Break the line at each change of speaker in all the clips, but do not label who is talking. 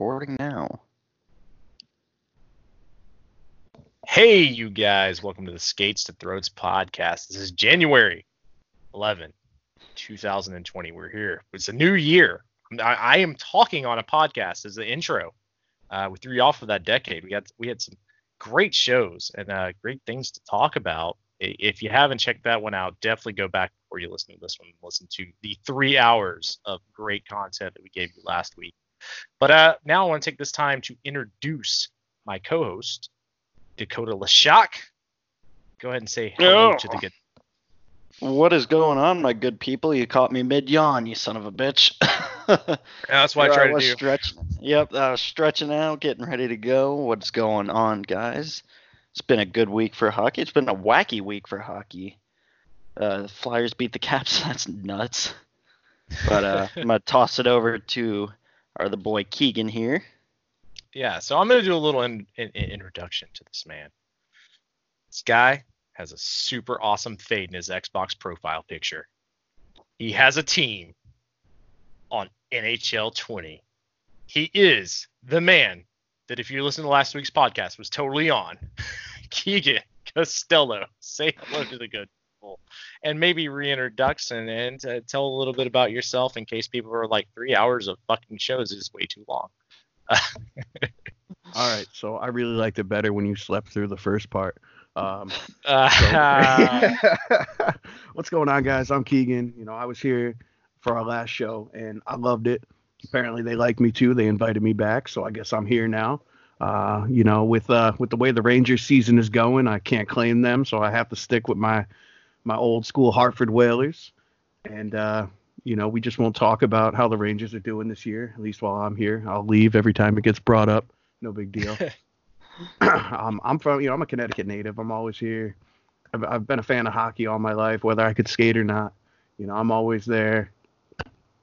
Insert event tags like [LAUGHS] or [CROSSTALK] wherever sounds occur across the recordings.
Recording now.
Hey, you guys, welcome to the Skates to Throats podcast. This is January 11, 2020. We're here. It's a new year. I, I am talking on a podcast as the intro. Uh, we threw you off of that decade. We had we had some great shows and uh, great things to talk about. If you haven't checked that one out, definitely go back before you listen to this one listen to the three hours of great content that we gave you last week. But uh, now I want to take this time to introduce my co-host, Dakota Lashak. Go ahead and say hello
Oh.
to the good.
What is going on, my good people? You caught me mid yawn, you son of a bitch.
That's what I
Here
try to
was
do.
Stretching. Yep, I was stretching out, getting ready to go. What's going on, guys? It's been a good week for hockey. It's been a wacky week for hockey. Uh, the Flyers beat the Caps. [LAUGHS] That's nuts. But uh, I'm gonna toss it over to our the boy Keegan here.
Yeah, so I'm gonna do a little in, in, in- introduction to this man. This guy has a super awesome fade in his Xbox profile picture. He has a team on NHL 20. He is the man that, if you listen to last week's podcast, was totally on. [LAUGHS] Keegan Costello. Say hello to the good people, and maybe reintroduce and, uh, tell a little bit about yourself in case people are like three hours of fucking shows is way too long.
All right, so I really liked it better when you slept through the first part. Um, [LAUGHS]
Uh,
so- [LAUGHS] what's going on, guys? I'm Keegan. You know, I was here for our last show and I loved it. Apparently, they like me too. They invited me back, so I guess I'm here now. Uh, you know, with uh, with the way the Rangers season is going, I can't claim them, so I have to stick with my my old school Hartford Whalers. And uh, you know, we just won't talk about how the Rangers are doing this year. At least while I'm here, I'll leave every time it gets brought up. No big deal. [LAUGHS] [CLEARS THROAT] um, I'm from, you know, I'm a Connecticut native. I'm always here. I've, I've been a fan of hockey all my life, whether I could skate or not. You know, I'm always there.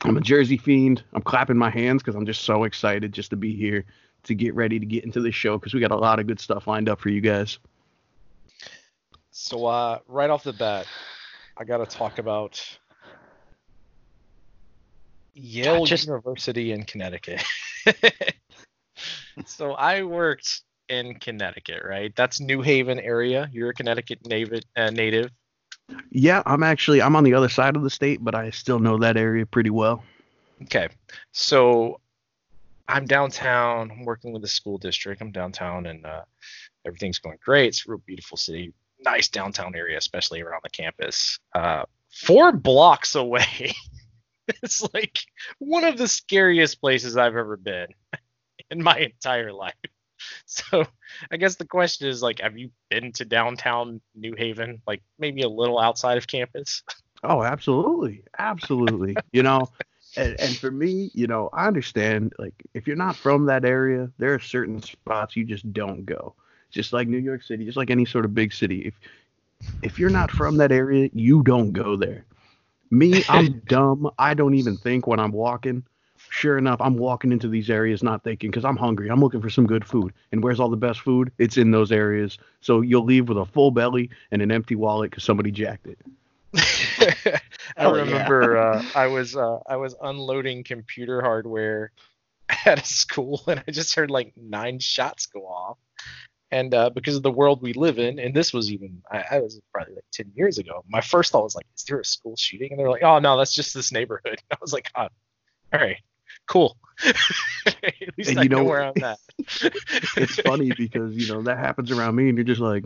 I'm a Jersey fiend. I'm clapping my hands because I'm just so excited just to be here to get ready to get into the show because we got a lot of good stuff lined up for you guys.
So uh, right off the bat, I got to talk about Yale
Just-
University in Connecticut. [LAUGHS] so I worked in Connecticut, right? That's New Haven area. You're a Connecticut native. Uh, native.
Yeah, I'm actually I'm on the other side of the state, but I still know that area pretty well.
Okay. So I'm downtown. I'm working with the school district. I'm downtown and uh, everything's going great. It's a real beautiful city. Nice downtown area, especially around the campus. Uh, four blocks away. [LAUGHS] it's like one of the scariest places I've ever been [LAUGHS] in my entire life. [LAUGHS] So I guess the question is like, have you been to downtown New Haven? Like maybe a little outside of campus?
Oh, absolutely, absolutely. you know, and, and for me, you know, I understand. Like, if you're not from that area, there are certain spots you just don't go. Just like New York City, just like any sort of big city. If if you're not from that area, you don't go there. Me, I'm [LAUGHS] dumb. I don't even think when I'm walking. Sure enough, I'm walking into these areas not thinking because I'm hungry. I'm looking for some good food. And where's all the best food? It's in those areas. So you'll leave with a full belly and an empty wallet because somebody jacked it. [LAUGHS]
I
Hell yeah.
remember uh, I was uh, I was unloading computer hardware [LAUGHS] at a school and I just heard like nine shots go off. And uh, because of the world we live in, and this was even I, I was probably like ten years ago. My first thought was like, is there a school shooting? And they're like, oh no, that's just this neighborhood. [LAUGHS] I was like, oh, all right, cool. [LAUGHS] at least
And
I
you
know
know-
where I'm at. [LAUGHS]
it's funny because you know that happens around me, and you're just like,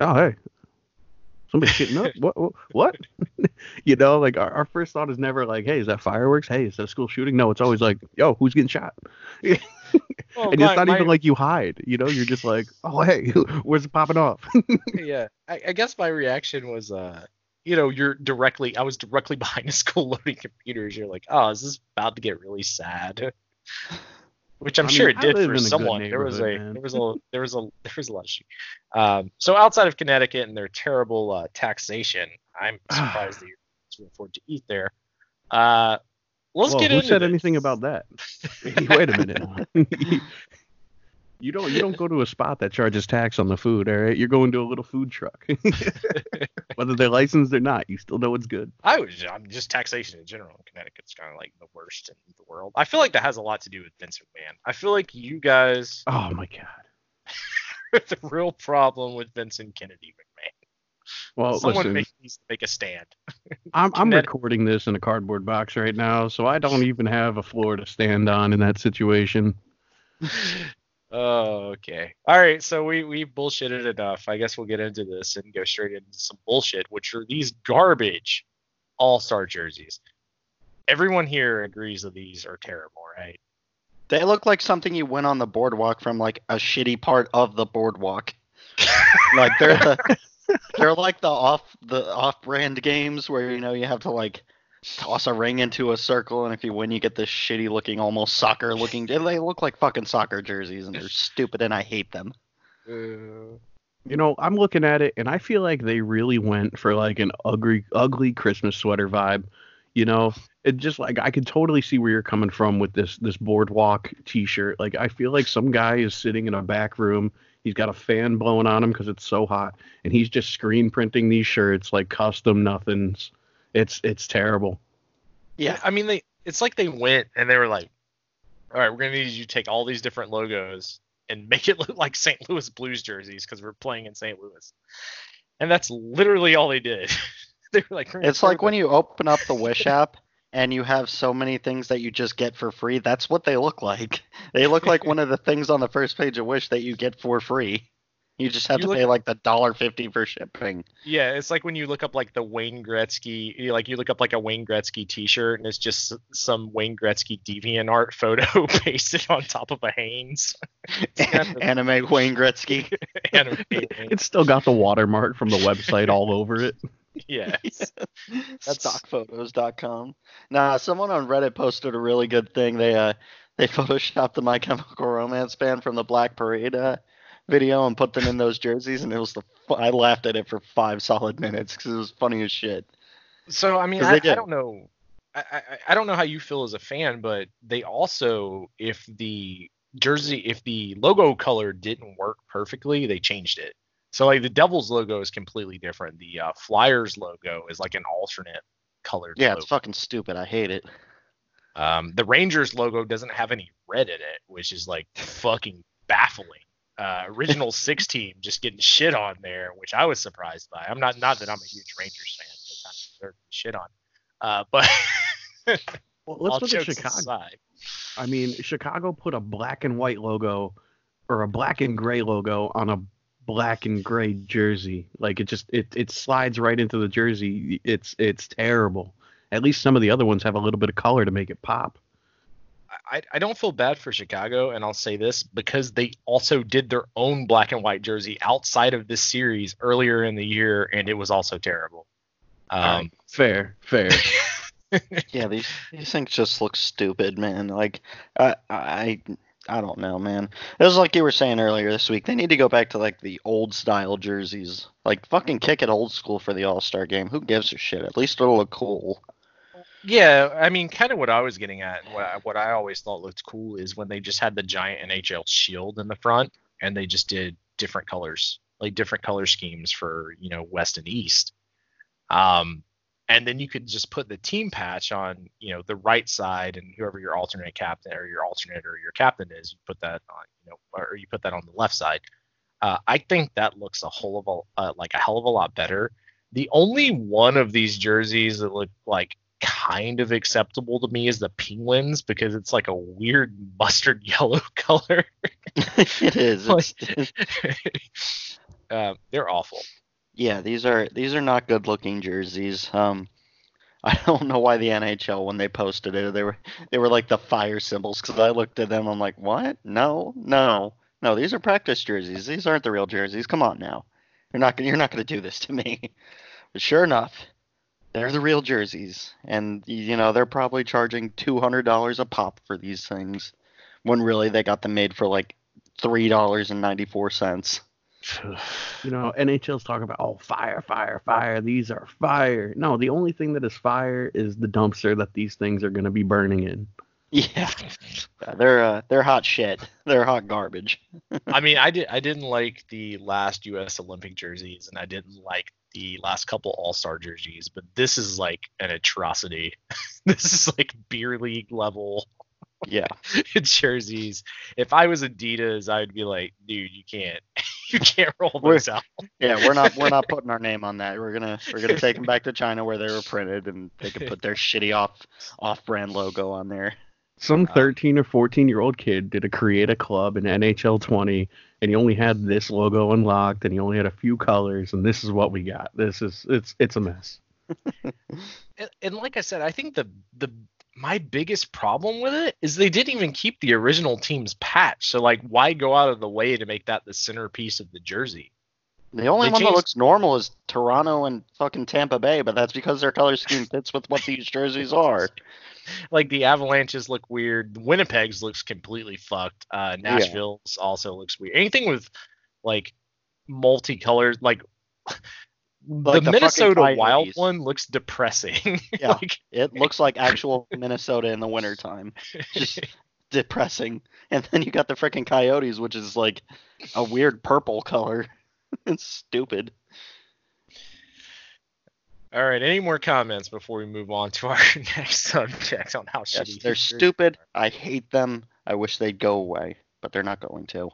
oh hey, somebody's shooting up. What? What? what? you know, like our, our first thought is never like, hey, is that fireworks? Hey, is that a school shooting? No, it's always like, yo, who's getting shot?
Well,
and
my-
it's not
my-
even like you hide. You know, you're just like, [LAUGHS] oh hey, [LAUGHS] where's it popping off? [LAUGHS]
yeah I, I guess my reaction was uh you know you're directly i was directly behind a school loading computers you're like oh this is this about to get really sad which i'm
I
sure
mean,
it did for
in a good
someone there was a there was a there was a there was a lot of shit. um so outside of connecticut and their terrible uh, taxation i'm [SIGHS] surprised that you're able to afford to eat there uh let's get
who
into
said
this.
anything about that? [LAUGHS] Wait a minute. [LAUGHS] You don't you don't go to a spot that charges tax on the food, all right? You're going to a little food truck. [LAUGHS] Whether they're licensed or not, you still know it's good.
I was I'm just taxation in general in Connecticut's kind of like the worst in the world. I feel like that has a lot to do with Vince McMahon. I feel like you guys
Oh my god.
the real problem with Vincent Kennedy.
Well,
Someone
listen,
make, needs to make a stand. [LAUGHS]
I'm, I'm recording this in a cardboard box right now, so I don't [LAUGHS] even have a floor to stand on in that situation.
Oh, [LAUGHS] okay. All right, so we we bullshitted enough. I guess we'll get into this and go straight into some bullshit, which are these garbage all-star jerseys. Everyone here agrees that these are terrible, right?
They look like something you went on the boardwalk from like a shitty part of the boardwalk. like they're the they're like the off the off brand games where you know you have to like toss a ring into a circle and if you win you get this shitty looking almost soccer looking they look like fucking soccer jerseys and they're stupid and I hate them.
Uh,
You know, I'm looking at it and I feel like they really went for like an ugly ugly Christmas sweater vibe. You know, it just like I could totally see where you're coming from with this this boardwalk t-shirt. Like I feel like some guy is sitting in a back room. He's got a fan blowing on him because it's so hot, and he's just screen printing these shirts like custom nothings. It's it's terrible.
Yeah.
I mean, they it's like they went and they were like, all right, we're gonna need you to take all these different logos and make it look like St. Louis Blues jerseys because we're playing in St. Louis, and that's literally all they did. [LAUGHS] they were like,
It's like when you open up the Wish [LAUGHS] app and you have so many things that you just get for free. That's what they look like. [LAUGHS] They look like one of the things on the first page of Wish that you get for free. You just have
You
to
look-
pay like the dollar fifty for shipping.
Yeah, it's like when you look up like the Wayne Gretzky, like you look up like a Wayne Gretzky T-shirt, and it's just some Wayne Gretzky deviant art photo [LAUGHS] pasted on top of a Hanes. [LAUGHS] Kind of
Anime Wayne Gretzky.
animated.
It's still got the watermark from the website all over it.
Yes. [LAUGHS] That's-
Stockphotos.com. [LAUGHS] Nah, someone on Reddit posted a really good thing. They uh they [LAUGHS] photoshopped the My Chemical Romance band from the Black Parade uh, video and put them in those jerseys, and it was the I laughed at it for five solid minutes because it was funny as shit.
So I mean, I, I don't know. I, I I don't know how you feel as a fan, but they also, if the jersey, if the logo color didn't work perfectly, they changed it. So like the Devils logo is completely different. The uh, Flyers logo is like an alternate colored
Yeah,
logo.
it's fucking stupid. I hate it.
Um, the Rangers logo doesn't have any red in it, which is like fucking baffling. Uh, original [LAUGHS] six team just getting shit on there, which I was surprised by. I'm not not that I'm a huge Rangers fan, but kind of deserve shit on. Uh, but [LAUGHS]
Well, let's
all
look at Chicago.
aside,
I mean, Chicago put a black and white logo or a black and gray logo on a black and gray jersey. Like it just it it slides right into the jersey. It's it's terrible. At least some of the other ones have a little bit of color to make it pop.
I, I don't feel bad for Chicago, and I'll say this because they also did their own black and white jersey outside of this series earlier in the year, and it was also terrible. Um,
Fair, fair. [LAUGHS]
Yeah, these these things just look stupid, man. Like I I I don't know, man. It was like you were saying earlier this week. They need to go back to like the old style jerseys. Like fucking kick it old school for the All Star game. Who gives a shit? At least it'll look cool.
Yeah, I mean, kind of what I was getting at, what I, what I always thought looked cool is when they just had the giant NHL shield in the front, and they just did different colors, like different color schemes for you know West and East. Um, and then you could just put the team patch on, you know, the right side, and whoever your alternate captain or your alternate or your captain is, you put that on, you know, or you put that on the left side. Uh, I think that looks a whole of a uh, like a hell of a lot better. The only one of these jerseys that look like kind of acceptable to me is the penguins because it's like a weird [LAUGHS] mustard yellow [LAUGHS] color. [LAUGHS]
it is. It's,
um, they're awful.
Yeah, these are these are not good looking jerseys. Um, [LAUGHS] I don't know why the NHL when they posted it, they were they were like the fire symbols because I looked at them, I'm like, what? No, no, no. These are practice jerseys. These aren't the real jerseys. Come on now, you're not gonna you're not gonna do this to me. [LAUGHS] But sure enough, they're the real jerseys, and you know they're probably charging two hundred dollars a pop for these things, when really they got them made for like three dollars and ninety four cents. [SIGHS]
You know, NHL's talking about oh fire, fire, fire. These are fire. No, the only thing that is fire is the dumpster that these things are going to be burning in.
Yeah, they're uh, they're hot shit. They're hot garbage. [LAUGHS]
I mean, I did I didn't like the last U.S. Olympic jerseys, and I didn't like the last couple All Star jerseys, but this is like an atrocity. [LAUGHS] this is like beer league level
Yeah, [LAUGHS]
jerseys. If I was Adidas, I'd be like, dude, you can't, [LAUGHS] you can't roll
We're-
out.
yeah. We're not we're not putting our name on that. We're gonna we're gonna take them back to China where they were printed, and they can put their [LAUGHS] shitty off off brand logo on there.
Some
Uh,
13 or 14 year old kid did a create a club in NHL 20, and he only had this logo unlocked, and he only had a few colors, and this is what we got. This is it's it's a mess.
and, and like I said, I think the the my biggest problem with it is they didn't even keep the original team's patch. So like, why go out of the way to make that the centerpiece of the jersey?
The only
They
one that looks normal is Toronto and fucking Tampa Bay, but that's because their color scheme [LAUGHS] fits with what these jerseys are.
Like the Avalanches look weird. Winnipeg's looks completely fucked. Uh, Nashville's also looks weird. Anything with like multicolored, like.
Like
the
the
Minnesota Wild
Coyotes.
one looks depressing. [LAUGHS]
Yeah.
like,
It looks like actual Minnesota in the wintertime. [LAUGHS] Just depressing. And then you got the freaking Coyotes, which is like a weird purple color. [LAUGHS] it's stupid.
All right. Any more comments before we move on to our next subject on how
Yes,
shitty
they're stupid. I hate them. I wish they'd go away, but they're not going to.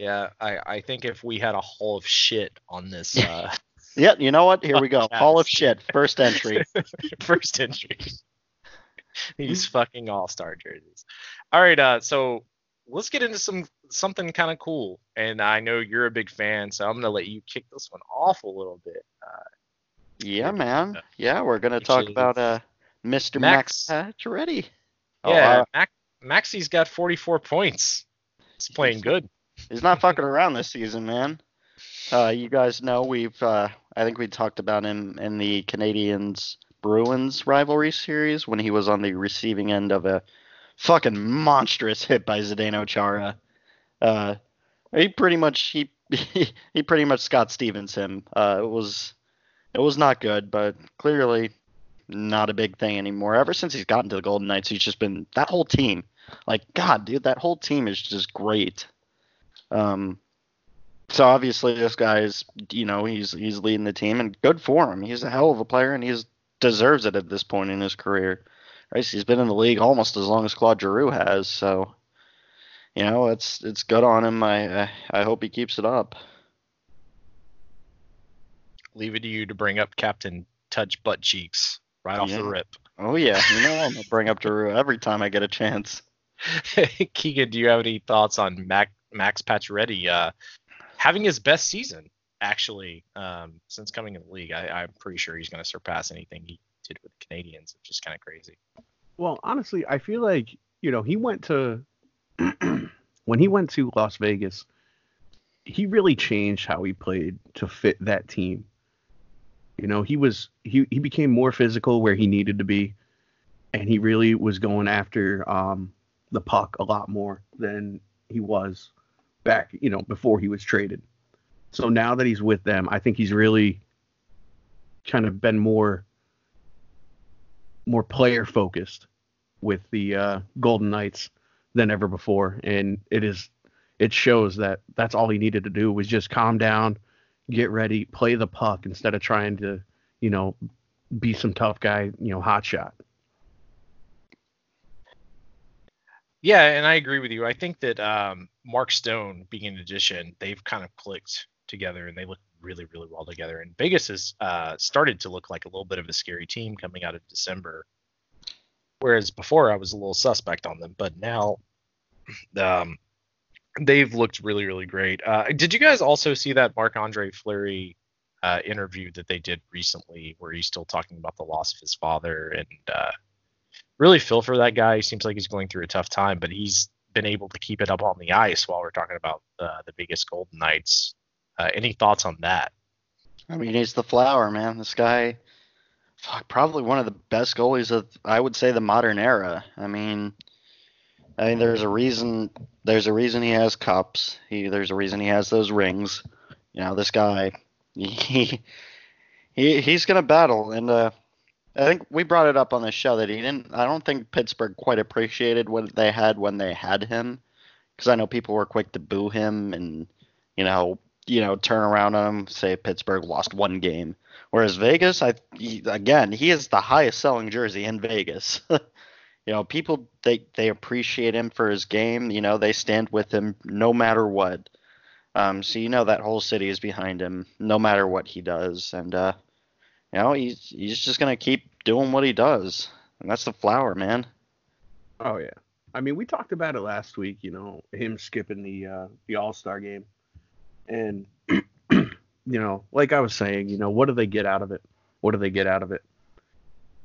Yeah, I, I think if we had a hall of shit on this uh,
Yeah, you know what? Here we go. [LAUGHS] Hall of shit. First entry. [LAUGHS]
first entry, these fucking all star jerseys. All right, uh, so let's get into some something kind of cool, and I know you're a big fan, so I'm gonna let you kick this one off a little bit. Uh,
Yeah, man. Yeah, we're gonna talk
Which
about uh Mr. Max,
Max.
Pacioretty. Oh,
yeah,
uh,
Mac, Maxi's got 44 points. He's playing good.
He's not fucking around this season, man. Uh, you guys know we've uh, I think we talked about him in the Canadiens Bruins rivalry series when he was on the receiving end of a fucking monstrous hit by Zdeno Chara. Uh, he pretty much he [LAUGHS] he pretty much Scott Stevens him. Uh, it was it was not good, but clearly not a big thing anymore. Ever since he's gotten to the Golden Knights, he's just been that whole team. Like God, dude, that whole team is just great. Um, so obviously this guy is, you know, he's he's leading the team and good for him. He's a hell of a player and he deserves it at this point in his career. Right? He's been in the league almost as long as Claude Giroux has, so you know, it's it's good on him. I I, I hope he keeps it up.
Leave it to you to bring up Captain Touch Butt Cheeks right off the rip.
Oh yeah, you know I'm gonna [LAUGHS] bring up Giroux every time I get a chance. [LAUGHS]
Keegan, do you have any thoughts on Mac, Max Pacioretty uh, having his best season actually um, since coming in the league? I, I'm pretty sure he's going to surpass anything he did with the Canadiens, which is kind of crazy.
Well, honestly, I feel like you know he went to [CLEARS THROAT] when he went to Las Vegas, he really changed how he played to fit that team. You know, he was he he became more physical where he needed to be, and he really was going after um, the puck a lot more than he was back, you know, before he was traded. So now that he's with them, I think he's really kind of been more more player focused with the uh, Golden Knights than ever before, and it is it shows that that's all he needed to do was just calm down, get ready, play the puck instead of trying to, you know, be some tough guy, you know, hot shot.
Yeah, and I agree with you. I think that um, Mark Stone being an addition, they've kind of clicked together and they look really, really well together. And Vegas has uh, started to look like a little bit of a scary team coming out of December. Whereas before I was a little suspect on them, but now [CLEARS THROAT] um, they've looked really, really great. Uh, did you guys also see that Marc Andre Fleury uh, interview that they did recently, where he's still talking about the loss of his father and uh, really feel for that guy. He seems like he's going through a tough time, but he's been able to keep it up on the ice while we're talking about uh, the biggest Golden Knights. Uh, any thoughts on that?
I mean, he's the flower, man. This guy, fuck, probably one of the best goalies of I would say the modern era. I mean, I mean, there's a reason. There's a reason he has cups. He there's a reason he has those rings. You know, this guy, [LAUGHS] he he he's gonna battle, and uh, I think we brought it up on the show that he didn't. I don't think Pittsburgh quite appreciated what they had when they had him, because I know people were quick to boo him and you know, you know, turn around on him, say Pittsburgh lost one game, whereas Vegas, I he, again, he is the highest selling jersey in Vegas. [LAUGHS] you know, people they they appreciate him for his game. You know, they stand with him no matter what. Um, so you know that whole city is behind him, no matter what he does, and uh, you know he's he's just gonna keep doing what he does, and that's the flower, man.
Oh yeah. I mean, we talked about it last week. You know, him skipping the uh, the All Star game, and [CLEARS THROAT] you know, like I was saying, you know, what do they get out of it? What do they get out of it?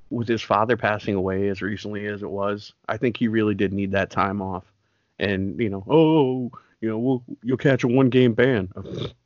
With his father passing away as recently as it was, I think he really did need that time off. And you know, oh, you know, we'll, you'll catch a one game ban.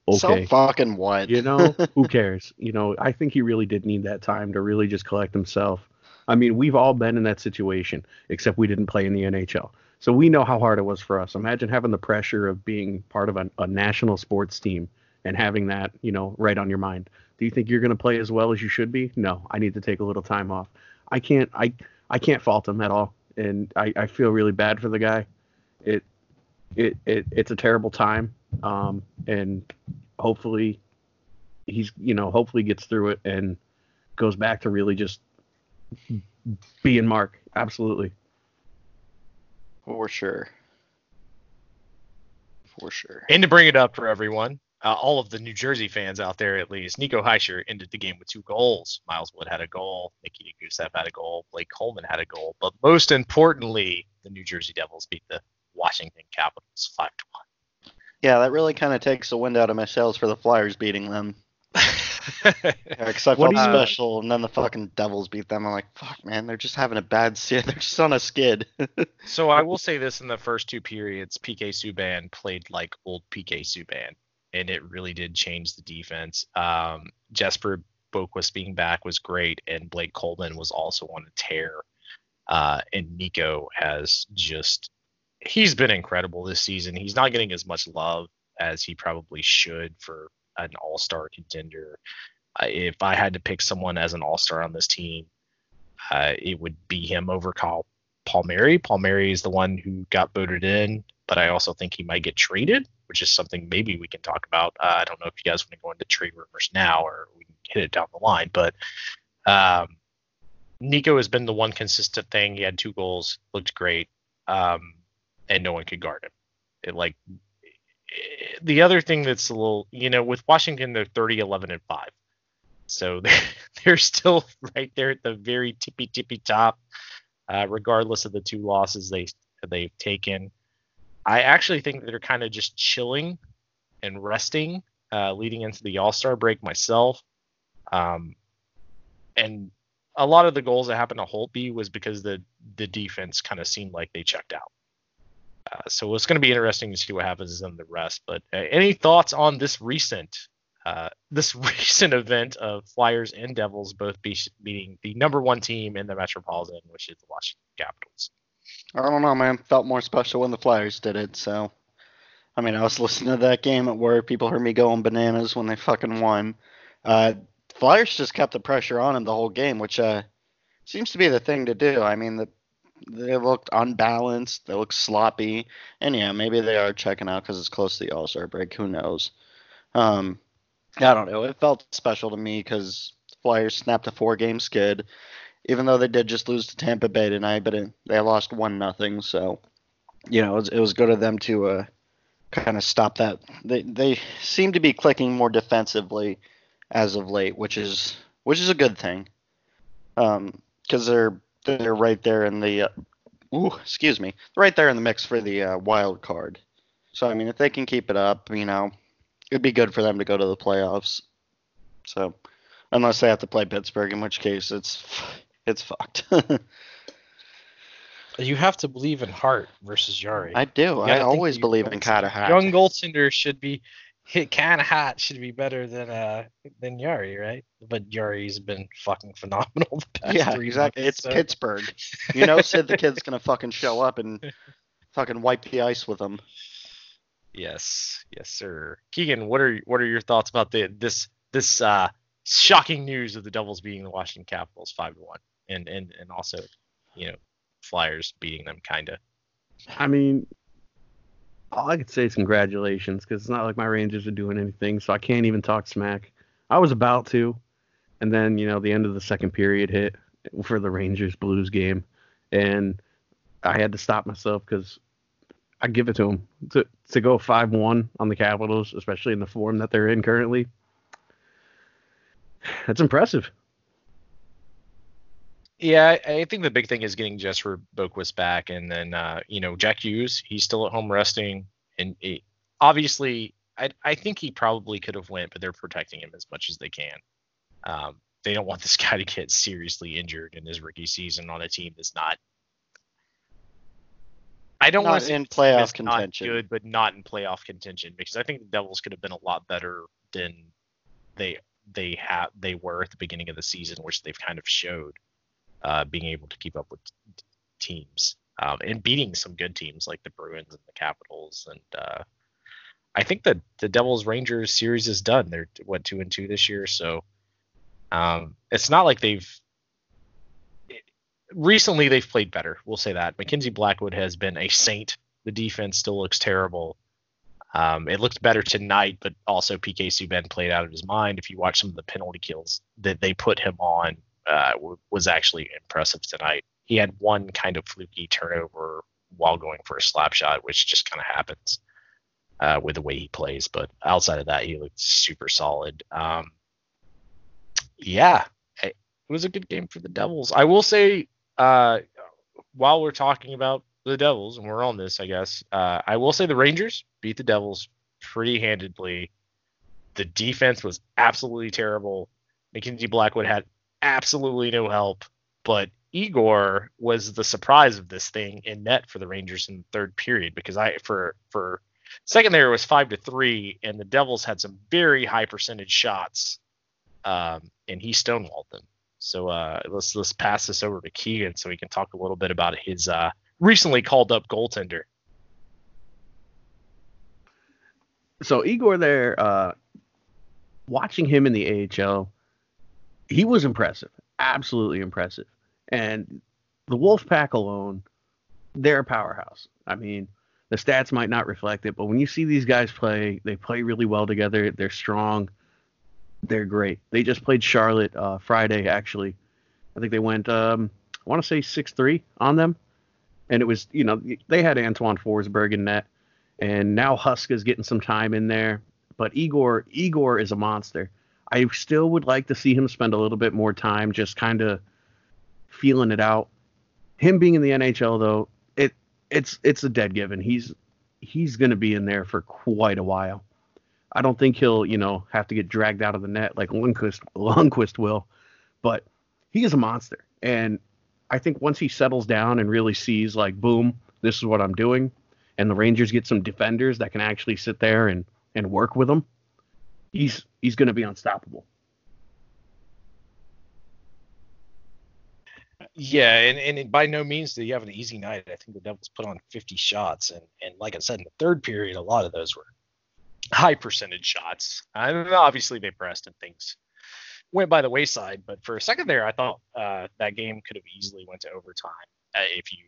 Okay.
So fucking what?
You know, [LAUGHS] who cares? You know, I think he really did need that time to really just collect himself. I mean, we've all been in that situation, except we didn't play in the NHL. So we know how hard it was for us. Imagine having the pressure of being part of a, a national sports team and having that, you know, right on your mind. Do you think you're going to play as well as you should be? No, I need to take a little time off. I can't, I, I can't fault him at all, and I, I feel really bad for the guy. It, it, it, it's a terrible time, um, and hopefully, he's, you know, hopefully gets through it and goes back to really just being Mark. Absolutely.
For sure. For sure.
And to bring it up for everyone, uh, all of the New Jersey fans out there at least, Nico Hischier ended the game with two goals. Miles Wood had a goal. Nikita Gusev had a goal. Blake Coleman had a goal. But most importantly, the New Jersey Devils beat the Washington Capitals 5 to 1.
Yeah, that really kind of takes the wind out of my sails for the Flyers beating them. Because I felt
do you-
special, and then the fucking Devils beat them. I'm like, fuck, man, they're just having a bad skid. [LAUGHS] They're just on a skid. [LAUGHS]
so I will say this in the first two periods, PK Subban played like old PK Subban, and it really did change the defense. Um, Jesper Boqvist being back was great, and Blake Coleman was also on a tear. Uh, and Nico has just he's been incredible this season. He's not getting as much love as he probably should for an all-star contender. Uh, if I had to pick someone as an all-star on this team, uh, it would be him over Kyle Palmieri. Palmieri is the one who got voted in, but I also think he might get traded, which is something maybe we can talk about. Uh, I don't know if you guys want to go into trade rumors now or we can hit it down the line, but um, Nico has been the one consistent thing. He had two goals, looked great, um, and no one could guard him. It like the other thing that's a little, you know, with Washington, they're 30, 11, and 5. So [LAUGHS] they're, they're still right there at the very tippy tippy top, uh, regardless of the two losses they they've taken. I actually think they're kind of just chilling and resting, uh, leading into the All Star break myself. Um, and a lot of the goals that happened to Holtby was because the the defense kind of seemed like they checked out. Uh, so it's going to be interesting to see what happens in the rest. But uh, any thoughts on this recent uh, this [LAUGHS] recent event of Flyers and Devils both be- beating the number one team in the Metropolitan, which is the Washington Capitals?
I don't know, man. Felt more special when the Flyers did it. So, I mean, I was [LAUGHS] listening to that game at work. People heard me going bananas when they fucking won. Uh, Flyers just kept the pressure on him the whole game, which uh, seems to be the thing to do. I mean, the, they looked unbalanced. They looked sloppy, and yeah, maybe they are checking out because it's close to the All Star break. Who knows? Um, I don't know. It felt special to me because Flyers snapped a four-game skid even though they did just lose to Tampa Bay tonight, but it, they lost one nothing. So, you know, it was, it was good of them to uh, kind of stop that. They they seem to be clicking more defensively as of late, which is which is a good thing. Um, because they're they're right there in the, uh, ooh, excuse me, right there in the mix for the uh, wild card. So I mean, if they can keep it up, you know, it'd be good for them to go to the playoffs. So, unless they have to play Pittsburgh, in which case it's it's fucked. [LAUGHS]
You have to believe in Hart versus Jarry.
I do. I always believe in Carter Hart.
Young goaltender should be hit kind of hot should be better than uh than Jarry, right? But Jarry's been fucking phenomenal [LAUGHS] the past
Yeah,
three
exactly.
months,
It's
so-
Pittsburgh. You know, Sid the kid's gonna fucking show up and [LAUGHS] fucking wipe the ice with him.
Yes, yes, sir. Keegan, what are what are your thoughts about the this this uh shocking news of the Devils beating the Washington Capitals five to one, and and and also, you know, Flyers beating them kind of.
I mean, all I could say is congratulations because it's not like my Rangers are doing anything, so I can't even talk smack. I was about to, and then you know the end of the second period hit for the Rangers Blues game, and I had to stop myself because I give it to them to to go five one on the Capitals, especially in the form that they're in currently. [SIGHS] That's impressive.
Yeah, I think the big thing is getting Jesper Boqvist back, and then uh, you know Jack Hughes, he's still at home resting, and he, obviously, I I think he probably could have went, but they're protecting him as much as they can. Um, they don't want this [LAUGHS] guy to get seriously injured in his rookie season on a team that's not. I don't
Not
want to
in playoff
not
contention.
good, but not in playoff contention because I think the Devils could have been a lot better than they they have they were at the beginning of the season, which they've kind of showed uh, being able to keep up with teams um, and beating some good teams like the Bruins and the Capitals. And uh, I think that the Devils Rangers series is done. They're two and two this year, so um, it's not like they've recently they've played better. We'll say that. Mackenzie Blackwood has been a saint. The defense still looks terrible. Um, it looked better tonight, but also PK Subban played out of his mind. If you watch some of the penalty kills that they put him on, uh, was actually impressive tonight. He had one kind of fluky turnover while going for a slap shot, which just kind of happens uh, with the way he plays. But outside of that, he looked super solid. Um, yeah, it was a good game for the Devils. I will say, uh, while we're talking about the Devils, and we're on this, I guess, uh, I will say the Rangers beat the Devils pretty handedly. The defense was absolutely terrible. Mackenzie Blackwood had absolutely no help, but Igor was the surprise of this thing in net for the Rangers in the third period because I for for second there was five to three, and the Devils had some very high percentage shots, um, and he stonewalled them. So uh, let's let's pass this over to Keegan so he can talk a little bit about his uh, recently called up goaltender.
so Igor there, uh, watching him in the AHL, he was impressive, absolutely impressive. And the Wolfpack alone, they're a powerhouse. I mean, the stats might not reflect it, but when you see these guys play, they play really well together. They're strong. They're great. They just played Charlotte uh, Friday, actually. I think they went, um, I want to say 6 3 on them. And it was, you know, they had Antoine Forsberg in net and now Husk is getting some time in there. But Igor, Igor is a monster. I still would like to see him spend a little bit more time just kind of feeling it out. Him being in the NHL though, it it's it's a dead given. He's he's going to be in there for quite a while. I don't think he'll, you know, have to get dragged out of the net like Lundqvist, Lundqvist will, but he is a monster. And I think once he settles down and really sees like, boom, this is what I'm doing, and the Rangers get some defenders that can actually sit there and and work with him, he's he's going to be unstoppable.
Yeah, and, and by no means did he have an easy night. I think the Devils put on 50 shots, and and like I said in the third period, a lot of those were
high percentage shots. And obviously they pressed and things went by the wayside. But for a second there, I thought uh, that game could have easily went to overtime uh, if you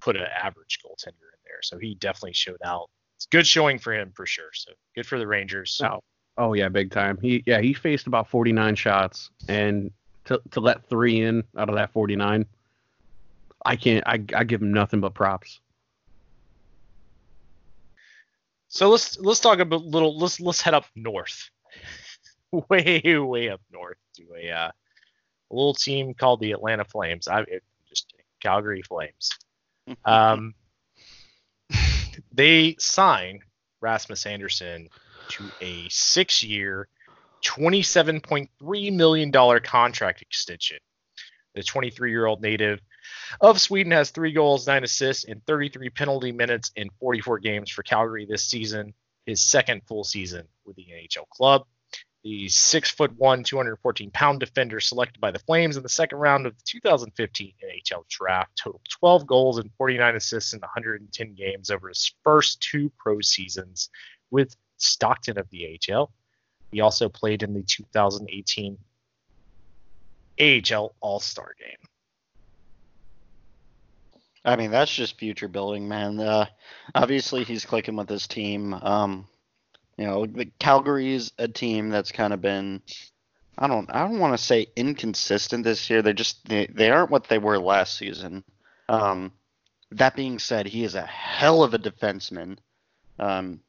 put an average goaltender in there. So he definitely showed out. It's good showing for him for sure. So good for the Rangers.
Oh, oh yeah, big time. He yeah he faced about 49 shots, and to to let three in out of that 49, I can't. I I give him nothing but props.
So let's let's talk about little. Let's let's head up north, [LAUGHS] way way up north to a uh, a little team called the Atlanta Flames. I it, just Calgary Flames. [LAUGHS] Um, they sign Rasmus Andersson to a twenty-seven point three million dollar contract extension. The 23-year-old native of Sweden has three goals, nine assists, and 33 penalty minutes in 44 games for Calgary this season. His second full season with the NHL club. The six foot one, 214 pound defender selected by the Flames in the second round of the 2015 NHL draft totaled 12 goals and 49 assists in 110 games over his first two pro seasons with Stockton of the AHL. He also played in the 2018
AHL All Star game.
I mean, that's just future building, man. Uh, obviously, he's clicking with his team. Um, you know, Calgary's a team that's kind of been, I don't, I don't want to say inconsistent this year. They just they, they aren't what they were last season. Um, that being said, he is a hell of a defenseman. Um,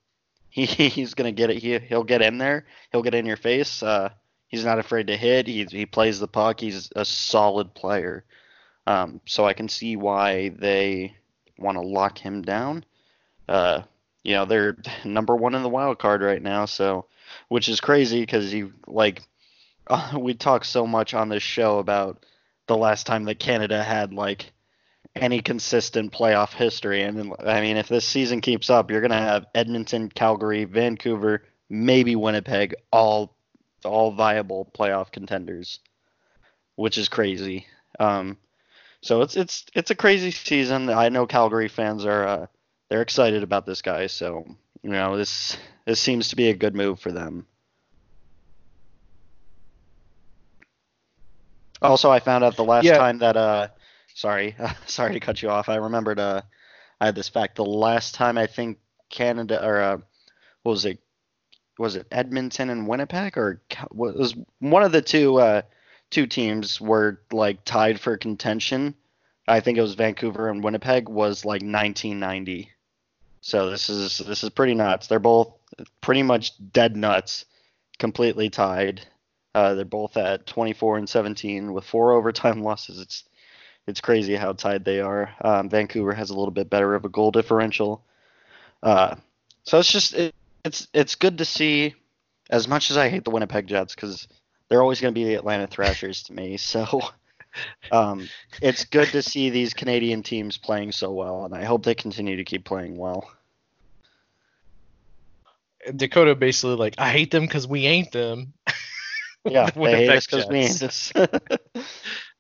he [LAUGHS] he's gonna get it. He he'll get in there. He'll get in your face. Uh, he's not afraid to hit. He he plays the puck. He's a solid player. Um, so I can see why they want to lock him down. Uh, you know, they're [LAUGHS] number one in the wild card right now, so which is crazy because you like uh, [LAUGHS] we talk so much on this show about the last time that Canada had like any consistent playoff history, and I mean, if this season keeps up, you're gonna have Edmonton, Calgary, Vancouver, maybe Winnipeg, all all viable playoff contenders, which is crazy. Um, so it's it's it's a crazy season. I know Calgary fans are uh, they're excited about this guy. So you know this this seems to be a good move for them. Also, I found out the last
Yeah.
time that uh, sorry, [LAUGHS] sorry to cut you off. I remembered uh, I had this fact. The last time I think Canada or uh, what was it? Was it Edmonton and Winnipeg or was one of the two uh, two teams were like tied for contention? I think it was Vancouver and Winnipeg was like 1990. So this is this is pretty nuts. They're both pretty much dead nuts, completely tied. Uh, they're both at 24 and 17 with four overtime [LAUGHS] losses. It's it's crazy how tied they are. Um, Vancouver has a little bit better of a goal differential. Uh, so it's just it, it's it's good to see. As much as I hate the Winnipeg Jets because they're always going to be the Atlanta Thrashers to me. So [LAUGHS] um, it's good to see these Canadian teams playing so well, and I hope they continue to keep playing well.
Dakota basically like, I hate them because we ain't them.
Yeah, [LAUGHS]
The
they hate us because we ain't us. [LAUGHS]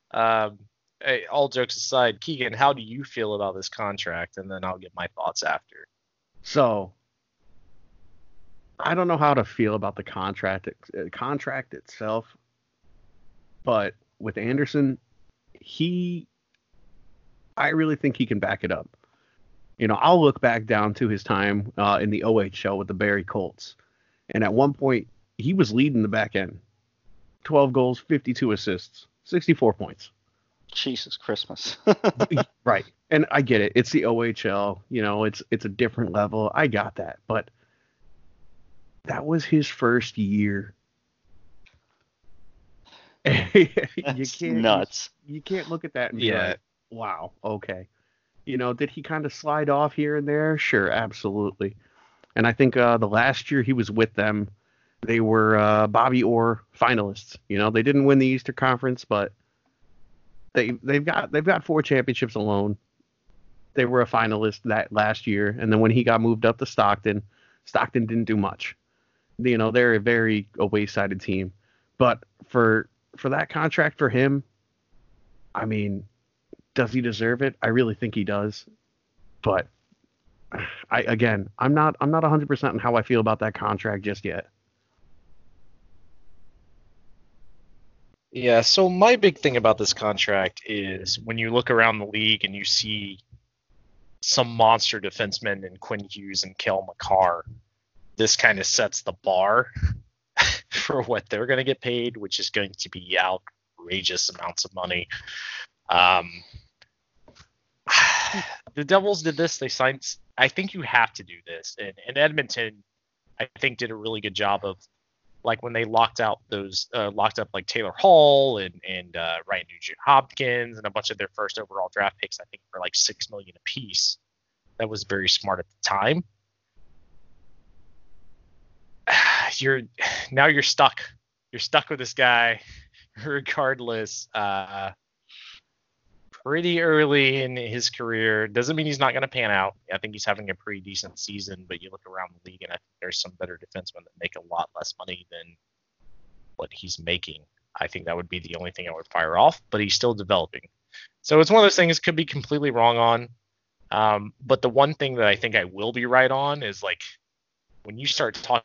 Um, hey, all jokes aside, Keegan, how do you feel about this contract? And then I'll get my thoughts after.
So I don't know how to feel about the contract uh, contract itself, but with Andersson, he I really think he can back it up. You know, I'll look back down to his time uh, in the OHL with the Barrie Colts, and at one point he was leading the back end, 12 goals, 52 assists, 64 points.
Jesus Christmas. [LAUGHS]
right. And I get it. It's the OHL. You know, it's it's a different level. I got that. But that was his first year. [LAUGHS] you
That's
can't
nuts.
You can't look at that and be
Yeah.
like, wow, okay. You know, did he kind of slide off here and there? Sure, absolutely. And I think uh, the last year he was with them, they were uh, Bobby Orr finalists. You know, they didn't win the Easter Conference, but they they've got they've got four championships alone. They were a finalist that last year, and then when he got moved up to Stockton, Stockton didn't do much. You know, they're a very a wayside team. But for for that contract for him, I mean, does he deserve it? I really think he does. But I again, I'm not I'm not 100% on how I feel about that contract just yet.
Yeah, so my big thing about this contract is when you look around the league and you see some monster defensemen in Quinn Hughes and Cale Makar, this kind of sets the bar [LAUGHS] for what they're going to get paid, which is going to be outrageous amounts of money. Um, [SIGHS] the Devils did this. They signed. I think you have to do this, and, and Edmonton, I think, did a really good job of like when they locked out those uh, locked up like Taylor Hall and and uh, Ryan Nugent Hopkins and a bunch of their first overall draft picks. I think for like six million apiece. That was very smart at the time. [SIGHS] You're [SIGHS] now you're stuck. You're stuck with this guy, [LAUGHS] regardless. Uh, pretty early in his career doesn't mean he's not going to pan out. I think he's having a pretty decent season, but you look around the league and I think there's some better defensemen that make a lot less money than what he's making. I think that would be the only thing I would fire off, but he's still developing. So it's one of those things could be completely wrong on. Um, but the one thing that I think I will be right on is like when you start talking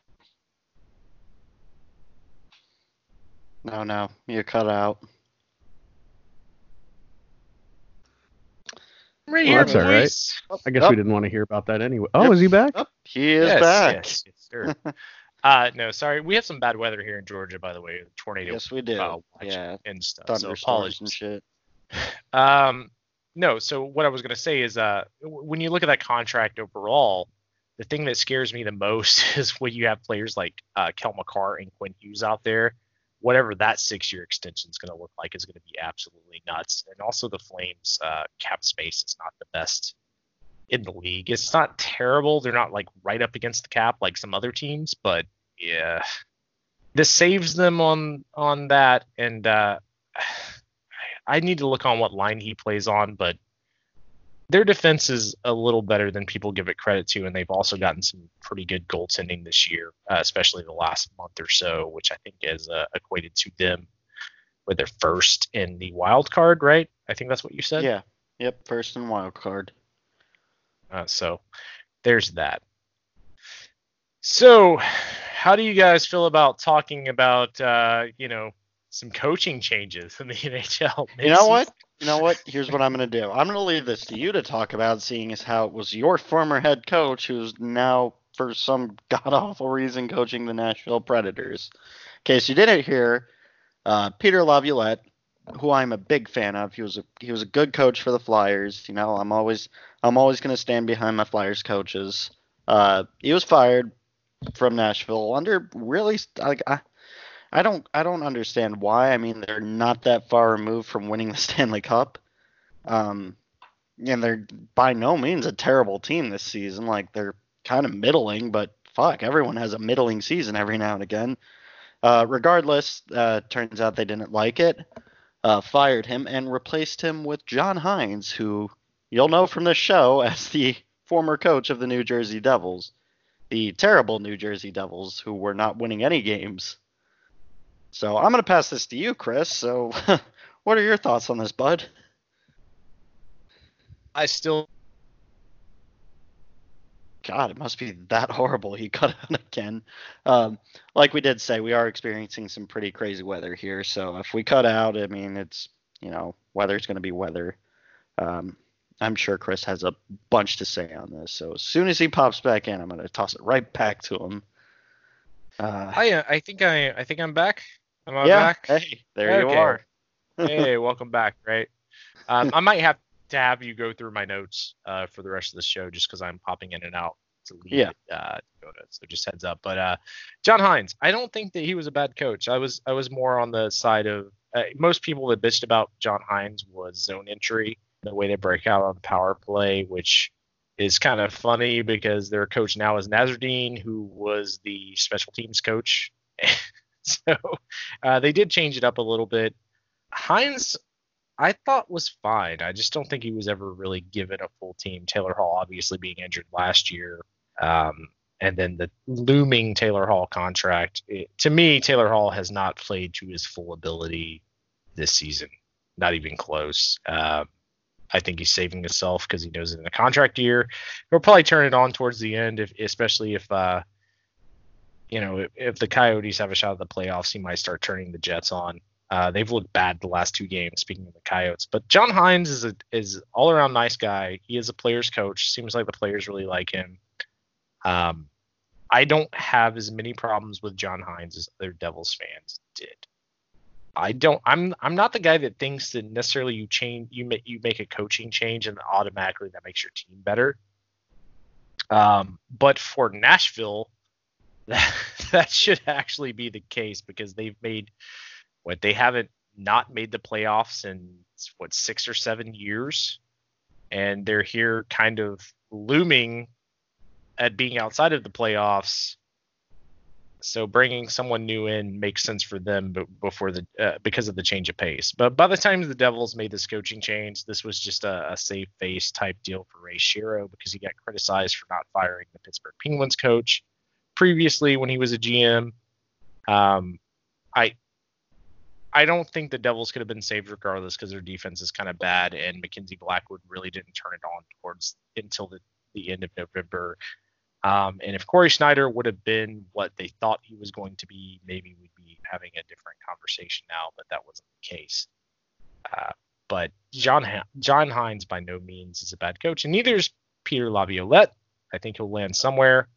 No, no, you cut out.
Right
Well,
here,
that's all right.
boys.
I guess
Up.
we didn't want to hear about that anyway. Oh,
Yep.
is he back?
Oh, he is
yes,
back.
Yes, yes, sir. [LAUGHS] uh, no, sorry. We have some bad weather here in Georgia, by the way. Tornado
Yes, we do.
uh,
yeah,
and stuff. So
thunderstorms
apologies.
and shit. [LAUGHS]
Um, no. So what I was gonna say is, uh, when you look at that contract overall, the thing that scares me the most [LAUGHS] is when you have players like uh, Cale Makar and Quinn Hughes out there. Whatever that six-year extension is going to look like is going to be absolutely nuts. And also the Flames' uh, cap space is not the best in the league. It's not terrible. They're not like right up against the cap like some other teams, but yeah, this saves them on on that. And uh, [SIGHS] I need to look on what line he plays on, but their defense is a little better than people give it credit to, and they've also gotten some pretty good goaltending this year, uh, especially the last month or so, which I think is uh, equated to them with their first in the wild card, right? I think that's what you said.
Yeah. Yep. First and wild card.
Uh, so there's that. So, how do you guys feel about talking about, uh, you know, some coaching changes in the [LAUGHS] NHL?
You know what? You know what? Here's what I'm gonna do. I'm gonna leave this to you to talk about, seeing as how it was your former head coach who's now, for some [LAUGHS] god awful reason, coaching the Nashville Predators. In case you didn't hear, uh, Peter Laviolette, who I'm a big fan of, he was a he was a good coach for the Flyers. You know, I'm always I'm always gonna stand behind my Flyers coaches. Uh, he was fired from Nashville under really like I, I don't I don't understand why. I mean, they're not that far removed from winning the [LAUGHS] Stanley Cup. Um and they're by no means a terrible team this season. Like they're kind of middling, but fuck, everyone has a middling season every now and again. Uh, regardless, uh, turns out they didn't like it, uh, fired him, and replaced him with John Hynes, who you'll know from this show [LAUGHS] as the former coach of the New Jersey Devils, the terrible New Jersey Devils, who were not winning any games. So I'm going to pass this to you, Chris. So, [LAUGHS] what are your thoughts on this, bud?
I still
God, it must be that horrible. He cut [LAUGHS] out again. Um, like we did say, we are experiencing some pretty crazy weather here. So if we cut out, I mean, it's you know, weather's going to be weather. Um, I'm sure Chris has a bunch to say on this. So as soon as he pops back in, I'm going to toss it right back to him. Uh,
I uh, I think I I think I'm back. Am I
yeah,
back?
hey, there you are. [LAUGHS]
hey, welcome back. Right. Um, I might have to have you go through my notes uh, for the rest of the show just because I'm popping in and out to leave
Yeah.
uh, Dakota. So just heads up. But uh, John Hynes, I don't think that he was a bad coach. I was I was more on the side of uh, most people that bitched about John Hynes was zone entry, the way they break out on power play, which is kind of funny because their coach now is Nasreddine, who was the special teams coach. [LAUGHS] [LAUGHS] so uh, they did change it up a little bit. Hynes, I thought was fine. I just don't think he was ever really given a full team. Taylor Hall obviously being injured last year, um, and then the looming Taylor Hall contract. It, to me, Taylor Hall has not played to his full ability this season. Not even close. Um, I think he's saving himself because he knows in the contract year he'll probably turn it on towards the end, if especially if uh, you know if, if the Coyotes have a shot at the playoffs, he might start turning the Jets on. Uh, they've looked bad the last two games. Speaking of the Coyotes, but John Hynes is a is all around nice guy. He is a players coach. Seems like the players really like him. Um, I don't have as many problems with John Hynes as other Devils fans did. I don't. I'm I'm not the guy that thinks that necessarily you change you make you make a coaching change and automatically that makes your team better. Um, but for Nashville, [LAUGHS] that that should actually be the case because they've made what they haven't not made the playoffs in what six or seven years, and they're here kind of looming at being outside of the playoffs. So bringing someone new in makes sense for them, before the uh, because of the change of pace. But by the time the Devils made this coaching change, this was just a, a safe face type deal for Ray Shero because he got criticized for not firing the Pittsburgh Penguins coach previously when he was a GM. Um, I I don't think the Devils could have been saved regardless because their defense is kind of bad, and Mackenzie Blackwood really didn't turn it on towards until the, the end of November. Um, and if Cory Schneider would have been what they thought he was going to be, maybe we'd be having a different conversation now, but that wasn't the case. Uh, but John John Hynes by no means is a bad coach, and neither is Peter Laviolette. I think he'll land somewhere.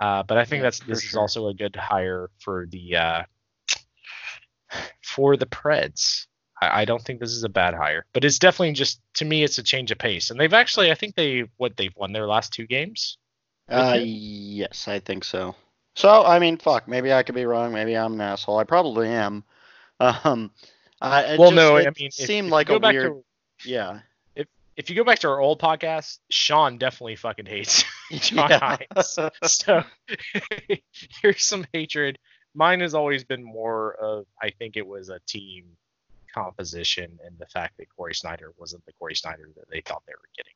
Uh, but I think yeah, that's this sure. is also a good hire for the uh, for the Preds. I, I, don't think this is a bad hire, but it's definitely just to me it's a change of pace. And they've actually I think they what they've won their last two games.
Uh, yes, I think so. So I mean, fuck, maybe I could be wrong. Maybe I'm an asshole. I probably am. [LAUGHS] Um, I,
well, just, no, I mean,
seemed if, like if a weird. To, yeah,
if you go back to our old podcast, Sean definitely fucking hates [LAUGHS] John yeah. Hynes. So [LAUGHS] here's some hatred. Mine has always been more of I think it was a team composition and the fact that Cory Schneider wasn't the Cory Schneider that they thought they were getting.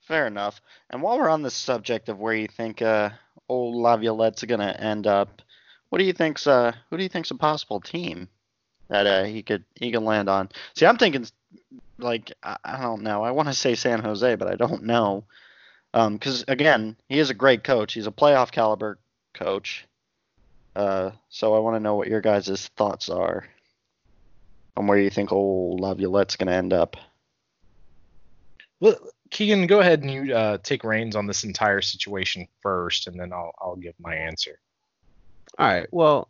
Fair enough. And while we're on the subject of where you think uh, old Laviolette's gonna end up, what do you think's uh, who do you think's a possible team that uh, he could he could land on? See, I'm thinking like I, I don't know. I want to say San Jose, but I don't know. Because um, again, he is a great coach. He's a playoff caliber coach. Uh, so I want to know what your guys' thoughts are on where you think old Laviolette's going to end up.
Well, Keegan, go ahead and you uh, take reins on this entire situation first, and then I'll I'll give my answer.
All right. Well,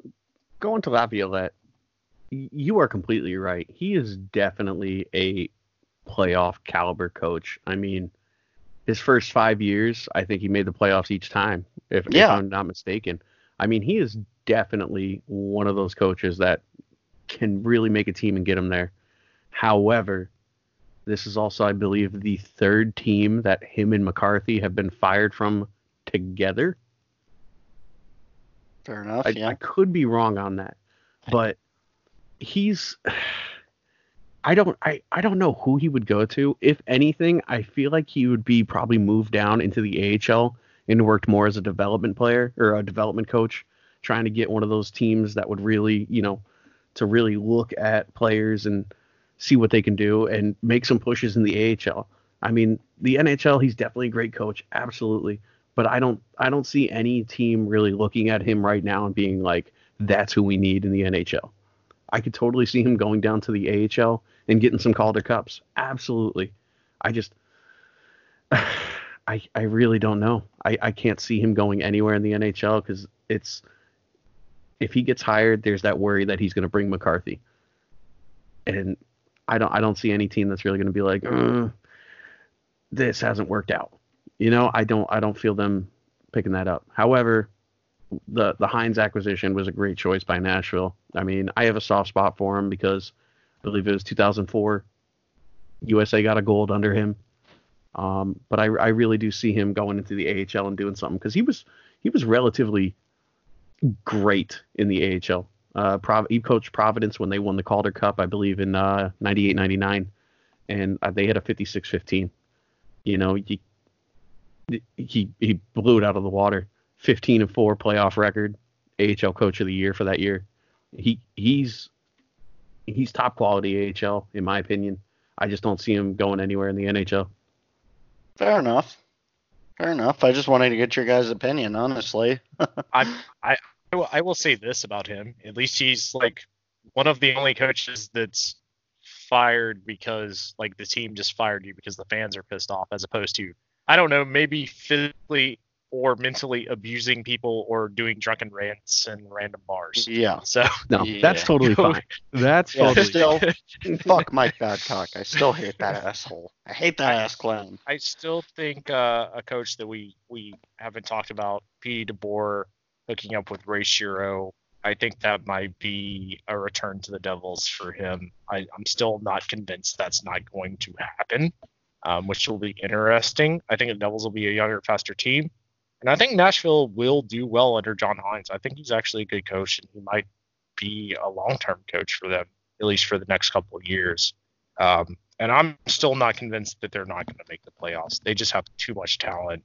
going to Laviolette, you are completely right. He is definitely a playoff caliber coach. I mean, his first five years, I think he made the playoffs each time, if, yeah. if I'm not mistaken. I mean, he is definitely one of those coaches that can really make a team and get them there. However, this is also, I believe, the third team that him and McCarthy have been fired from together.
Fair enough.
I,
yeah.
I could be wrong on that, but he's I don't I, I don't know who he would go to. If anything, I feel like he would be probably moved down into the AHL and worked more as a development player or a development coach, trying to get one of those teams that would really, you know, to really look at players and see what they can do and make some pushes in the AHL. I mean, the NHL, he's definitely a great coach, absolutely. But I don't I don't see any team really looking at him right now and being like, that's who we need in the NHL. I could totally see him going down to the AHL and getting some Calder Cups. Absolutely. I just, [SIGHS] I, I really don't know. I, I can't see him going anywhere in the NHL because it's, if he gets hired, there's that worry that he's going to bring McCarthy. And I don't, I don't see any team that's really going to be like, mm, this hasn't worked out. You know, I don't, I don't feel them picking that up. However, the the Hynes acquisition was a great choice by Nashville. I mean, I have a soft spot for him because believe it was 2004. USA got a gold under him. Um, but I, I really do see him going into the AHL and doing something because he was he was relatively great in the AHL. Uh, Prov- he coached Providence when they won the Calder Cup, I believe, in uh, 98 99. And uh, they had a 56 15. You know, he, he, he blew it out of the water. 15 and 4 playoff record, AHL coach of the year for that year. He he's he's top quality AHL in my opinion. I just don't see him going anywhere in the NHL.
Fair enough. Fair enough. I just wanted to get your guys' opinion, honestly. [LAUGHS]
I I I will say this about him. At least he's like one of the only coaches that's fired because like the team just fired you because the fans are pissed off as opposed to I don't know, maybe physically or mentally abusing people or doing drunken rants in random bars.
Yeah.
So
no, yeah. that's totally [LAUGHS] fine. That's yeah, totally
still [LAUGHS] fuck Mike Babcock. I still hate that asshole. I hate that I, ass clown.
I still think uh, a coach that we we haven't talked about, P. DeBoer, hooking up with Ray Shero. I think that might be a return to the Devils for him. I, I'm still not convinced that's not going to happen, um, which will be interesting. I think the Devils will be a younger, faster team. And I think Nashville will do well under John Hynes. I think he's actually a good coach, and he might be a long-term coach for them, at least for the next couple of years. Um, and I'm still not convinced that they're not going to make the playoffs. They just have too much talent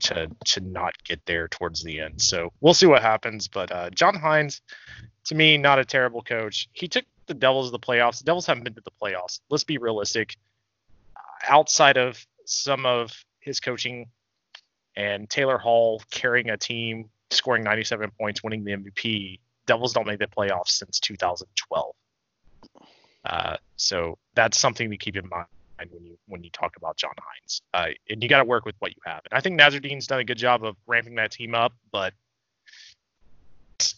to to not get there towards the end. So we'll see what happens. But uh, John Hynes, to me, not a terrible coach. He took the Devils to the playoffs. The Devils haven't been to the playoffs. Let's be realistic. Outside of some of his coaching and Taylor Hall carrying a team, scoring 97 points, winning the MVP. Devils don't make the playoffs since 2012. Uh, so that's something to keep in mind when you when you talk about John Hynes. Uh, and you got to work with what you have. And I think Nasreddine's done a good job of ramping that team up, but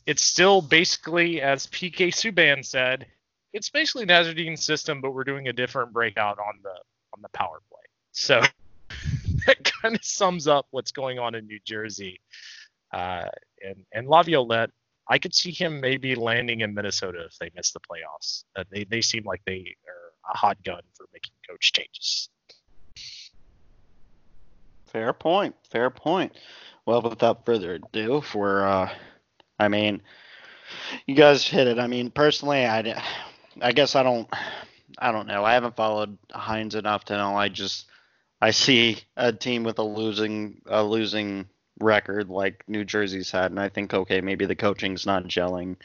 it's still basically, as PK Subban said, it's basically Nasreddine's system, but we're doing a different breakout on the on the power play. So [LAUGHS] that kind of sums up what's going on in New Jersey. Uh, and and Laviolette, I could see him maybe landing in Minnesota if they miss the playoffs. Uh, they they seem like they are a hot gun for making coach changes.
Fair point. Fair point. Well, without further ado, for uh, I mean, you guys hit it. I mean, personally, I, I guess I don't, I don't know. I haven't followed Hynes enough to know. I just, I see a team with a losing, a losing record like New Jersey's had, and I think okay, maybe the coaching's not gelling,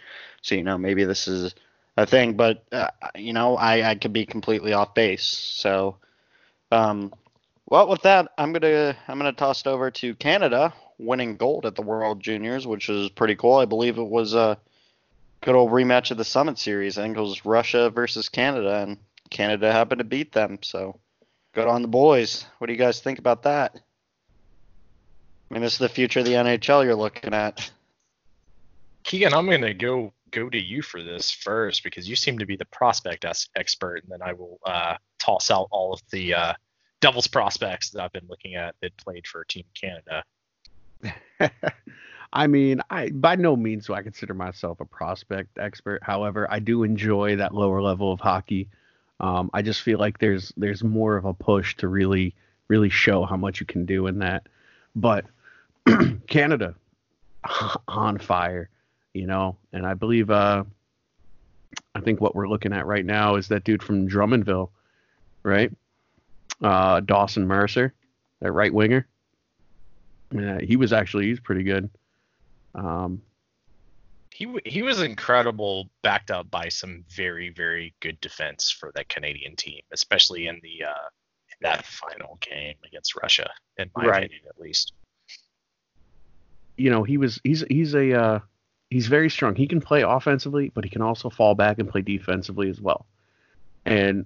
so you know maybe this is a thing. But uh, you know, I I could be completely off base. So, um, well, with that, I'm gonna I'm gonna toss it over to Canada, winning gold at the World Juniors, which is pretty cool. I believe it was a good old rematch of the Summit Series. I think it was Russia versus Canada, and Canada happened to beat them. So, good on the boys. What do you guys think about that? I mean, this is the future of the NHL you're looking at.
Keegan, I'm going to go go to you for this first because you seem to be the prospect expert, and then I will uh, toss out all of the uh, Devils prospects that I've been looking at that played for Team Canada. [LAUGHS]
I mean, I by no means do I consider myself a prospect expert. However, I do enjoy that lower level of hockey. Um, I just feel like there's there's more of a push to really really show how much you can do in that. But [CLEARS THROAT] Canada on fire, you know, and I believe uh I think what we're looking at right now is that dude from Drummondville, right? Uh Dawson Mercer, that right winger. Yeah, he was actually he's pretty good. Um
he he was incredible backed up by some very very good defense for that Canadian team, especially in the uh that final game against Russia in my right. opinion at least
you know, he was he's he's a uh, he's very strong. He can play offensively, but he can also fall back and play defensively as well. And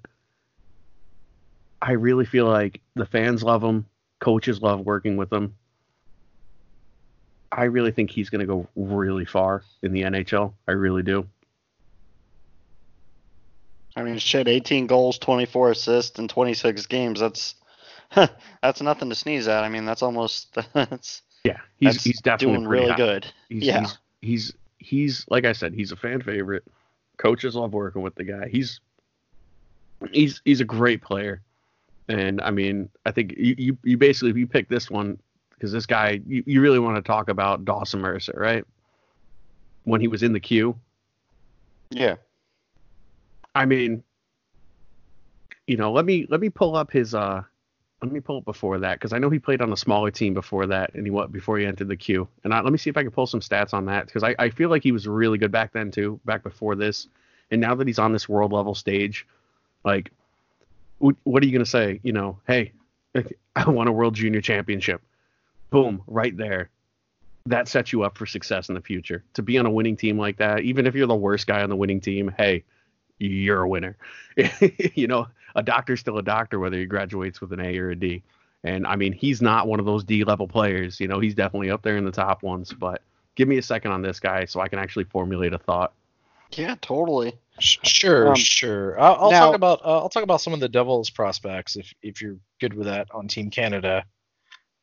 I really feel like the fans love him, coaches love working with him. I really think he's going to go really far in the NHL. I really do.
I mean, shit, 18 goals, 24 assists in 26 games. That's [LAUGHS] that's nothing to sneeze at. I mean, that's almost [LAUGHS] that's
yeah, he's That's he's definitely
doing really high. good.
He's,
yeah,
he's, he's he's like I said, he's a fan favorite. Coaches love working with the guy. He's he's he's a great player, and I mean, I think you you, you basically if you pick this one because this guy you, you really want to talk about Dawson Mercer, right? When he was in the queue.
Yeah.
I mean, you know, let me let me pull up his uh let me pull up before that because I know he played on a smaller team before that, and he what before he entered the queue. And I, let me see if I can pull some stats on that because I, I feel like he was really good back then too, back before this. And now that he's on this world level stage, like, what, what are you gonna say? You know, hey, [LAUGHS] I won a world junior championship. Boom, right there. That sets you up for success in the future. To be on a winning team like that, even if you're the worst guy on the winning team, hey, you're a winner. [LAUGHS] you know, a doctor's still a doctor whether he graduates with an A or a D. And I mean, he's not one of those D level players. You know, he's definitely up there in the top ones. But give me a second on this guy so I can actually formulate a thought.
Yeah, totally.
Sure, um, sure. I'll, I'll now, talk about uh, I'll talk about some of the Devils prospects if if you're good with that on Team Canada.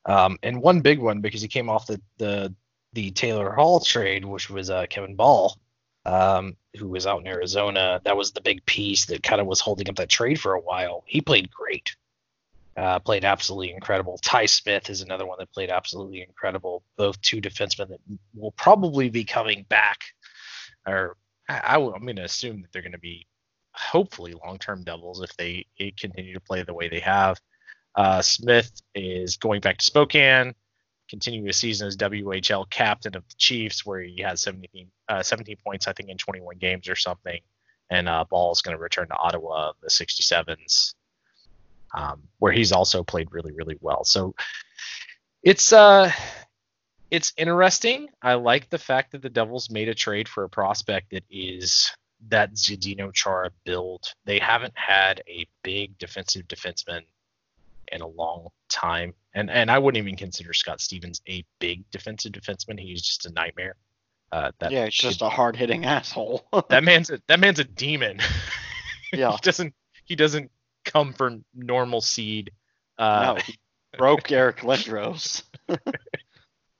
Um, and one big one because he came off the the the Taylor Hall trade, which was uh, Kevin Bahl, um, who was out in Arizona. That was the big piece that kind of was holding up that trade for a while. He played great. Uh, played absolutely incredible. Ty Smith is another one that played absolutely incredible. Both two defensemen that will probably be coming back, or I, am going to assume that they're going to be hopefully long-term Devils if they continue to play the way they have. Uh, Smith is going back to Spokane continuing his season as WHL captain of the Chiefs, where he has 17, uh, 17 points, I think, in 21 games or something. And uh, Bahl is going to return to Ottawa, the 67s, um, where he's also played really, really well. So it's uh, it's interesting. I like the fact that the Devils made a trade for a prospect that is that Zdeno Chara build. They haven't had a big defensive defenseman in a long time, and and I wouldn't even consider Scott Stevens a big defensive defenseman. He's just a nightmare.
Uh, that yeah, he's just a hard hitting asshole. [LAUGHS]
that man's a, that man's a demon. [LAUGHS]
Yeah,
he doesn't he doesn't come from normal seed. Uh,
no, he broke Eric Lindros. [LAUGHS]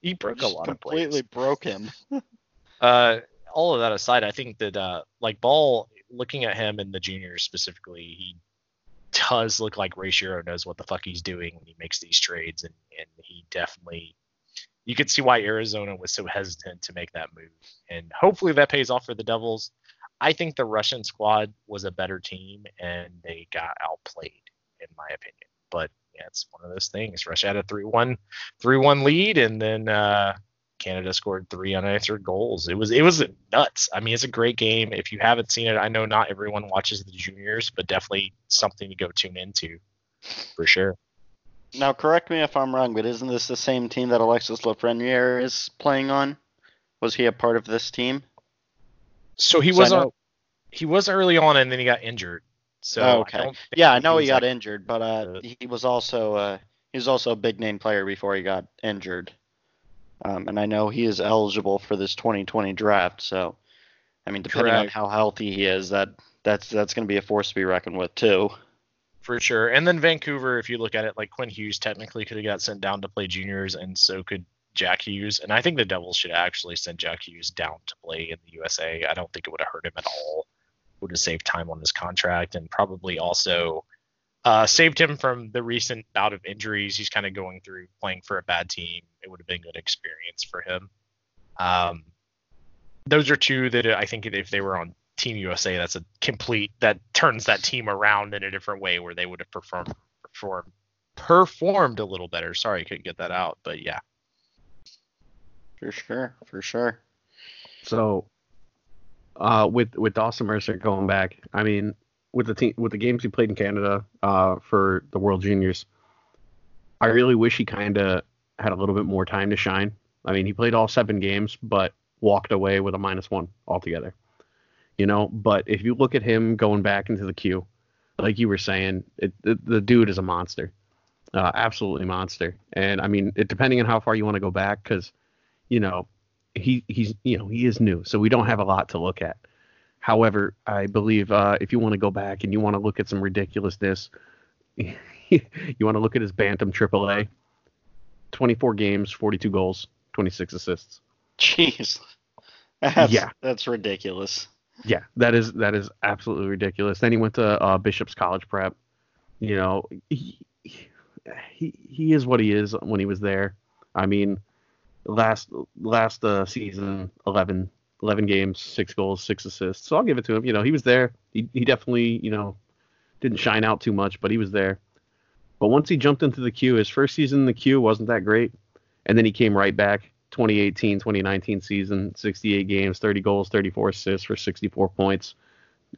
he broke a lot
completely
of
Completely broke him.
uh, all of that aside, I think that uh, like Bahl, looking at him in the juniors specifically, he does look like Ray Shero knows what the fuck he's doing when he makes these trades, and and he definitely. You could see why Arizona was so hesitant to make that move, and hopefully that pays off for the Devils. I think the Russian squad was a better team, and they got outplayed, in my opinion. But yeah, it's one of those things. Russia had a 3-1, 3-1 lead, and then uh, Canada scored three unanswered goals. It was it was nuts. I mean, it's a great game. If you haven't seen it, I know not everyone watches the juniors, but definitely something to go tune into for sure.
Now, correct me if I'm wrong, but isn't this the same team that Alexis Lafreniere is playing on? Was he a part of this team?
So he was on. He was early on, and then he got injured. So
oh, okay, I yeah, I know he, got like, injured, but uh, he was also uh, he was also a big name player before he got injured. Um, and I know he is eligible for this 2020 draft. So, I mean, depending Correct. on how healthy he is, that that's that's going to be a force to be reckoned with too.
For sure. And then Vancouver, if you look at it, like Quinn Hughes technically could have got sent down to play juniors, and so could Jack Hughes. And I think the Devils should actually send Jack Hughes down to play in the USA. I don't think it would have hurt him at all. Would have saved time on his contract, and probably also uh, saved him from the recent bout of injuries he's kind of going through playing for a bad team. It would have been a good experience for him. Um, those are two that I think if they were on Team USA, that's a complete that turns that team around in a different way where they would have performed performed performed a little better. Sorry, I couldn't get that out, but yeah.
For sure, for sure.
So, uh, with with Dawson Mercer going back, I mean, with the team with the games he played in Canada uh, for the World Juniors, I really wish he kind of had a little bit more time to shine. I mean, he played all seven games, but walked away with a minus one altogether. You know, but if you look at him going back into the queue, like you were saying, it, it, the dude is a monster, uh, absolutely monster. And I mean, it, depending on how far you want to go back, because you know, he he's you know he is new, so we don't have a lot to look at. However, I believe uh, if you want to go back and you want to look at some ridiculousness, [LAUGHS] you want to look at his Bantam AAA, 24 games, 42 goals, 26 assists.
Jeez. [LAUGHS] That's, yeah, that's ridiculous.
Yeah, that is that is absolutely ridiculous. Then he went to uh, Bishop's College Prep. You know, he, he he is what he is when he was there. I mean, last last uh, season, 11 11 games, six goals, six assists. So I'll give it to him. You know, he was there. He, he definitely, you know, didn't shine out too much, but he was there. But once he jumped into the queue, his first season in the queue wasn't that great. And then he came right back 2018, 2019 season, 68 games, 30 goals, 34 assists for 64 points.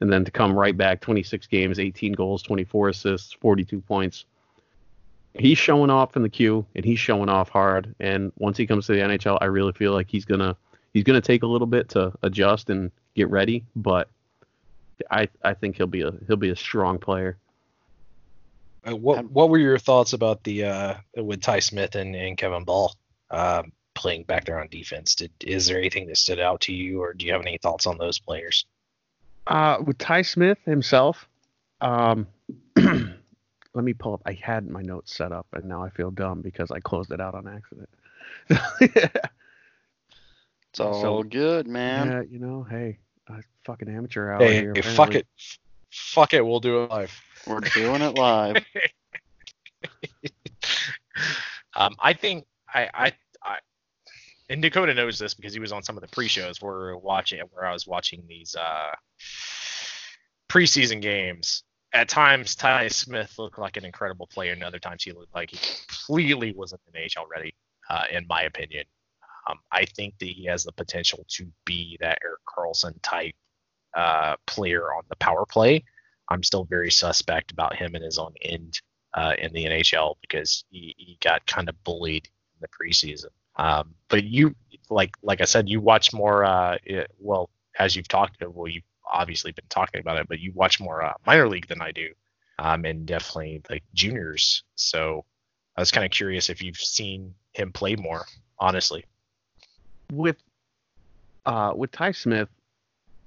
And then to come right back 26 games, 18 goals, 24 assists, 42 points. He's showing off in the queue and he's showing off hard. And once he comes to the NHL, I really feel like he's going to he's going to take a little bit to adjust and get ready, but I I think he'll be a he'll be a strong player.
Uh, what what were your thoughts about the uh, with Ty Smith and, and Kevin Bahl uh, playing back there on defense? Did is there anything that stood out to you, or do you have any thoughts on those players?
Uh, with Ty Smith himself, um, [CLEARS THROAT] let me pull up. I had my notes set up, and now I feel dumb because I closed it out on accident. [LAUGHS]
It's all so, good, man.
Yeah, you know, hey, a fucking amateur out
hey,
here.
Hey, fuck it. Fuck it, we'll do it live.
We're doing it live. [LAUGHS]
um, I think I, I, I, and Dakota knows this because he was on some of the pre-shows where we were watching, where I was watching these uh, preseason games. At times, Ty Smith looked like an incredible player, and other times he looked like he completely wasn't an NHL ready, uh, in my opinion. Um, I think that he has the potential to be that Erik Karlsson type uh, player on the power play. I'm still very suspect about him and his own end uh, in the NHL because he, he got kind of bullied in the preseason. Um, but you, like like I said, you watch more. Uh, it, well, as you've talked, well, you've obviously been talking about it, but you watch more uh, minor league than I do, um, and definitely like juniors. So I was kind of curious if you've seen him play more, honestly.
With uh, with Ty Smith,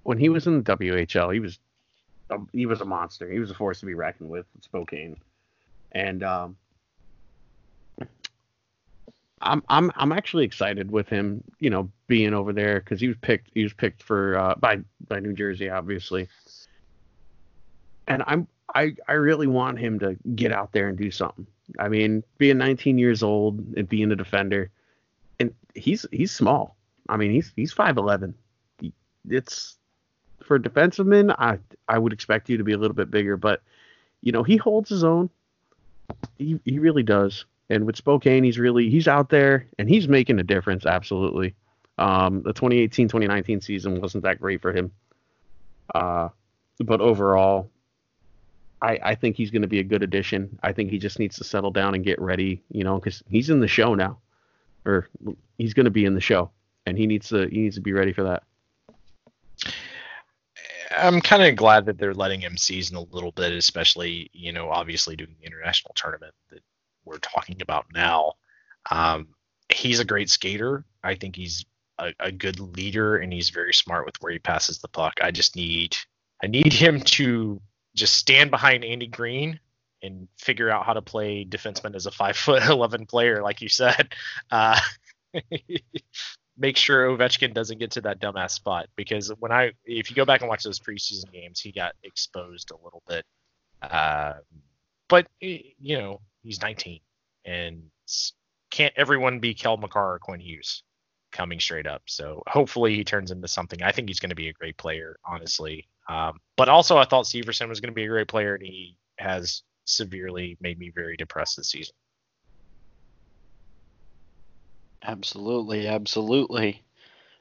when he was in the WHL, he was a, he was a monster. He was a force to be reckoned with at Spokane, and um, I'm I'm I'm actually excited with him, you know, being over there because he was picked he was picked for uh, by by New Jersey, obviously, and I'm I I really want him to get out there and do something. I mean, being 19 years old and being a defender, and he's he's small. I mean, he's he's 5'11. It's for a defenseman, I I would expect you to be a little bit bigger, but you know, he holds his own. He he really does. And with Spokane, he's really he's out there and he's making a difference. Absolutely. Um, the 2018-2019 season wasn't that great for him, uh, but overall, I I think he's going to be a good addition. I think he just needs to settle down and get ready, you know, because he's in the show now, or he's going to be in the show, and he needs to he needs to be ready for that.
I'm kind of glad that they're letting him season a little bit, especially you know, obviously doing the international tournament that we're talking about now. Um, he's a great skater. I think he's a, a, good leader, and he's very smart with where he passes the puck. I just need I need him to just stand behind Andy Greene and figure out how to play defenseman as a five foot [LAUGHS] eleven player, like you said. Uh, [LAUGHS] make sure Ovechkin doesn't get to that dumbass spot because when I if you go back and watch those preseason games, he got exposed a little bit. Uh, but you know he's 19 and can't everyone be Cale Makar or Quinn Hughes coming straight up. So hopefully he turns into something. I think he's going to be a great player, honestly. Um, but also I thought Severson was going to be a great player, and he has severely made me very depressed this season.
Absolutely, absolutely.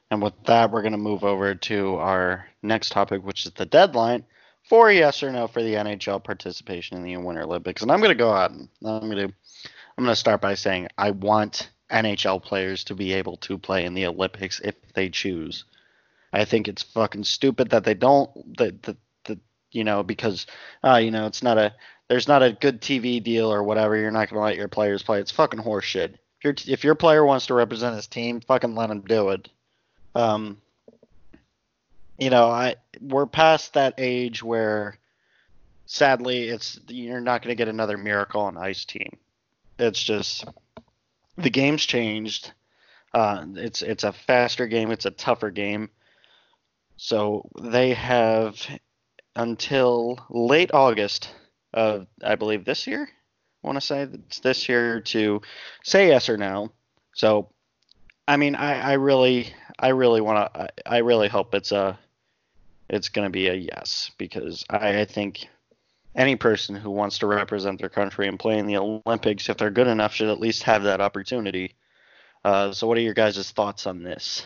And with that, we're going to move over to our next topic, which is the deadline for yes or no for the NHL participation in the Winter Olympics. And I'm going to go out and I'm going to I'm going to start by saying I want NHL players to be able to play in the Olympics if they choose. I think it's fucking stupid that they don't that the, the you know because uh you know it's not a there's not a good TV deal or whatever you're not going to let your players play. It's fucking horseshit your if your player wants to represent his team, fucking let him do it. Um, you know, I we're past that age where sadly it's you're not going to get another miracle on ice team. It's just the game's changed. Uh, it's it's a faster game. It's a tougher game. So they have until late August of I believe this year I want to say it's this year to say yes or no. So, I mean, I, I really, I really want to, I, I really hope it's a, it's going to be a yes because I, I think any person who wants to represent their country and play in the Olympics, if they're good enough, should at least have that opportunity. Uh, so, what are your guys' thoughts on this?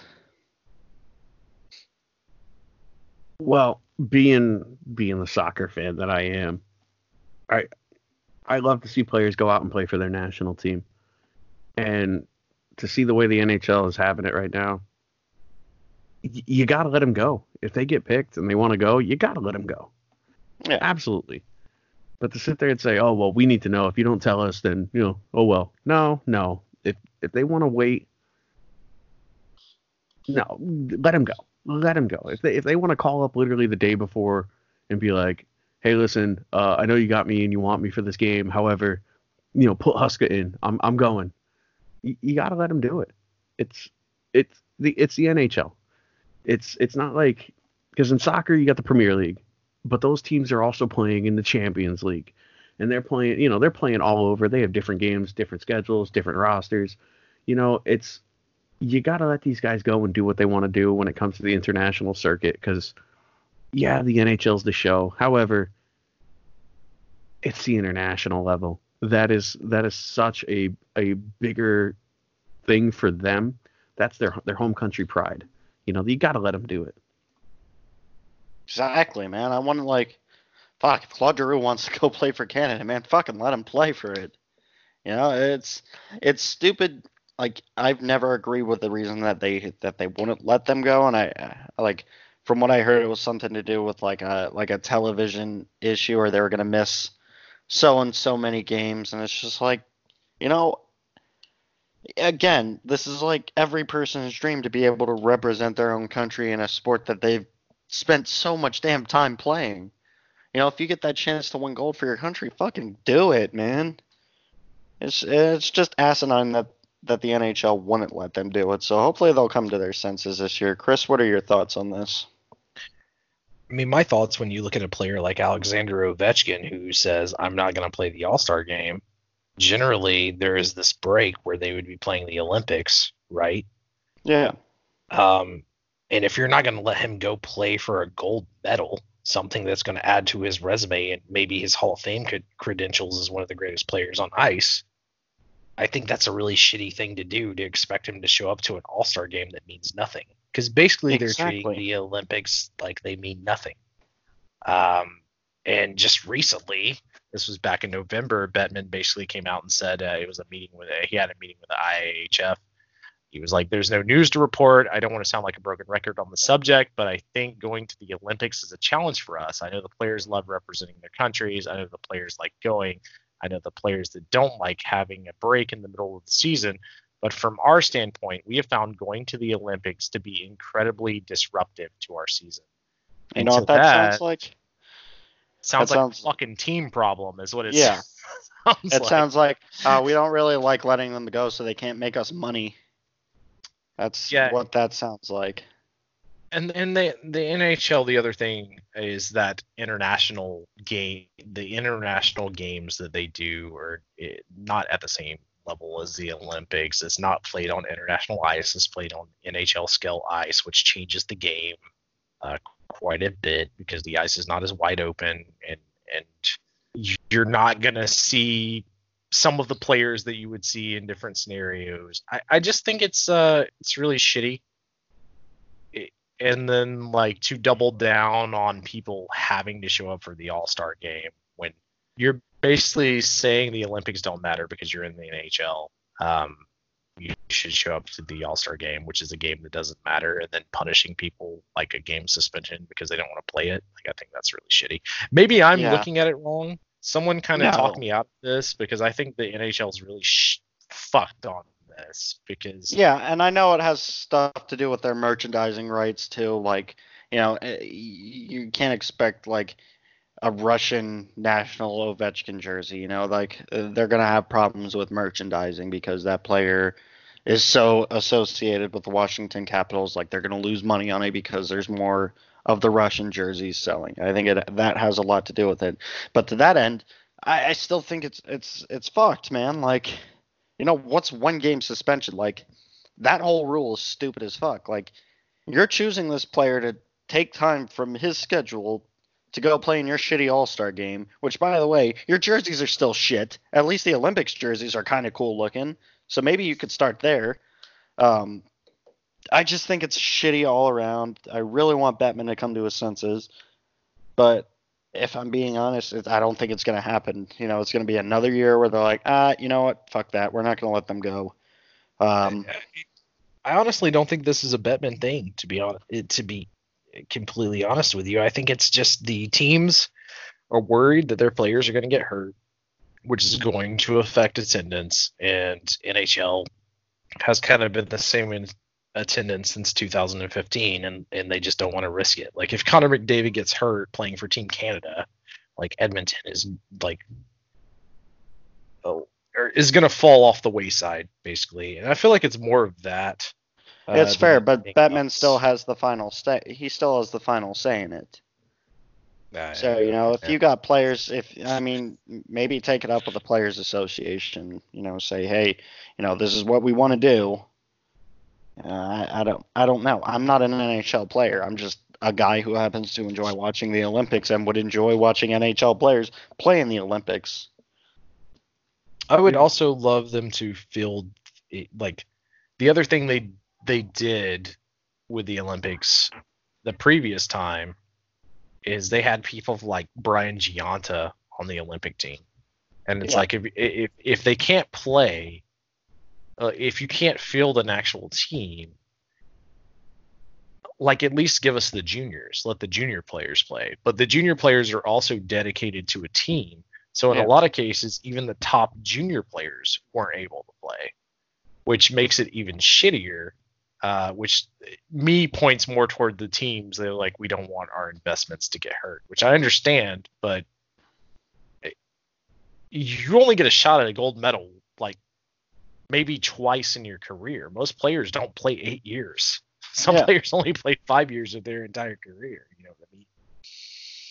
Well, being being the soccer fan that I am, I I love to see players go out and play for their national team. And to see the way the NHL is having it right now, y- you got to let them go. If they get picked and they want to go, you got to let them go. Yeah. Absolutely. But to sit there and say, "Oh, well, we need to know. If you don't tell us, then, you know, oh well." No, no. If if they want to wait, no, let them go. Let them go. If they if they want to call up literally the day before and be like, hey, listen, uh, I know you got me and you want me for this game. However, you know, put Huska in. I'm I'm going. You, you got to let him do it. It's it's the it's the NHL. It's it's not like because in soccer you got the Premier League, but those teams are also playing in the Champions League, and they're playing. You know, they're playing all over. They have different games, different schedules, different rosters. You know, it's you got to let these guys go and do what they want to do when it comes to the international circuit because yeah, the NHL's the show. However, it's the international level. That is that is such a a bigger thing for them. That's their their home country pride. You know, you got to let them do it.
Exactly, man. I want to like, fuck. If Claude Giroux wants to [LAUGHS] go play for Canada, man, fucking let him play for it. You know, it's it's stupid. Like I've never agreed with the reason that they that they wouldn't let them go, and I, I like from what I heard, it was something to do with like a like a television issue, or they were gonna miss so and so many games, and it's just like, you know, again, this is like every person's dream to be able to represent their own country in a sport that they've spent so much damn time playing. You know, if you get that chance to win gold for your country, fucking do it, man. It's it's just asinine that that the NHL wouldn't let them do it. So hopefully they'll come to their senses this year. Chris, what are your thoughts on this?
I mean, my thoughts when you look at a player like Alexander Ovechkin who says, I'm not going to play the All Star game, generally there is this break where they would be playing the Olympics, right?
Yeah.
Um, and if you're not going to let him go play for a gold medal, something that's going to add to his resume and maybe his Hall of Fame credentials as one of the greatest players on ice, I think that's a really shitty thing to do to expect him to show up to an All Star game that means nothing because basically they're treating the Olympics like they mean nothing. Um, and just recently, this was back in November, Bettman basically came out and said uh, it was a meeting with he had a meeting with the IIHF. He was like, "There's no news to report. I don't want to sound like a broken record on the subject, but I think going to the Olympics is a challenge for us. I know the players love representing their countries. I know the players like going. I know the players that don't like having a break in the middle of the season. But from our standpoint, we have found going to the Olympics to be incredibly disruptive to our season.
You and know what that, that, sounds like?
Sounds that like sounds... a fucking team problem, is what it
yeah. [LAUGHS] sounds it like. sounds like uh, we don't really like letting them go, so they can't make us money. That's yeah. what that sounds like.
And and the the NHL, the other thing is that international game, the international games that they do are eh, not at the same level as the Olympics. It's not played on international ice. It's played on NHL scale ice, which changes the game uh, quite a bit because the ice is not as wide open and and you're not gonna see some of the players that you would see in different scenarios. I, I just think it's uh it's really shitty. It, and then like to double down on people having to show up for the All Star game when you're basically saying the Olympics don't matter because you're in the NHL. Um, you should show up to the All Star game, which is a game that doesn't matter, and then punishing people like a game suspension because they don't want to play it. Like I think that's really shitty. Maybe I'm yeah. looking at it wrong. Someone kind of no. talked me out of this because I think the NHL is really sh- fucked on this because
yeah, and I know it has stuff to do with their merchandising rights too. Like you know, eh, you can't expect like a Russian national Ovechkin jersey. You know, like uh, they're gonna have problems with merchandising because that player is so associated with the Washington Capitals. Like they're gonna lose money on it because there's more of the Russian jerseys selling. I think it that has a lot to do with it. But to that end, I, I still think it's it's it's fucked, man. Like, you know, what's one game suspension? Like, that whole rule is stupid as fuck. Like, you're choosing this player to take time from his schedule to go play in your shitty All Star game, which, by the way, your jerseys are still shit. At least the Olympics jerseys are kind of cool looking. So maybe you could start there. Um, I just think it's shitty all around. I really want Bettman to come to his senses. But if I'm being honest, I don't think it's going to happen. You know, it's going to be another year where they're like, ah, you know what? Fuck that. We're not going to let them go. Um,
I honestly don't think this is a Bettman thing, to be honest. To be completely honest with you. I think it's just the teams are worried that their players are going to get hurt, which is going to affect attendance. And NHL has kind of been the same in attendance since 2015, and, and they just don't want to risk it. Like if Connor McDavid gets hurt playing for Team Canada, like Edmonton is like oh, is going to fall off the wayside basically. And I feel like it's more of that
it's fair, but Bettman still has the final say. He still has the final say in it. Uh, so you know, if yeah. you got players, if I mean, maybe take it up with the players' association. You know, say, hey, you know, this is what we want to do. Uh, I, I don't, I don't know. I'm not an NHL player. I'm just a guy who happens to enjoy watching the Olympics and would enjoy watching NHL players play in the Olympics.
I would also love them to field like the other thing they they did with the Olympics the previous time is they had people like Brian Gionta on the Olympic team. And it's yeah. like if, if if they can't play, uh, if you can't field an actual team, like at least give us the juniors, let the junior players play. But the junior players are also dedicated to a team. So in
Yeah.
a lot of cases, even the top junior players weren't able to play, which makes it even shittier. Uh, which me points more toward the teams. They're like, we don't want our investments to get hurt, which I understand, but it- you only get a shot at a gold medal like maybe twice in your career. Most players don't play eight years. [LAUGHS] Some
Yeah.
players only play five years of their entire career. You know what I mean?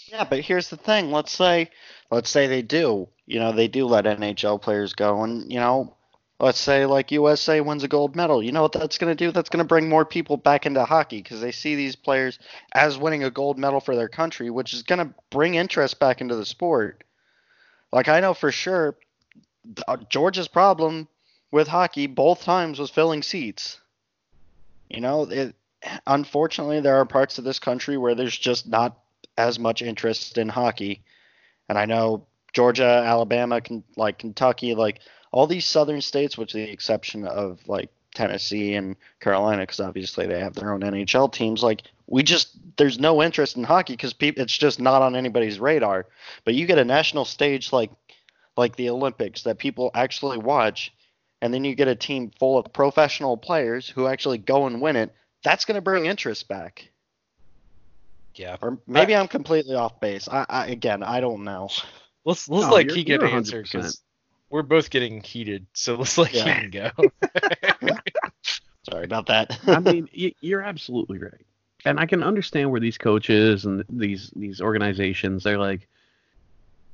Yeah, but here's the thing. Let's say, let's say they do. You know, they do let NHL players go, and you know, let's say like USA wins a gold medal. You know what that's going to do? That's going to bring more people back into hockey because they see these players as winning a gold medal for their country, which is going to bring interest back into the sport. Like I know for sure, uh, Georgia's problem with hockey both times was filling seats. You know, it, unfortunately, there are parts of this country where there's just not as much interest in hockey. And I know Georgia, Alabama, like Kentucky, like all these southern states, with the exception of like Tennessee and Carolina, because obviously they have their own NHL teams. Like we just there's no interest in hockey because people it's just not on anybody's radar. But you get a national stage like like the Olympics that people actually watch, and then you get a team full of professional players who actually go and win it. That's going to bring interest back.
Yeah.
Or maybe I'm completely off base. I, I again, I don't know.
Let's let's
No,
let
you're-
Keegan
you're
answer because we're both getting heated. So [LAUGHS] let's let
Yeah.
Keegan go. [LAUGHS]
Sorry about that. [LAUGHS]
I mean, you're absolutely right, and I can understand where these coaches and these these organizations they're like,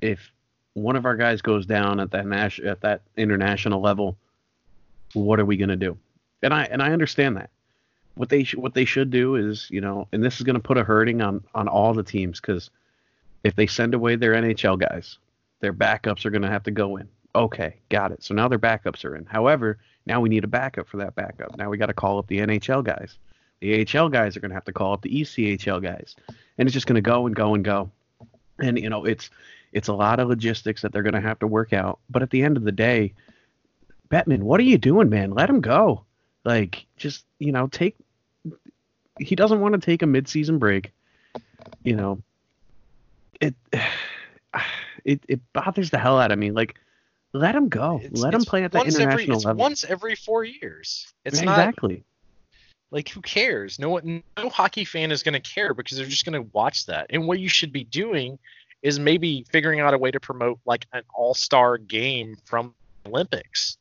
if one of our guys goes down at that nas- at that international level, what are we gonna do? And I and I understand that. What they sh- what they should do is you know, and this is gonna put a hurting on on all the teams because if they send away their NHL guys, their backups are gonna have to go in. Okay, got it. So now their backups are in. However, now we need a backup for that backup. Now we got to call up the NHL guys. The AHL guys are going to have to call up the ECHL guys, and it's just going to go and go and go. And you know, it's it's a lot of logistics that they're going to have to work out. But at the end of the day, Bettman, what are you doing, man? Let him go. Like, just you know, take. He doesn't want to take a midseason break. You know, it [SIGHS] it it bothers the hell out of me. Like, let him go.
It's-
let
it's
play at the
once every, it's
level.
once every four years. It's not
exactly.
like who cares? No one, no hockey fan is going to care because they're just going to watch that. And what you should be doing is maybe figuring out a way to promote like an all-star game from Olympics.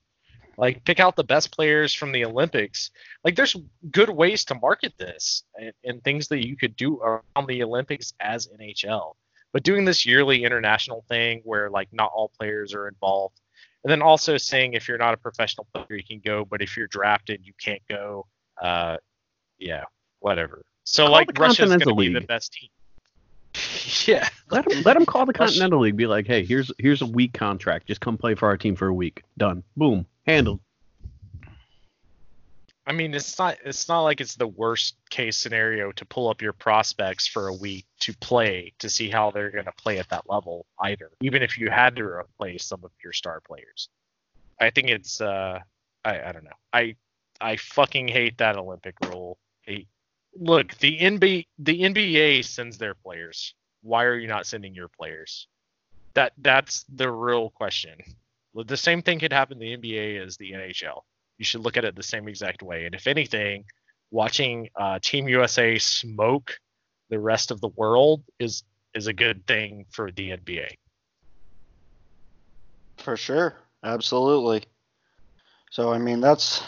Like pick out the best players from the Olympics. Like there's good ways to market this and, and things that you could do around the Olympics as NHL. But doing this yearly international thing where like not all players are involved, and then also saying if you're not a professional player you can go, but if you're drafted you can't go. Uh, yeah, whatever. So
Call
like
the
Russia's going to be the best team. [LAUGHS] yeah,
Let him let him call the [LAUGHS] Continental League. Be like, hey, here's here's a week contract. Just come play for our team for a week. Done. Boom. Handled.
I mean, it's not it's not like it's the worst case scenario to pull up your prospects for a week to play to see how they're going to play at that level either. Even if you had to replace some of your star players, I think it's uh, I I don't know. I I fucking hate that Olympic rule. Look, the NBA the NBA sends their players. Why are you not sending your players? That that's the real question. The same thing could happen the NBA as the NHL you should look at it the same exact way. And if anything, watching uh, Team USA smoke the rest of the world is is a good thing for the NBA.
For sure, absolutely. So I mean, that's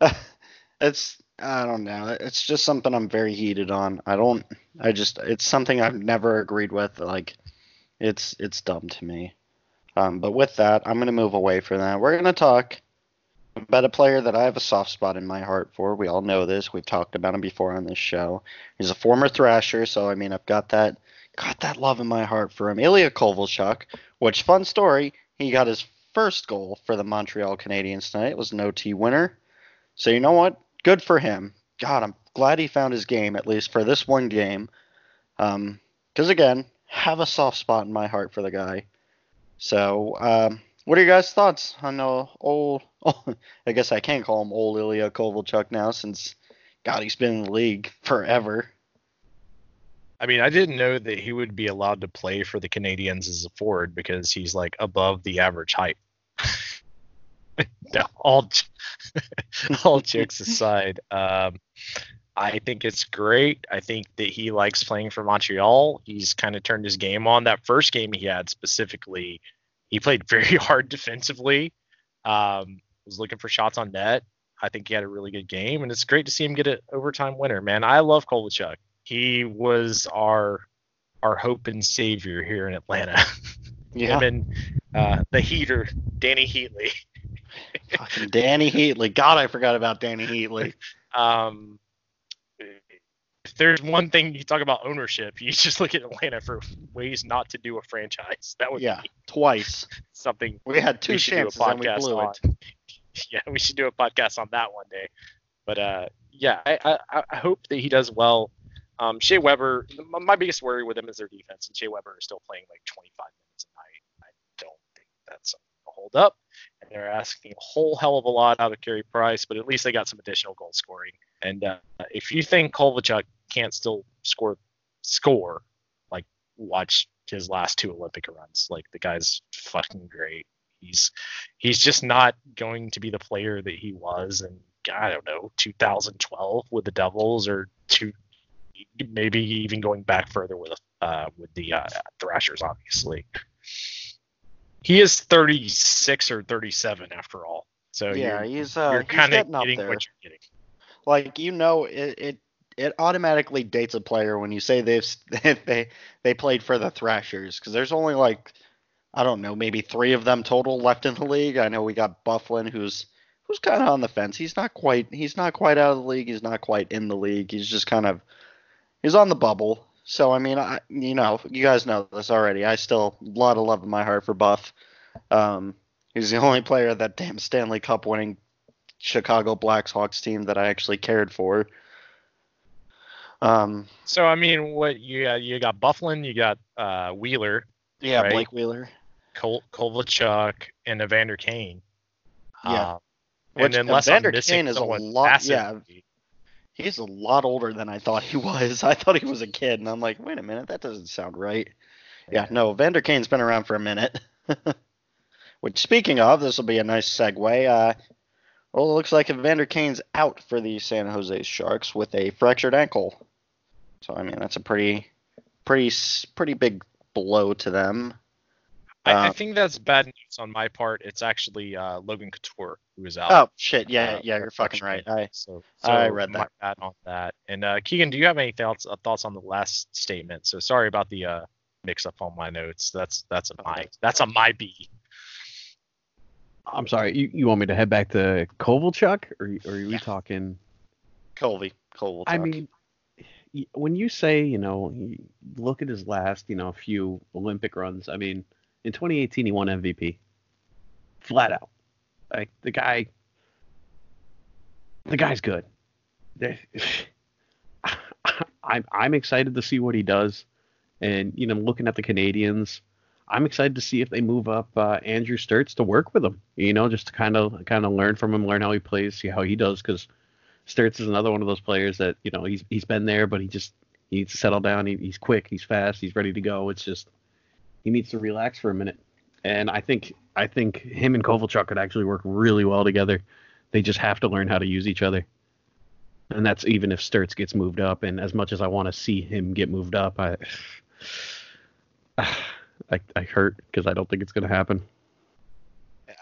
[LAUGHS] it's I don't know. It's just something I'm very heated on. I don't. I just it's something I've never agreed with. Like, it's it's dumb to me. Um, but with that, I'm gonna move away from that. We're gonna talk about a player that I have a soft spot in my heart for. We all know this. We've talked about him before on this show. He's a former Thrasher, so I mean, I've got that got that love in my heart for him. Ilya Kovalchuk. Which fun story? He got his first goal for the Montreal Canadiens tonight. It was an OT winner. So you know what? Good for him. God, I'm glad he found his game at least for this one game. Um, because again, have a soft spot in my heart for the guy. So, um, what are your guys' thoughts on uh, old? Oh, [LAUGHS] I guess I can't call him old Ilya Kovalchuk now since God, he's been in the league forever.
I mean, I didn't know that he would be allowed to play for the Canadiens as a forward because he's like above the average height. [LAUGHS] all [LAUGHS] all jokes aside, um, I think it's great. I think that he likes playing for Montreal. He's kind of turned his game on. That first game he had specifically, he played very [LAUGHS] hard defensively. Um, was looking for shots on net. I think he had a really good game, and it's great to see him get an overtime winner. Man, I love Kovalchuk. He was our our hope and savior here in Atlanta. [LAUGHS]
Yeah.
Him and uh, the heater, Dany Heatley. [LAUGHS]
Fucking Dany Heatley. God, I forgot about Dany Heatley.
Um, if there's one thing you talk about ownership, you just look at Atlanta for ways not to do a franchise. That would
Yeah,
be
twice. [LAUGHS]
something
We had two
we do a
chances and we
podcast
blew
on.
it. [LAUGHS]
yeah, we should do a podcast on that one day. But uh, yeah, I, I, I hope that he does well. Um, Shea Weber, my, biggest worry with him is their defense, and Shea Weber is still playing like 25 minutes a night. I don't think that's to hold up. And they're asking a whole hell of a lot out of Carey Price, but at least they got some additional goal scoring. And uh, if you think Kovalchuk can't still score, score, like watch his last two Olympic runs. Like the guy's fucking great. He's he's just not going to be the player that he was in I don't know 2012 with the Devils or two maybe even going back further with uh with the uh, Thrashers obviously. He is 36 or 37 after all. So
yeah,
you're,
he's uh,
you're kind of
getting
getting what you're getting.
Like you know, it, it it automatically dates a player when you say they've [LAUGHS] they they played for the Thrashers because there's only like I don't know maybe three of them total left in the league. I know we got Byfuglien who's who's kind of on the fence. He's not quite he's not quite out of the league. He's not quite in the league. He's just kind of he's on the bubble. So I mean, I you know you guys know this already. I still a lot of love in my heart for Buff. Um, he's the [LAUGHS] only player that damn Stanley Cup winning Chicago Blackhawks team that I actually cared for. Um,
So I mean, what you got, you got Byfuglien, you got uh, Wheeler,
yeah,
Right.
Blake Wheeler.
Kol- Kovalchuk, and Evander Kane.
Yeah.
Um, and unless I'm
Evander Kane is a lot- yeah. He's a lot older than I thought he [LAUGHS] was. I thought he was a kid, and I'm like, wait a minute, that doesn't sound right. Yeah, no, Vander Kane's been around for a minute. [LAUGHS] Which, speaking of, this will be a nice segue. Uh, well, it looks like Evander Kane's out for the San Jose Sharks with a fractured ankle. So, I mean, that's a pretty, pretty, pretty big blow to them.
I, I
Uh,
think that's bad news on my part. It's actually uh, Logan Couture who is out.
Oh shit! Yeah,
uh,
yeah, you're fucking right. I.
So, so
I read that.
bad on that. And uh, Keegan, do you have any thoughts uh, thoughts on the last statement? So sorry about the uh, mix up on my notes. That's that's a my that's a my B.
I'm sorry. You, you want me to head back to Kovalchuk, or, or are we talking?
Colby, Cole.
I mean, when you say, you know, you look at his last, you know, few Olympic runs. I mean, in 2018 he won MVP, flat out. Like the guy, the guy's good. [LAUGHS] I'm I'm excited to see what he does, and you know, looking at the Canadiens, I'm excited to see if they move up uh, Andrew Sturts to work with him. You know, just to kind of kind of learn from him, learn how he plays, see how he does, because Sturts is another one of those players that you know he's he's been there, but he just he needs to settle down. He, he's quick, he's fast, he's ready to go. It's just he needs to relax for a minute. And I think I think him and Kovalchuk could actually work really well together. They just have to learn how to use each other. And that's even if Sturts gets moved up. And as much as I want to see him get moved up, I [SIGHS] I, I hurt because I don't think it's going to happen.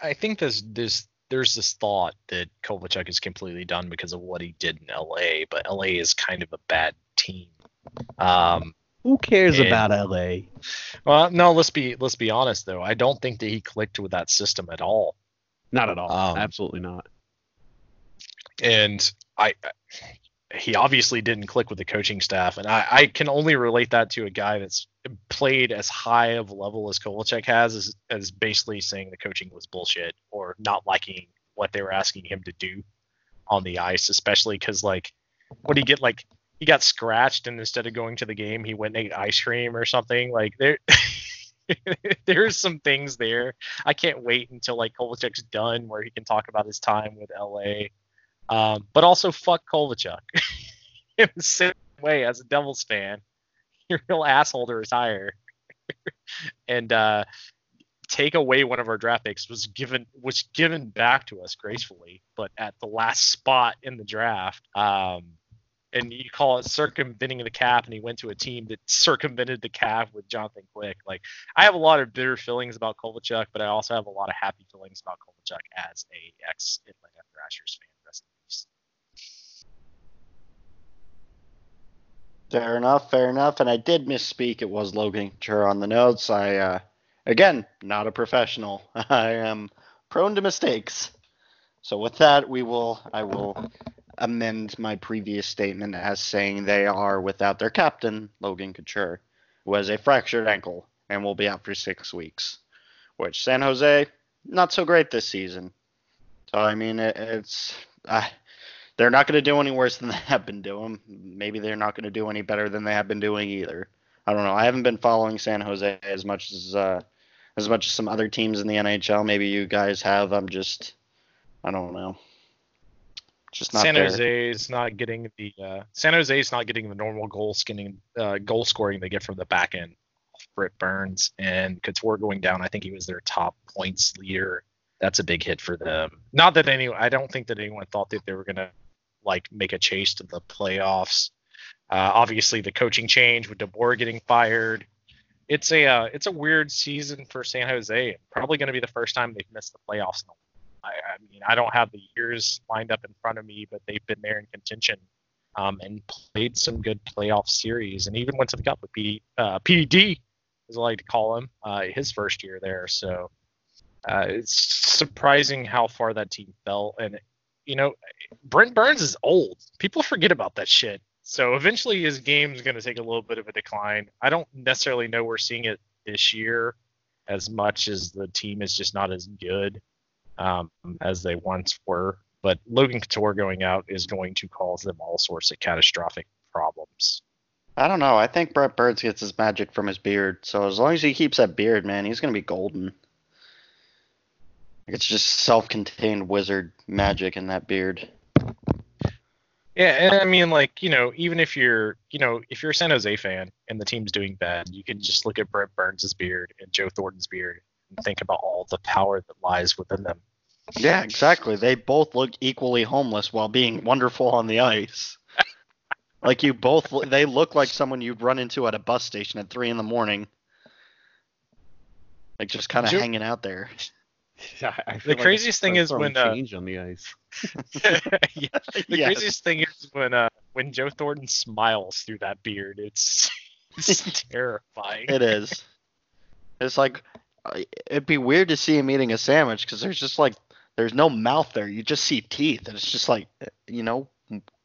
I think there's there's there's this thought that Kovalchuk is completely done because of what he did in LA, but LA is kind of a bad team. Um,
Who cares
And-
about LA?
well, no, let's be let's be honest though. I don't think that he clicked with that system at all.
Not at all.
Um,
Absolutely not.
and I he obviously didn't click with the coaching staff, and I, I can only relate that to a guy that's played as high of a level as Kovalchuk has, as, as basically saying the coaching was bullshit or not liking what they were asking him to do on the ice, especially because like what do you get like he got scratched and instead of going to the game he went and ate ice cream or something like there [LAUGHS] there's some things there i can't wait until like Kovalchuk's done where he can talk about his time with la Um, but also fuck Kovalchuk [LAUGHS] in the same way as a Devils fan. [LAUGHS] You're a real asshole to retire. and uh, take away one of our draft picks was given was given back to us gracefully, but at the last spot in the draft. Um, and you call it circumventing the cap, and he went to a team that circumvented the cap with Jonathan Quick. Like I have a lot of bitter feelings about Kovalchuk, but I also have a lot of happy feelings about Kovalchuk as a ex Atlanta Thrashers fan. Rest in peace.
Fair enough, fair enough. And I did misspeak. It was Logan Couture on the notes. I, uh, again, not a professional. [LAUGHS] I am prone to mistakes. So with that, we will, I will amend my previous statement as saying they are without their captain, Logan Couture, who has a fractured ankle and will be out for six weeks. Which San Jose, not so great this season. So I mean, it, it's. Uh, they're not going to do any worse than [LAUGHS] they have been doing. Maybe they're not going to do any better than they have been doing either. I don't know. I haven't been following San Jose as much as uh, as much as some other teams in the NHL. Maybe you guys have. I'm just, I don't know.
Just not San there. Jose is not getting the uh, San Jose is not getting the normal goal skinning uh, goal scoring they get from the back end. Brent Burns and Couture going down. I think he was their top points leader. That's a big hit for them. Not that any. I don't think that anyone thought that they were gonna like make a chase to the playoffs. Uh, obviously, the coaching change with DeBoer getting fired. It's a uh, it's a weird season for San Jose. Probably going to be the first time they've missed the playoffs. I, I, mean, I don't have the years lined up in front of me, but they've been there in contention um, and played some good playoff series, and even went to the cup with PD, uh, PDD, as I like to call him, uh, his first year there. So uh, it's surprising how far that team fell, and you know, Brent Burns is old. People forget about that shit. So eventually his game's going to take a little bit of a decline. I don't necessarily know we're seeing it this year as much as the team is just not as good um, as they once were. But Logan Couture going out is going to cause them all sorts of catastrophic problems.
I don't know. I think Brent Burns gets his magic from his beard. So as long as he keeps that beard, man, he's going to be golden. It's just self-contained wizard magic in that beard.
Yeah, and I mean, like you know, even if you're, you know, if you're a San Jose fan and the team's doing bad, you can just look at Brent Burns' beard and Joe Thornton's beard and think about all the power that lies within them.
Yeah, exactly. They both look equally homeless while being wonderful on the ice. [LAUGHS] like you both, they look like someone you'd run into at a bus station at three in the morning, like just kind of hanging out there. [LAUGHS]
Yeah, the like craziest thing is when
uh, change on the ice. [LAUGHS]
yeah, the yes. craziest thing is when uh, when Joe Thornton smiles through that beard. It's it's terrifying.
It is. It's like uh, it'd be weird to see him eating a sandwich because there's just like there's no mouth there. You just see teeth, and it's just like you know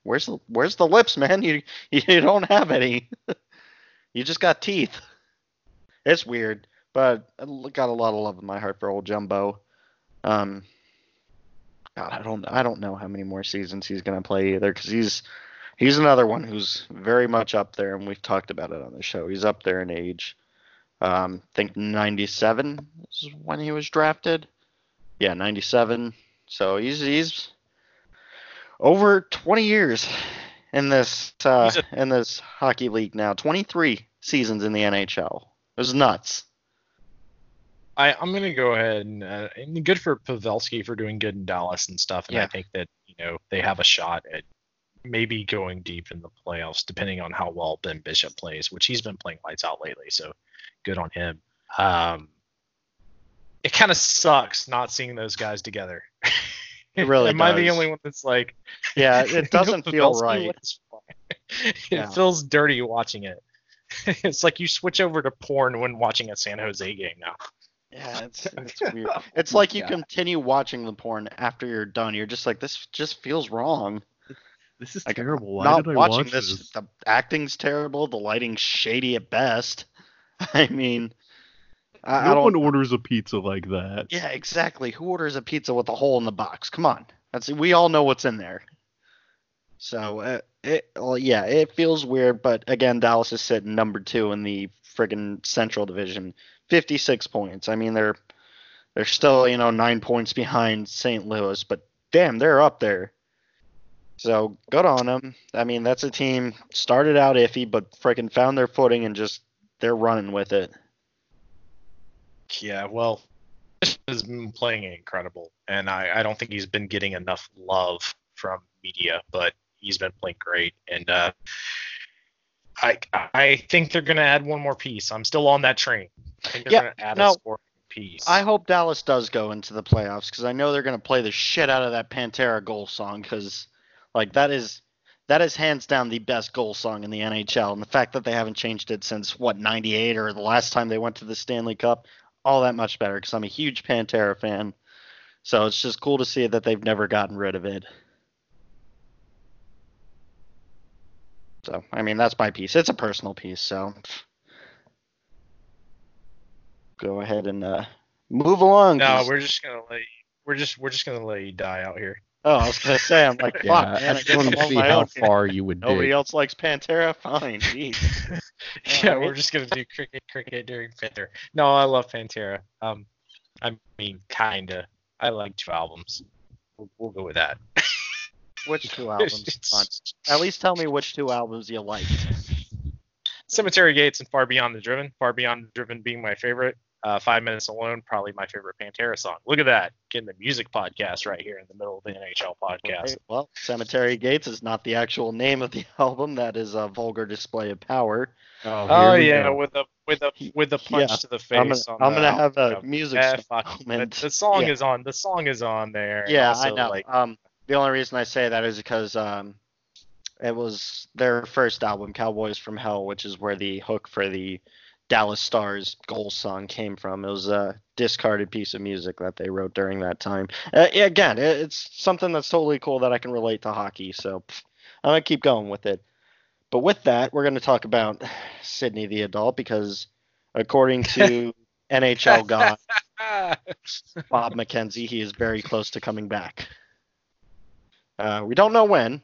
where's the where's the lips, man? [LAUGHS] You you don't have any. [LAUGHS] you just got teeth. It's weird, but I got a lot of love in my heart for old Jumbo. Um, God, I don't I don't know how many more seasons he's gonna play either because he's he's another one who's very much up there, and we've talked about it on the show. He's up there in age. Um, I think 97 is when he was drafted. Yeah, 97. So he's he's over 20 years in this uh, a, in this hockey league now. 23 seasons in the NHL. It was nuts.
I, I'm going to go ahead and, uh, and good for Pavelski for doing good in Dallas and stuff. And yeah. I think that you know they have a shot at maybe going deep in the playoffs, depending on how well Ben Bishop plays, which he's been playing lights out lately. So good on him. Um, it kind of sucks not seeing those guys together.
It really. [LAUGHS]
Am does. I the only one that's like?
Yeah, [LAUGHS] it doesn't feel right. [LAUGHS]
it yeah. feels dirty watching it. it's like you switch over to porn when watching a San Jose game now.
Yeah, it's, it's weird. Oh it's like you continue watching the porn after you're done. You're just like, this just feels wrong.
This is like, terrible. Why
not
did I
watching
watch
this,
this?
The acting's terrible. The lighting's shady at best. I mean,
I, no I one orders a pizza like that.
Yeah, exactly. Who orders a pizza with a hole in the box? Come on. That's we all know what's in there. So uh, it, well, yeah, it feels weird, but again, Dallas is sitting number two in the friggin' Central Division. 56 points. I mean, they're they're still you know nine points behind St. Louis, but damn, they're up there. So good on them. I mean, that's a team started out iffy, but freaking found their footing and just they're running with it.
Yeah, well, [LAUGHS] has been playing incredible, and I, I don't think he's been getting enough love from media, but he's been playing great, and uh, I I think they're gonna add one more piece. I'm still on that train. I think they're
Yeah,
gonna add
no.
a scoring piece.
I hope Dallas does go into the playoffs because I know they're going to play the shit out of that Pantera goal song because, like, that is that is hands down the best goal song in the NHL. And the fact that they haven't changed it since what '98 or the last time they went to the Stanley Cup, all that much better because I'm a huge Pantera fan. So it's just cool to see that they've never gotten rid of it. So I mean that's my piece. It's a personal piece. So go ahead and uh, move along.
no,
'cause-
we're just gonna let you, we're just we're just gonna let you die out here.
Oh, I was gonna say, I'm like, fuck,
Yeah,
man,
I
I
just
guess
wanted
I'm
to see how
own here.
far you would
Nobody
dig.
else likes Pantera. Fine, jeez. [LAUGHS]
yeah, [LAUGHS]
Alright.
we're just gonna do cricket, cricket during Panther. No, I love Pantera. Um, I mean, kinda. I like two albums. We'll, we'll go with that. [LAUGHS]
Which two [LAUGHS] albums? At least tell me which two albums you like.
Cemetery Gates and Far Beyond the Driven. Far Beyond the Driven being my favorite. Uh, Five Minutes Alone, probably my favorite Pantera song. Look at that, getting the music podcast right here in the middle of the NHL podcast.
Okay, well, Cemetery Gates is not the actual name of the [LAUGHS] album. That is a vulgar display of power.
Oh
here we
yeah,
go.
with a with a with a punch
Yeah,
to the face.
I'm gonna,
on
I'm gonna have a music
Yeah,
song.
The,
moment.
the song
Yeah.
is on. The song is on there.
Yeah,
also,
I know.
Like,
um, the only reason I say that is because um, it was their first album, Cowboys from Hell, which is where the hook for the Dallas Stars goal song came from. It was a discarded piece of music that they wrote during that time. Uh, again, it, it's something that's totally cool that I can relate to hockey. So pff, I'm gonna keep going with it. But with that, we're gonna talk about Sidney the adult because according to [LAUGHS] NHL God [LAUGHS] Bob McKenzie, he is very close to coming back. Uh, we don't know when.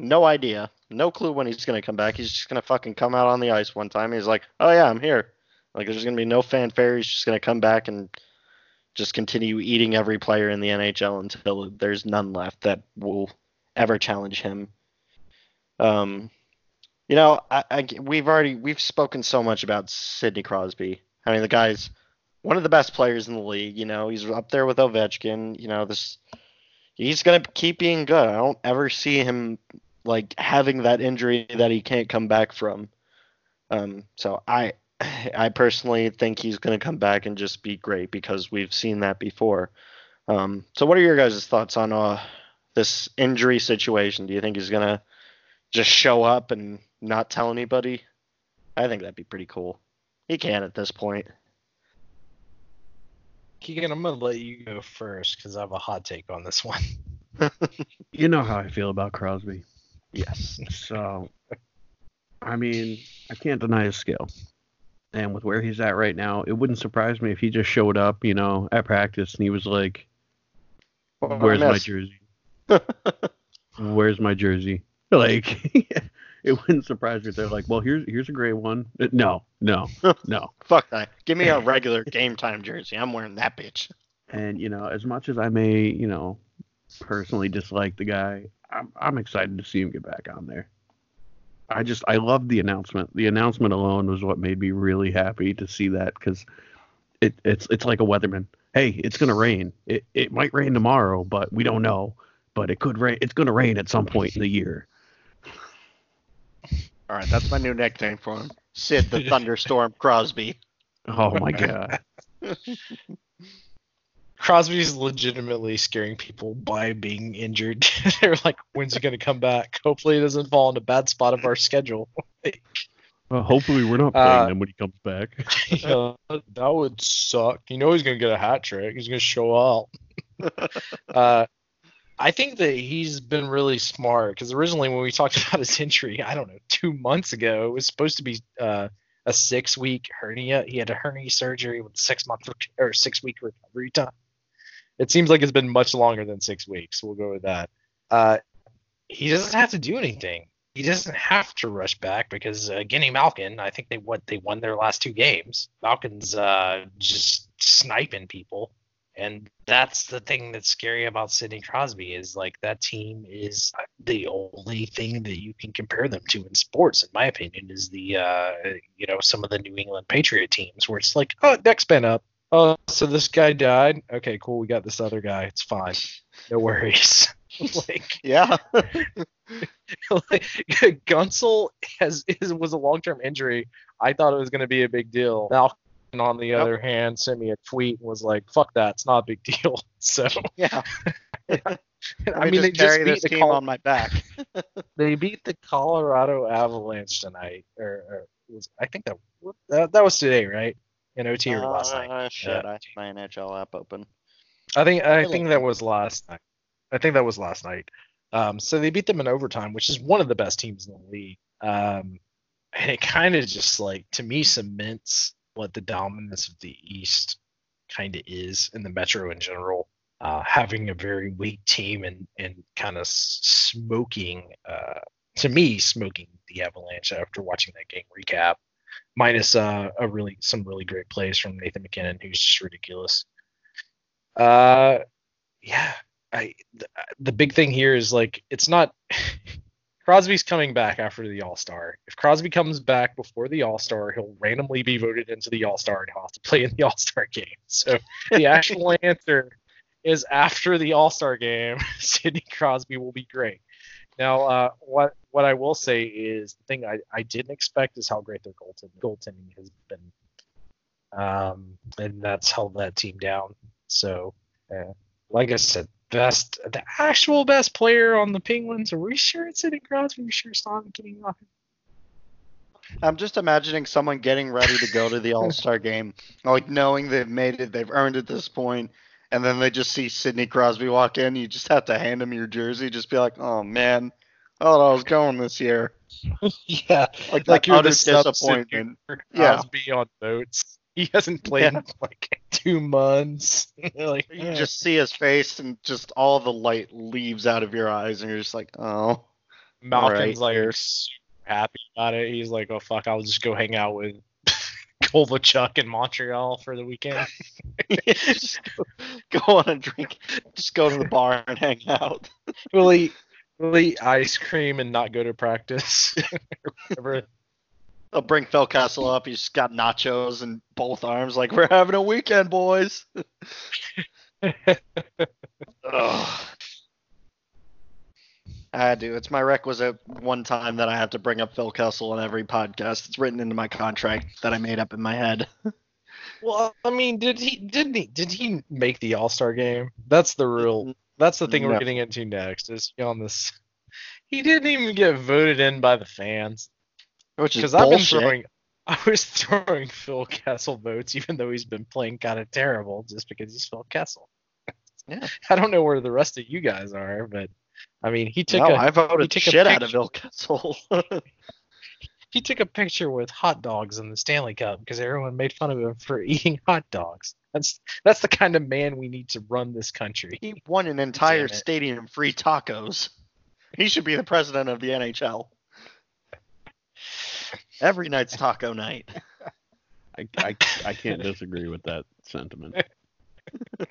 No idea. No clue when he's going to come back. He's just going to fucking come out on the ice one time. He's like, oh, yeah, I'm here. Like, there's going to be no fanfare. He's just going to come back and just continue eating every player in the NHL until there's none left that will ever challenge him. Um, you know, I, I, we've already we've spoken so much about Sidney Crosby. I mean, the guy's one of the best players in the league. You know, he's up there with Ovechkin. You know, this he's gonna keep being good. I don't ever see him like having that injury that he can't come back from. Um, so I, I personally think he's gonna come back and just be great because we've seen that before. Um, so what are your guys' thoughts on uh this injury situation? Do you think he's gonna just show up and not tell anybody? I think that'd be pretty cool. He can at this point.
Keegan, I'm gonna let you go first because I have a hot take on this one. [LAUGHS]
You know how I feel about Crosby.
Yes.
So, I mean, I can't deny his skill. And with where he's at right now, it wouldn't surprise me if he just showed up, you know, at practice and he was like, [LAUGHS] "Where's my jersey? Where's my jersey?" Like, [LAUGHS] it wouldn't surprise me if they're like, "Well, here's here's a gray one." Uh, No, no, [LAUGHS] no.
Fuck that. Give me a regular game time jersey. I'm wearing that bitch.
And you know, as much as I may, you know, personally dislike the guy, I'm I'm excited to see him get back on there. I just I love the announcement. The announcement alone was what made me really happy to see that because it it's it's like a weatherman. Hey, it's gonna rain. It it might rain tomorrow, but we don't know. But it could rain. It's gonna rain at some point in the year.
All right, that's my new nickname for him. Sid the Thunderstorm Crosby.
Oh my god. [LAUGHS]
Crosby's legitimately scaring people by being injured. [LAUGHS] They're like, when's he gonna come back? Hopefully, he doesn't fall in a bad spot of our schedule.
Well, hopefully we're not playing
Uh,
them when he comes back. [LAUGHS]
Yeah, that would suck. You know he's gonna get a hat trick. He's gonna show out. [LAUGHS] uh, I think that he's been really smart because originally when we talked about his injury, I don't know, two months ago, it was supposed to be uh, a six-week hernia. He had a hernia surgery with six month rec- or six-week recovery time. It seems like it's been much longer than six weeks. We'll go with that. Uh, he doesn't have to do anything. He doesn't have to rush back because uh, Guinea Malkin, I think they what they won their last two games. Malkin's uh, just sniping people, And that's the thing that's scary about Sidney Crosby is like that team is the only thing that you can compare them to in sports, in my opinion, is the uh, you know some of the New England Patriot teams where it's like, oh, next been up. Oh, so this guy died. Okay, cool. We got this other guy. It's fine. No worries. [LAUGHS] like
Yeah. [LAUGHS] [LAUGHS]
like Guentzel has is, was a long term injury. I thought it was going to be a big deal. Malcolm, on the
Yep.
other hand, sent me a tweet and was like, "Fuck that, it's not a big deal." So
yeah.
I mean, they
just
just beat
this
the
team
Col-
on my back.
they beat the Colorado Avalanche tonight, or, or was I think that, that that was today, right? In OT or last night.
Uh, shit, I have my NHL app open.
I think I think that was last night. I think that was last night. Um, so they beat them in overtime, which is one of the best teams in the league. Um, and it kind of just like to me cements what the dominance of the East kind of is in the Metro in general. Uh, having a very weak team and and kind of smoking, uh, to me, smoking the Avalanche after watching that game recap, minus uh, a really some really great plays from Nathan MacKinnon, who's just ridiculous. Uh, yeah, I the, the big thing here is like it's not [LAUGHS] Crosby's coming back after the All Star. If Crosby comes back before the All Star, he'll randomly be voted into the All Star and he'll have to play in the [LAUGHS] All Star game. So the actual [LAUGHS] answer is after the All Star game, Sidney Crosby will be great. Now, uh, what what I will say is the thing I, I didn't expect is how great their goaltending goaltending has been, um, and that's held that team down. So, uh, like I said, best the actual best player on the Penguins. Are we sure it's Sidney Crosby? Are we sure it's not getting off?
I'm just imagining someone getting ready to go to the All Star [LAUGHS] game, like knowing they've made it, they've earned it at this point, and then they just see Sidney Crosby walk in. You just have to hand him your jersey. Just be like, oh man, I thought I was going this year. [LAUGHS]
yeah,
Like,
like you're the
disappointment. Yeah.
Crosby on boats. He hasn't played in like two months. [LAUGHS] like
You
eh.
just see his face, and just all the light leaves out of your eyes, and you're just like, oh.
Malcolm's
Alright,
like
here.
super happy about it. He's like, "Oh fuck, I'll just go hang out with Kovalchuk in Montreal for the weekend." [LAUGHS] [LAUGHS]
just go, go on a drink. Just go to the bar and hang out. [LAUGHS]
will he will eat ice cream and not go to practice? Or whatever.
They'll bring Phil Kessel up. He's got nachos in both arms, like we're having a weekend, boys. Ugh. I do. It's my requisite one time that I have to bring up Phil Kessel in every podcast. It's written into my contract that I made up in my head. [LAUGHS]
well, I mean, did he didn't he did he make the All Star game? That's the real. That's the thing
No.
we're getting into next. Is on this. He didn't even get voted in by the fans.
Which is
because I've been
bullshit.
throwing [LAUGHS] I was throwing Phil Kessel votes even though he's been playing kind of terrible just because he's Phil Kessel.
Yeah. [LAUGHS]
I don't know where the rest of you guys are, but I mean he took
no,
a
I voted
took a
shit out of
picture.
Phil Kessel. [LAUGHS]
he took a picture with hot dogs in the Stanley Cup because everyone made fun of him for [LAUGHS] eating hot dogs. That's that's the kind of man we need to run this country.
he won an entire stadium free tacos. He should be the president of the NHL. Every night's taco night.
I, I, I can't disagree with that sentiment. [LAUGHS]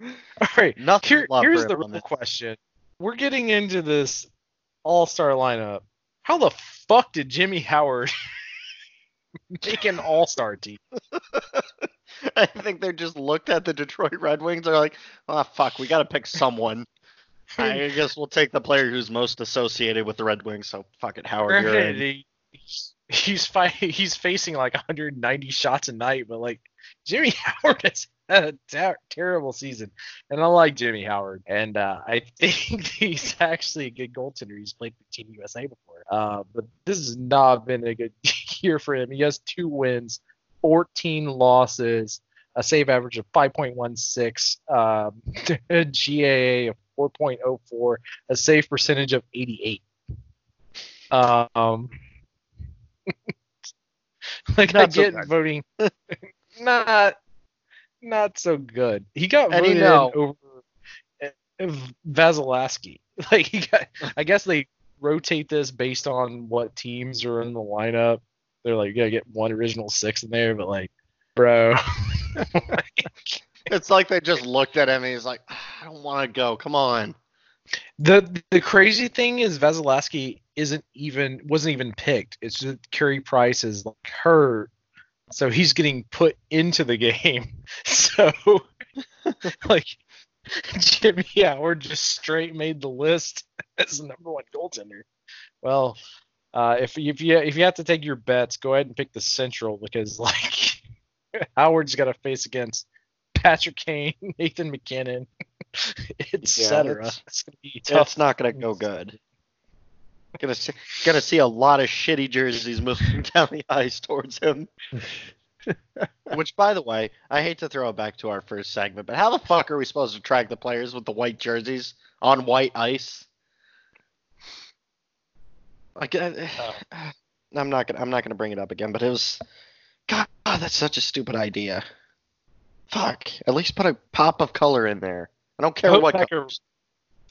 All right,
Nothing
Here, here's the real
this.
question. We're getting into this all-star lineup. How the fuck did Jimmy Howard [LAUGHS] make an all-star team? [LAUGHS]
I think they just looked at the Detroit Red Wings. They're like, "Ah, fuck, we got to pick someone." [LAUGHS] I guess we'll take the player who's most associated with the Red Wings. So fuck it, Howard. You're in.
he- he's he's he's facing like 190 shots a night, but like Jimmy Howard has a [LAUGHS] ter- terrible season, and I like Jimmy Howard, and uh, I [LAUGHS] think he's actually a good goaltender. He's played for Team USA before, uh, but this has not been a good [LAUGHS] year for him. He has two wins, 14 losses, a save average of 5.16, um, a GAA of 4.04, a save percentage of 88. Um, like I
Not so
get
good.
voting, not not so good. He got
And you
voted
know-
in over uh, Vasilevskiy. [LAUGHS] Like he got, I guess they rotate this based on what teams are in the lineup. They're like, you gotta get one original six in there, but like, bro, [LAUGHS]
it's like they just looked at him and he's like, I don't want to go. Come on.
The the crazy thing is Vasilevskiy isn't even wasn't even picked. It's just Carey Price is like hurt, so he's getting put into the game. [LAUGHS] So [LAUGHS] like Jimmy Howard just straight made the list [LAUGHS] as the number one goaltender. Well, uh, if if you if you have to take your bets, go ahead and pick the Central because like Howard's got to face against Patrick Kane, Nathan MacKinnon, etc.
it's-
it's gonna be tough.
It's not gonna go good. Gonna see, gonna see a lot of shitty jerseys moving [LAUGHS] down the ice towards him. [LAUGHS] Which, by the way, I hate to throw it back to our first segment, but how the fuck are we supposed to track the players with the white jerseys on white ice? Like, uh, [SIGHS] I'm not gonna, I'm not gonna bring it up again, but it was, God, that's such a stupid idea. Fuck, at least put a pop of color in there. I don't care what. Colors.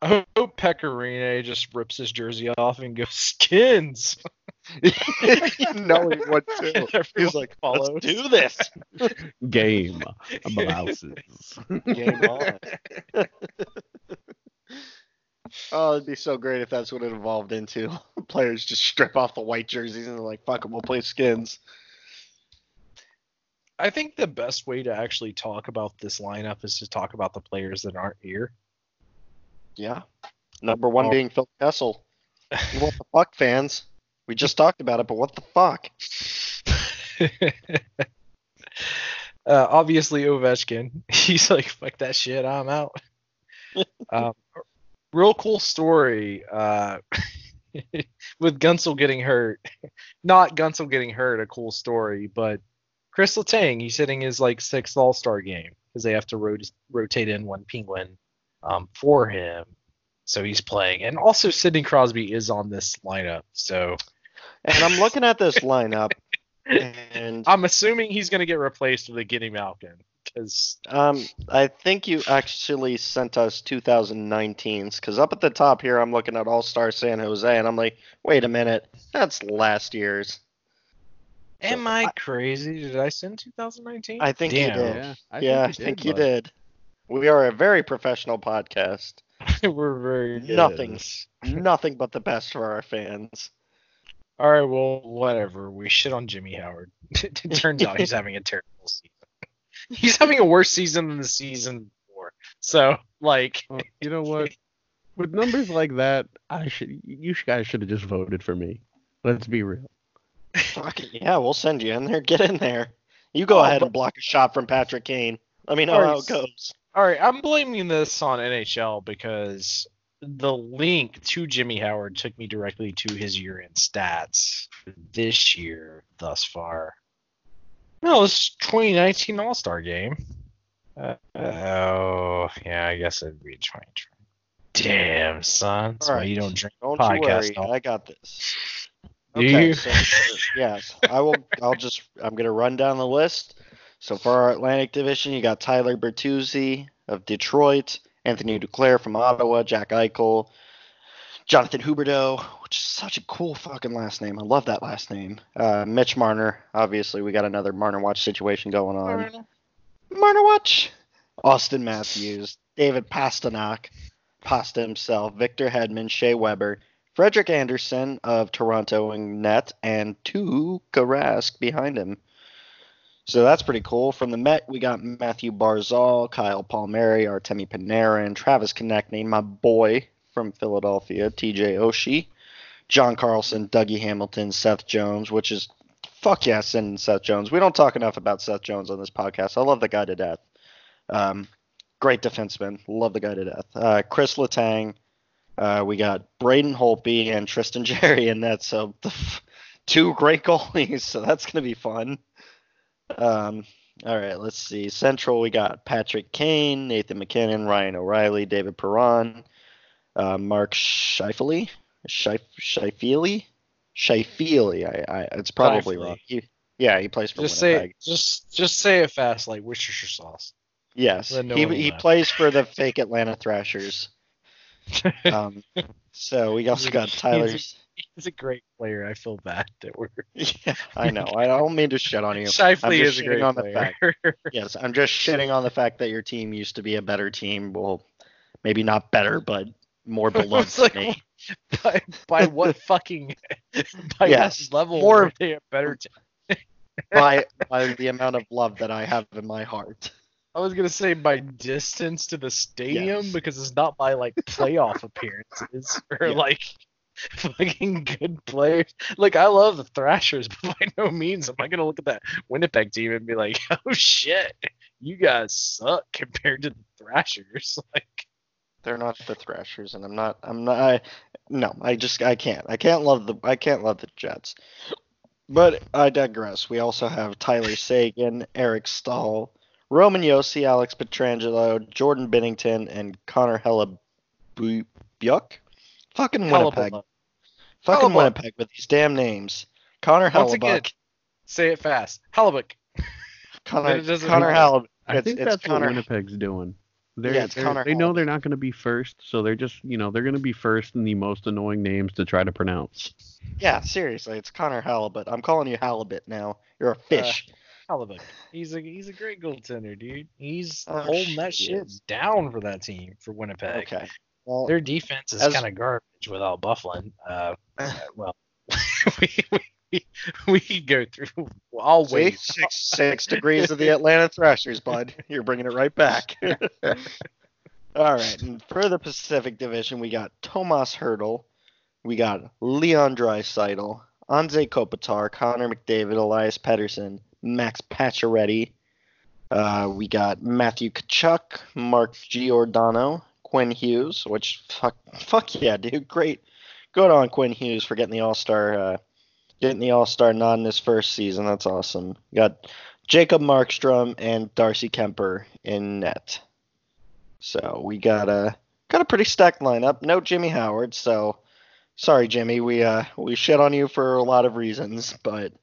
Oh, I hope Pecorine just rips his jersey off and goes skins.
you know he would too.
Everyone
He's like,
follows.
let's do this. [LAUGHS]
Game blouses.
Game on. [LAUGHS] oh, it'd be so great if that's what it evolved into. [LAUGHS] Players just strip off the white jerseys and they're like, fuck it, we'll play skins.
I think the best way to actually talk about this lineup is to talk about the players that aren't here.
Yeah. Number one
Oh.
being Phil Kessel. What the fuck, fans? We just talked about it, but what the fuck? [LAUGHS]
uh, obviously Ovechkin. [LAUGHS] He's like, fuck that shit, I'm out. [LAUGHS] um, real cool story. Uh, with Guentzel getting hurt, not Guentzel getting hurt, a cool story, but Chris Letang, he's hitting his like sixth All Star game because they have to rot- rotate in one Penguin um, for him. So he's playing, and also Sidney Crosby is on this lineup. So
And I'm looking at this lineup, [LAUGHS] and
I'm assuming he's going to get replaced with a Guinea Malkin because
Um, I think you actually sent us 2019s because up at the top here, I'm looking at All Star San Jose, and I'm like, wait a minute, that's last year's.
Am I crazy? Did I send 2019?
I think you did.
Yeah, I
yeah,
think you
think
did,
you
bud.
did. We are a very professional podcast. [LAUGHS]
We're very good
Nothing.
this.
Nothing but the best for our fans.
All right, well, whatever. We shit on Jimmy Howard. [LAUGHS] it turns out he's having a terrible season. He's having a worse season than the season before. So, like,
Well, you know what? With numbers like that, I should. You guys should have just voted for me. Let's be real.
Fuck it, yeah, we'll send you in there. Get in there. You go
Oh,
ahead
but-
and block a shot from Patrick Kane. Let me know
Alright, oh,
how it goes.
All right, I'm blaming this on NHL because the link to Jimmy Howard took me directly to his year-end stats this year thus far. No, it's 2019 All-Star game. Uh, oh, yeah, I guess it'd be 2020. Damn, son. That's why
Alright,
you don't drink
Don't
podcast.
you worry. I got this.
Do you?
so, yes, I will. I'll just. I'm gonna run down the list. So for our Atlantic Division, you got Tyler Bertuzzi of Detroit, Anthony Duclair from Ottawa, Jack Eichel, Jonathan Huberdeau, which is such a cool fucking last name. I love that last name. Uh, Mitch Marner. Obviously, we got another Marner Watch situation going on. Marner Watch. Auston Matthews, David Pastrnak, Pasta himself, Victor Hedman, Shea Weber, Frederik Andersen of Toronto and net, and Tuukka Rask behind him. So that's pretty cool. From the Met, we got Mathew Barzal, Kyle Palmieri, Artemi Panarin, Travis Konecny, my boy from Philadelphia, TJ Oshie, John Carlson, Dougie Hamilton, Seth Jones, which is fuck yeah, sending Seth Jones. We don't talk enough about Seth Jones on this podcast. I love the guy to death. Um, great defenseman. Love the guy to death. Uh, Chris Letang. Uh, we got Braden Holtby and Tristan Jarry in that. So the f- two great [LAUGHS] goalies. So that's gonna be fun. Um, all right, let's see. Central, we got Patrick Kane, Nathan MacKinnon, Ryan O'Reilly, David Perron, uh, Mark Scheifele, Scheif- Scheifele, Scheifele. I, I, it's probably
Scheifele.
wrong. He, yeah, he plays for
Just
Winnipeg.
say just just say it fast like Worcestershire sauce.
Yes,
no
he he plays for the fake Atlanta Thrashers. [LAUGHS] Um, so we also got Tyler.
He's, [LAUGHS] He's a great player. I feel bad that we're. [LAUGHS]
Yeah, I know. I don't mean to shit on you. I'm
Shifley
just
is a great
on the
player. [LAUGHS]
Yes, I'm just shitting on the fact that your team used to be a better team. Well, maybe not better, but more beloved
like,
me.
by, by what fucking by
Yes,
what level
more-
were they a better team?
by by the amount of love that I have in my heart.
I was gonna say by distance to the stadium
Yes.
because it's not by like playoff appearances or
Yeah.
like [LAUGHS] fucking good players. Like I love the Thrashers, [LAUGHS] but by no means am I gonna look at that Winnipeg team and be like, [LAUGHS] oh shit, you guys suck compared to the Thrashers. Like
They're not the Thrashers, and I'm not. I'm not. I, no, I just. I can't. I can't love the. I can't love the Jets. But I digress. We also have Tyler Seguin, Eric Staal, Roman Josi, Alex Pietrangelo, Jordan Binnington, and Connor Hellebuyck. Fucking Winnipeg.
Hellebuyck.
Fucking
Hellebuyck.
Winnipeg with these damn names. Connor
Once again, say it fast. Hellebuyck.
Connor,
it
Connor Hellebuyck.
I
It's,
think
it's
that's
Connor.
what Winnipeg's doing. They're,
Yeah, it's
they're-
Connor
they know they're not going to be first, so they're just, you know, they're going to be first in the most annoying names to try to pronounce.
Yeah, seriously, it's Connor Halibut. I'm calling you Halibut now. You're a uh, fish.
Hellebuyck. He's a he's a great goaltender, dude. He's
Oh,
holding that
shit, he
shit down for that team for Winnipeg.
okay. Well,
Their defense is kind of garbage without Byfuglien. Uh, [LAUGHS] uh, well, [LAUGHS] we, we, we go through.
See,
wait.
six six degrees of the Atlanta Thrashers, bud. You're bringing it right back. [LAUGHS] All right, and for the Pacific Division, we got Tomas Hertl, we got Leon Draisaitl, Anze Kopitar, Connor McDavid, Elias Pettersson, Max Pacioretty. Uh, we got Matthew Tkachuk, Mark Giordano, Quinn Hughes, which fuck, fuck yeah, dude, great. Good on Quinn Hughes for getting the All Star, uh, getting the All Star nod in his first season. That's awesome. Got Jacob Markstrom and Darcy Kuemper in net. So we got a got a pretty stacked lineup. No Jimmy Howard, so sorry Jimmy, we uh we shit on you for a lot of reasons, but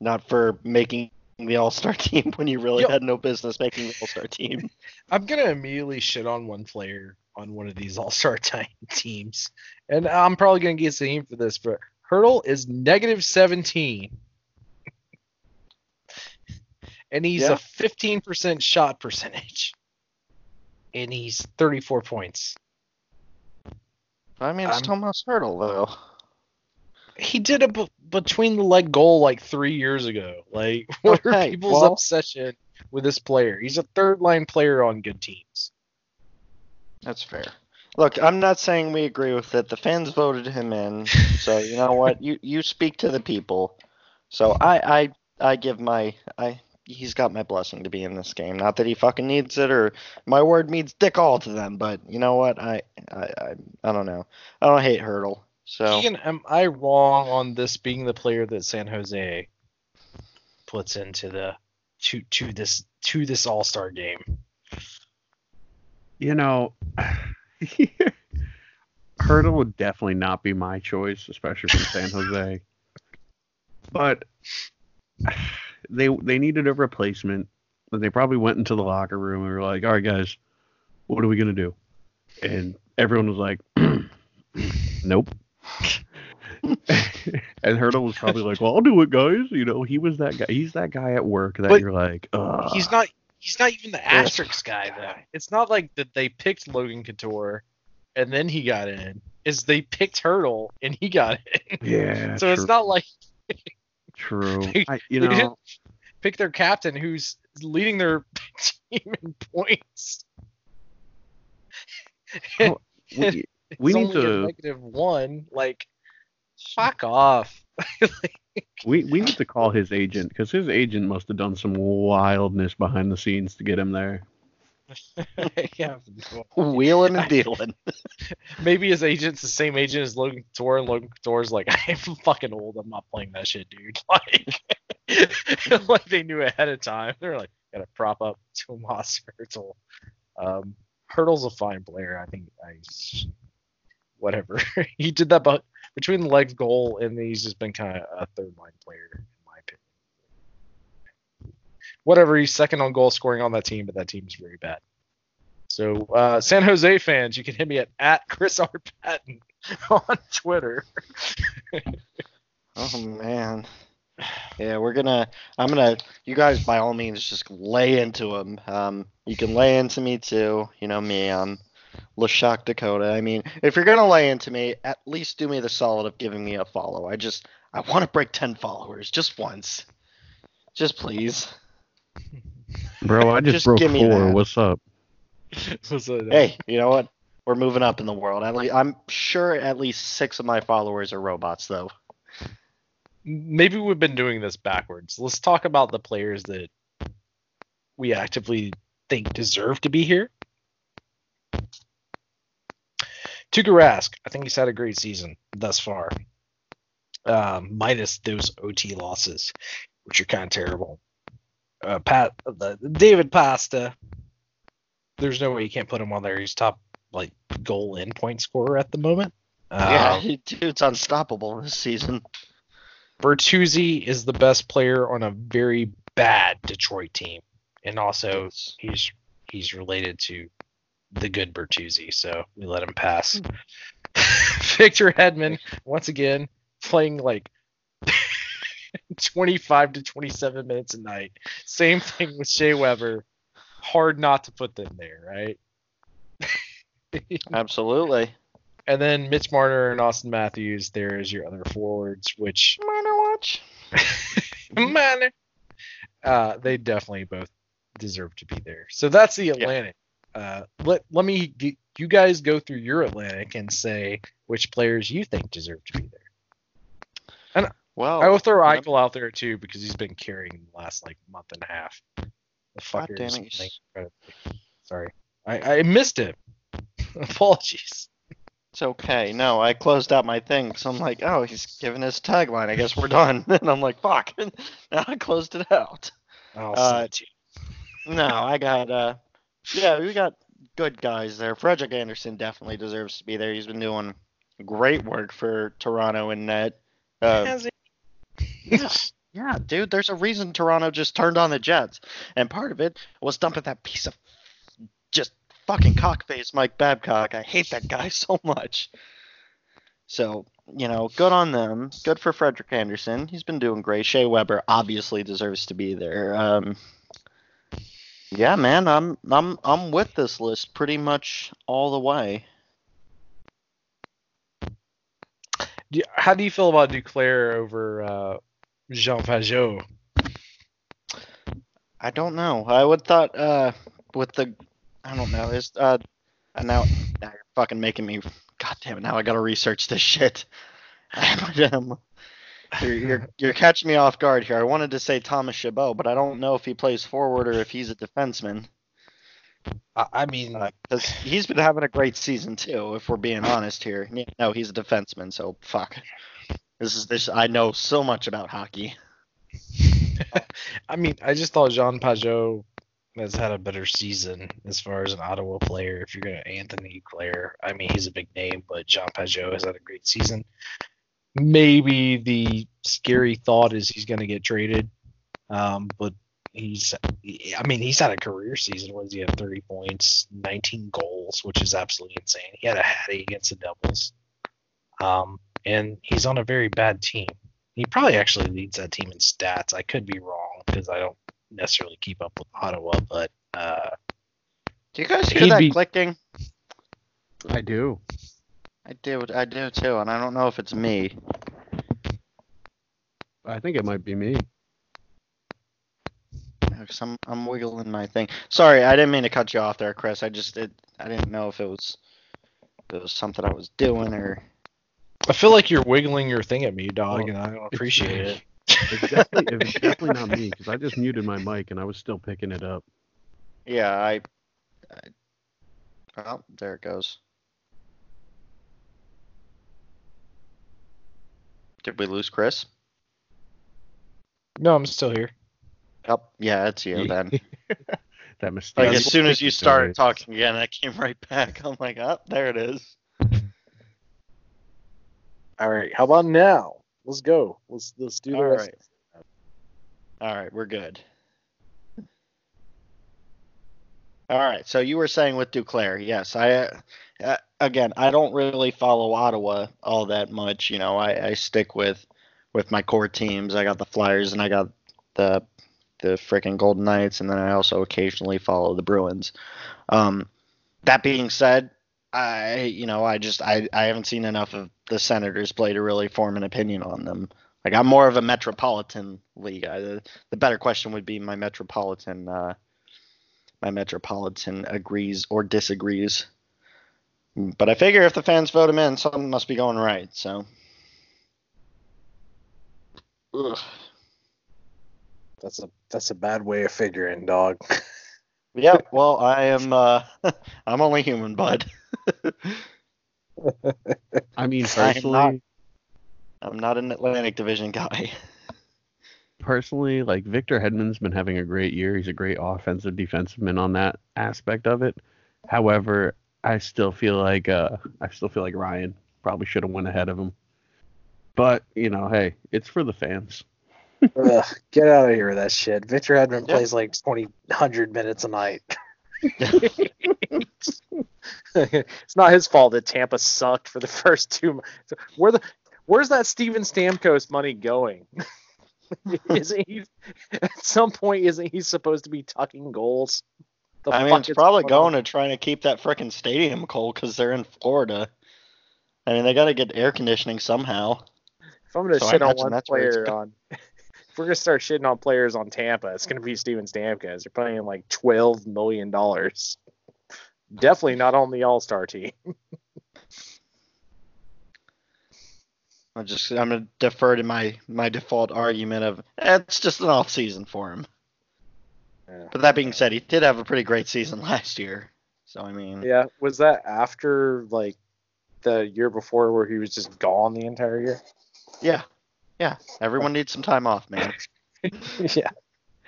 not for making the All Star team [LAUGHS] when you really
Yo.
had no business making the All Star team. [LAUGHS]
I'm gonna immediately shit on one player on one of these All Star [LAUGHS] time teams, and I'm probably gonna get seen for this. But Hertl is negative 17, and he's
Yeah.
a 15% shot percentage, and he's 34 points.
I mean, it's
I'm-
Thomas Hertl though.
He did a b- between the leg goal like three years ago. Like, [LAUGHS] what are people's
well-
obsession with this player? He's a third line player on good teams.
That's fair. Look, I'm not saying we agree with it. The fans voted him in, so you know what? [LAUGHS] You you speak to the people. So I I I give my I he's got my blessing to be in this game. Not that he fucking needs it or my word means dick all to them, but you know what? I I I, I don't know. I don't hate Hertl. So
Keegan, am I wrong on this being the player that San Jose puts into the to to this to this All Star game?
You know, [LAUGHS] Hertl would definitely not be my choice, especially from San Jose. [LAUGHS] But they they needed a replacement. And they probably went into the locker room and were like, "All right, guys, what are we gonna do?" And everyone was like, [CLEARS THROAT] "Nope." [LAUGHS] and Hertl was probably like, "Well, I'll do it, guys." You know, he was that guy. He's that guy at work that
But
you're like, Ugh.
He's not he's not even the [LAUGHS] asterisk guy though. It's not like that they picked Logan Couture and then he got in. Is they picked Hertl and he got in.
Yeah. [LAUGHS]
so it's not like
true.
they-
I, you know,
didn't pick their captain who's leading their team in points.
We, we need
only a
to
negative one. Like, fuck off. [LAUGHS]
we, we need to call his agent because his agent must have done some wildness behind the scenes to get him there. [LAUGHS]
yeah,
wheeling and [LAUGHS] dealing.
maybe his agent's the same agent as Logan Couture, and Logan Couture's like, I'm fucking old. I'm not playing that shit, dude. Like, like they knew ahead of time. They're like, gotta prop up Tomas Hertl. Um, Hertl's a fine player. I think I, whatever. [LAUGHS] he did that, but between the legs goal and he's just been kind of a third line player in my opinion. Whatever. He's second on goal scoring on that team, but that team is very bad. So, uh, San Jose fans, you can hit me at, at Chris R. Patton [LAUGHS] on Twitter.
Oh man. Yeah, we're gonna. I'm gonna. You guys, by all means, just lay into him. Um, you can lay into me too. You know me. I'm Lashak Dakota. I mean, if you're gonna lay into me, at least do me the solid of giving me a follow. I just, I want to break ten followers just once. Just please.
Bro, I [LAUGHS] just,
Just
broke
give me
four.
that.
What's up? [LAUGHS]
Hey, you know what? We're moving up in the world. At least, I'm sure at least six of my followers are robots, though.
maybe we've been doing this backwards. Let's talk about the players that we actively think deserve to be here. Tuukka Rask, I think he's had a great season thus far, um, minus those OT losses, which are kind of terrible. Uh, Pat, the, David Pasta, there's no way you can't put him on there. He's top like goal and point scorer at the moment.
yeah,
Um,
he- dude's unstoppable this season.
Bertuzzi is the best player on a very bad Detroit team, and also he's he's related to the good Bertuzzi, so we let him pass. [LAUGHS] Victor Hedman once again playing like [LAUGHS] 25 to 27 minutes a night. Same thing with Shea Weber. Hard not to put them there, right? [LAUGHS]
Absolutely.
And then Mitch Marner and Auston Matthews there is your other forwards, which
Minor watch.
Marner. Uh, they definitely both deserve to be there. So that's the Atlantic. Uh, let let me you guys go through your Atlantic and say which players you think deserve to be there.
And well,
I will throw. Eichel out there too because he's been carrying the last like month and a half. The
God
fucker
damn
is
it, you
playing
s-
incredibly. Sorry, I, I missed it. [LAUGHS] Apologies.
It's okay. No, I closed out my thing because I'm like, oh, he's giving his tagline. I guess we're done. [LAUGHS] and I'm like, fuck. [LAUGHS] now I closed it out.
I'll
Uh,
send it to you.
No, I got uh, yeah, we got good guys there. Frederik Andersen definitely deserves to be there. He's been doing great work for Toronto and net. Uh, yeah, yeah, dude. There's a reason Toronto just turned on the Jets, and part of it was dumping that piece of just fucking cockface Mike Babcock. I hate that guy [LAUGHS] so much. So you know, good on them. Good for Frederik Andersen. He's been doing great. Shea Weber obviously deserves to be there. Um, yeah, man, I'm I'm I'm with this list pretty much all the way.
Do you- How do you feel about Duclair over uh, Jean Pageau?
I don't know. I would thought uh with the I don't know. Is uh uh, now now you're fucking making me God damn it, now I gotta research this shit. [LAUGHS] You're, you're you're catching me off guard here. I wanted to say Thomas Chabot, but I don't know if he plays forward or if he's a defenseman.
I, I mean, uh,
Because he's been having a great season too, if we're being honest here. Yeah, No, he's a defenseman, so fuck. This is this. I know so much about hockey. [LAUGHS]
I mean, I just thought Jean Pageau has had a better season as far as an Ottawa player. If you're gonna Anthony Claire, I mean, he's a big name, but Jean Pageau has had a great season. Maybe the scary thought is he's gonna get traded, um, but he's, I mean, he's had a career season. What does he have? 30 points, 19 goals, which is absolutely insane. He had a hattie against the Devils, um, and he's on a very bad team. He probably actually leads that team in stats. I could be wrong because I don't necessarily keep up with Ottawa, but uh,
Do you guys hear that
be-
clicking?
I do.
I do. I do too, and I don't know if it's me.
I think it might be me.
Cause I'm I'm wiggling my thing. Sorry, I didn't mean to cut you off there, Chris. I just it, I didn't know if it was if it was something I was doing or
I feel like you're wiggling your thing at me, dog,
Well,
and I don't appreciate it.
It's definitely, it was [LAUGHS] definitely not me because I just muted my mic and I was still picking it up.
yeah. I, I oh there it goes. Did we lose Chris?
No, I'm still here.
Oh, yeah, it's you then. [LAUGHS]
That mistake.
Like as soon as you started talking again, I came right back. I'm like, oh, there it is.
All right, how about now? Let's go. Let's let's do the
All
rest.
right. All right, we're good. All right. So you were saying with Duclair, yes. I uh, again, I don't really follow Ottawa all that much. You know, I, I stick with with my core teams. I got the Flyers and I got the the freaking Golden Knights, and then I also occasionally follow the Bruins. Um, that being said, I you know I just I, I haven't seen enough of the Senators play to really form an opinion on them. Like I'm more of a Metropolitan league. I, the, the better question would be my Metropolitan uh, my Metropolitan agrees or disagrees. But I figure if the fans vote him in, something must be going right. So. Ugh.
That's a that's a bad way of figuring, dog. [LAUGHS]
Yeah, well, I am. Uh, [LAUGHS] I'm only human, bud. [LAUGHS]
I mean,
I am
personally,
not- I'm not an Atlantic Division guy.
Personally, like Victor Hedman's been having a great year. He's a great offensive defenseman on that aspect of it. However, I still feel like uh, I still feel like Ryan probably should have went ahead of him. But you know, hey, it's for the fans.
Ugh, get out of here with that shit. Victor Hedman
Yeah.
plays like 20, 100 minutes a night. [LAUGHS] it's not his fault that Tampa sucked for the [LAUGHS] first two. mo- Where the where's that Steven Stamkos money going? [LAUGHS] [LAUGHS] isn't he at some point? Isn't he supposed to be tucking goals? The
I mean, it's probably
going
going
on?
to trying to keep that freaking stadium cold because they're in Florida. I mean, they got to get air conditioning somehow.
If I'm gonna
So
shit on one
that's where it's
player on, if we're gonna start shitting on players on Tampa, it's gonna be Steven Stamkos. They're paying like twelve million dollars. Definitely not on the All Star team. [LAUGHS]
I'm just I'm gonna defer to my my default argument of eh, it's just an off season for him.
Yeah.
But that being said, he did have a pretty great season [LAUGHS] last year. So I mean,
Yeah, was that after like the year before where he was just gone the entire year?
yeah, yeah. Everyone needs some time off, man. [LAUGHS]
yeah.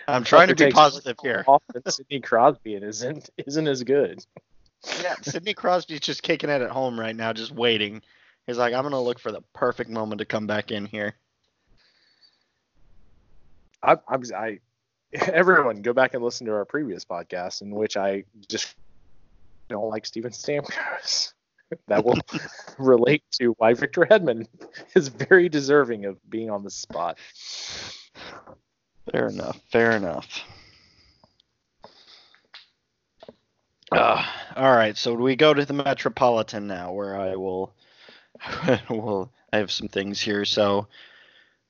I'm trying to be positive here.
Off Sidney Crosby isn't isn't as good.
Yeah, Sidney Crosby's just kicking it at home right now, just waiting. He's like, I'm gonna look for the perfect moment to come back in here.
I, I'm I [LAUGHS] everyone go back and listen to our previous podcast in which I just don't like Steven Stamkos. [LAUGHS] That will [LAUGHS] relate to why Victor Hedman is very deserving of being on the spot.
Fair enough. Fair enough. Uh, all right, so we go to the Metropolitan now, where I will, [LAUGHS] will I have some things here. So,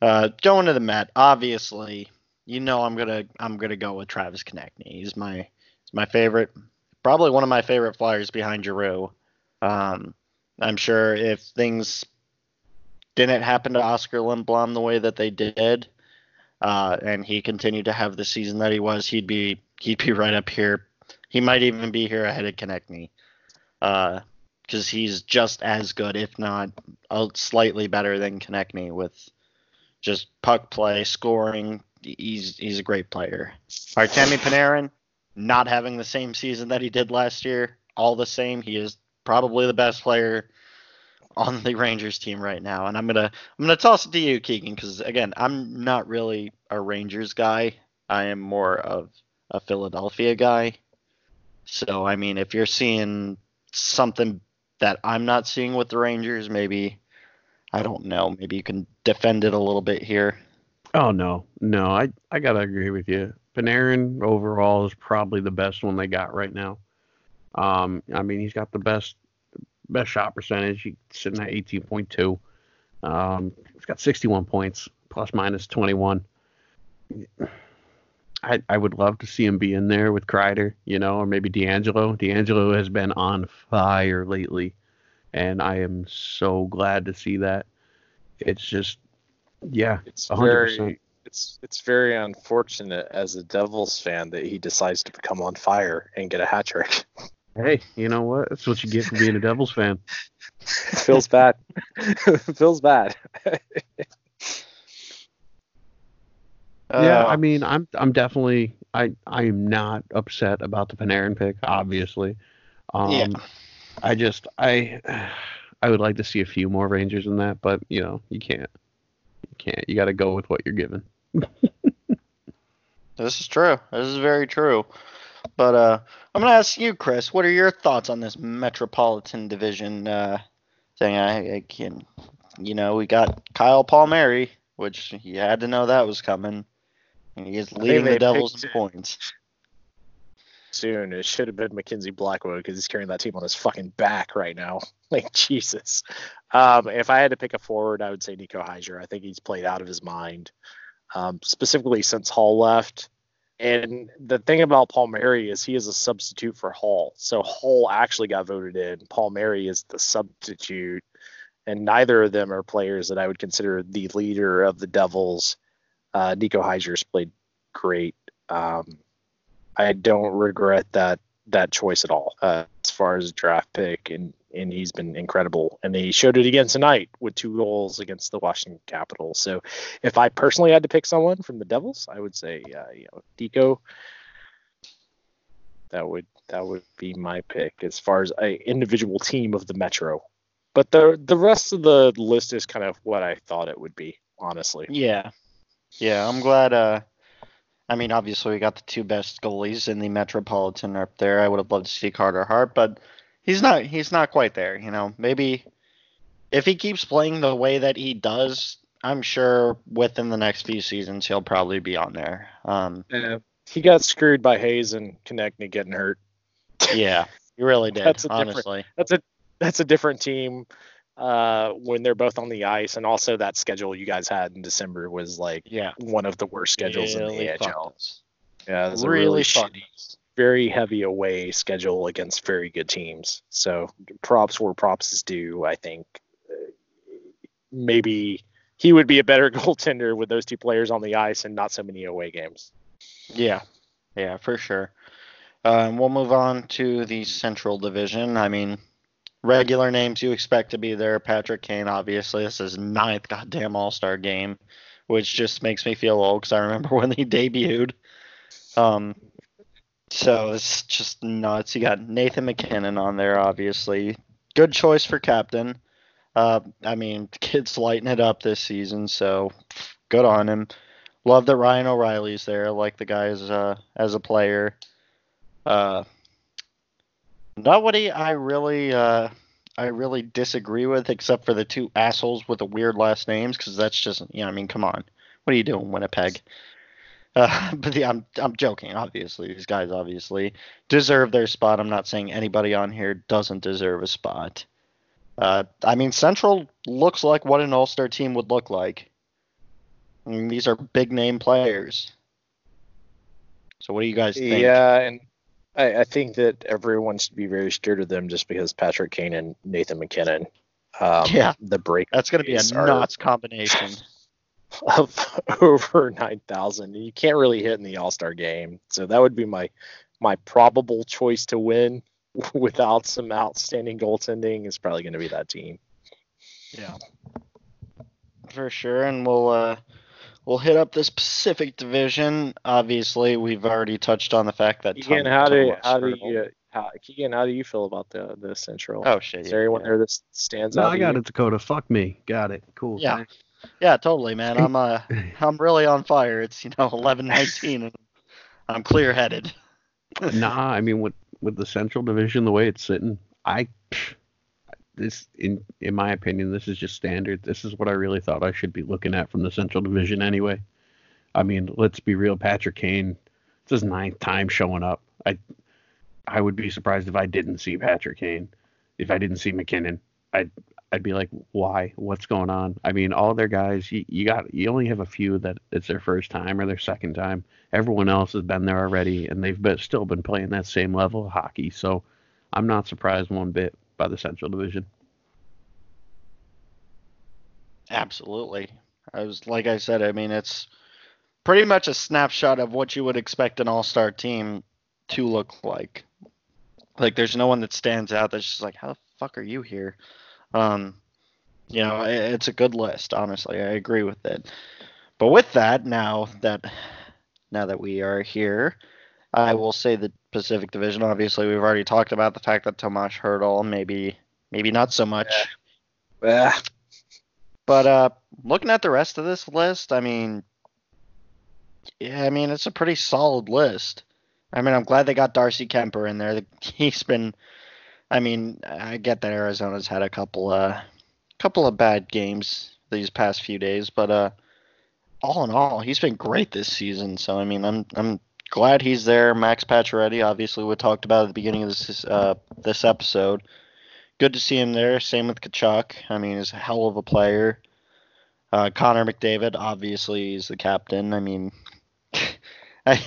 uh, going to the Met, obviously, you know I'm gonna I'm gonna go with Travis Konecny. He's my he's my favorite, probably one of my favorite Flyers behind Giroux. Um, I'm sure if things didn't happen to Oskar Lindblom the way that they did, uh, and he continued to have the season that he was, he'd be he'd be right up here. He might even be here ahead of Konecny, because he's just as good, if not slightly better than Konecny with just puck play, scoring. He's he's a great player. Artemi Panarin, not having the same season that he did last year, all the same, he is probably the best player on the Rangers team right now. And I'm gonna I'm gonna toss it to you, Keegan, because again, I'm not really a Rangers guy. I am more of a Philadelphia guy. So I mean, if you're seeing something that I'm not seeing with the Rangers, maybe I don't know. Maybe you can defend it a little bit here.
Oh no, no, I I gotta agree with you. Panarin overall is probably the best one they got right now. Um, I mean he's got the best best shot percentage. He's sitting at 18.2. Um, he's got 61 points, plus minus 21. I I would love to see him be in there with Kreider, you know, or maybe DeAngelo. DeAngelo has been on fire lately, and I am so glad to see that. It's just, yeah,
It's
100%.
very it's it's very unfortunate as a Devils fan that he decides to become on fire and get a hat trick. [LAUGHS]
Hey, you know what? That's what you get for being a Devils fan. [LAUGHS]
Feels bad. [LAUGHS] Feels bad.
Yeah,
Uh,
I mean, I'm I'm definitely I I am not upset about the Panarin pick, obviously. Um,
Yeah.
I just I [SIGHS] I would like to see a few more Rangers in that, but you know you can't you can't you got to go with what you're given. [LAUGHS]
This is true. This is very true. But uh, I'm gonna ask you, Chris. What are your thoughts on this Metropolitan Division uh, thing? I, I can, you know, we got Kyle Palmieri, which you had to know that was coming. And he is leading the Devils in points.
soon. It should have been Mackenzie Blackwood because he's carrying that team on his fucking back right now. [LAUGHS] Like Jesus. Um, if I had to pick a forward, I would say Nico Hischier. I think he's played out of his mind, um, specifically since Hall left. And the thing about Paul Palmieri is he is a substitute for Hall. So Hall actually got voted in. Paul Palmieri is the substitute, and neither of them are players that I would consider the leader of the Devils. Uh, Nico Hischier's played great. Um, I don't regret that that choice at all uh, as far as draft pick, and and he's been incredible. And he showed it again tonight with two goals against the Washington Capitals. So if I personally had to pick someone from the Devils, I would say uh, you know Deco. That would that would be my pick as far as a individual team of the Metro. But the the rest of the list is kind of what I thought it would be, honestly.
Yeah, yeah. I'm glad. Uh, I mean, obviously we got the two best goalies in the Metropolitan up there. I would have loved to see Carter Hart, but he's not. He's not quite there. You know, maybe if he keeps playing the way that he does, I'm sure within the next few seasons he'll probably be on there. Um,
Yeah. He got screwed by Hayes and Konecny getting hurt.
yeah, he really [LAUGHS] did.
That's a different-
honestly.
that's a that's a different team uh, when they're both on the ice, and also that schedule you guys had in December was like
Yeah,
one of the worst schedules
really
in the AHL. Yeah, it was a
really
really shitty, very heavy away schedule against very good teams. So props where props is due. I think uh, maybe he would be a better [LAUGHS] goaltender with those two players on the ice and not so many away games.
Yeah, yeah, for sure. Um, we'll move on to the Central Division. I mean, regular names you expect to be there. Patrick Kane, obviously. This is ninth goddamn All Star game, which just makes me feel old because I remember [LAUGHS] when he debuted. Um, so it's just nuts. You got Nathan MacKinnon on there, obviously. Good choice for captain. Uh, I mean, the kid's lighting it up this season, so good on him. Love that Ryan O'Reilly's there. Like the guy as a, as a player. Uh, nobody I really uh, I really disagree with except for the two assholes with the weird last names because that's just you know I mean come on what are you doing Winnipeg? Uh, [LAUGHS] but yeah, I'm I'm joking. Obviously, these guys obviously deserve their spot. I'm not saying anybody on here doesn't deserve a spot. Uh, I mean, Central looks like what an All-Star team would look like. I mean, these are big name players. So what do you guys think?
Yeah, and I, I think that everyone should be very scared of them just because Patrick Kane and Nathan MacKinnon. Um,
Yeah.
the break
That's going to be a
are-
nuts combination. [LAUGHS]
of over nine thousand. You can't really hit in the All Star game, so that would be my my probable choice to win [LAUGHS] without some outstanding goaltending is probably going to be that team.
Yeah. For sure, and we'll uh we'll hit up this Pacific Division. Obviously, we've already touched on the fact that
Keegan,
Tom-
how do how do you how, Keegan, how do you feel about the the Central?
Oh shit.
is
Yeah,
there anyone
yeah.
there that stands
No,
out?
I got
you?
it, Dakota. Fuck me. Got it. Cool.
Yeah.
thanks.
Yeah, totally, man. I'm uh [LAUGHS] I'm really on fire. It's you know 11-19 and I'm clear headed.
nah, I mean with with the Central Division the way it's sitting, I this in in my opinion this is just standard. This is what I really thought I should be looking at from the Central Division anyway. I mean, let's be real. Patrick Kane, it's his ninth time showing up. I I would be surprised if I didn't see Patrick Kane. If I didn't see MacKinnon, I'd I'd be like, why? What's going on? I mean, all their guys, you, you got you only have a few that it's their first time or their second time everyone else has been there already and they've been, still been playing that same level of hockey so i'm not surprised one bit by the central division
Absolutely. I was like I said, I mean it's pretty much a snapshot of what you would expect an all-star team to look like. Like there's no one that stands out that's just like how the fuck are you here? Um you know, it's a good list, honestly. I agree with it. But with that, now that now that we are here, I will say the Pacific Division. Obviously, we've already talked about the fact that Tomas Hertl maybe maybe not so much.
Ah,
But uh, looking at the rest of this list, I mean, yeah, I mean it's a pretty solid list. I mean, I'm glad they got Darcy Kuemper in there. [LAUGHS] He's been, I mean, I get that Arizona's had a couple, uh, couple of bad games these past few days, but uh, all in all, he's been great this season. So I mean, I'm I'm glad he's there. Max Pacioretty, obviously, we talked about at the beginning of this uh, this episode. Good to see him there. Same with Tkachuk. I mean, he's a hell of a player. Uh, Connor McDavid, obviously, he's the captain. I mean, [LAUGHS] I,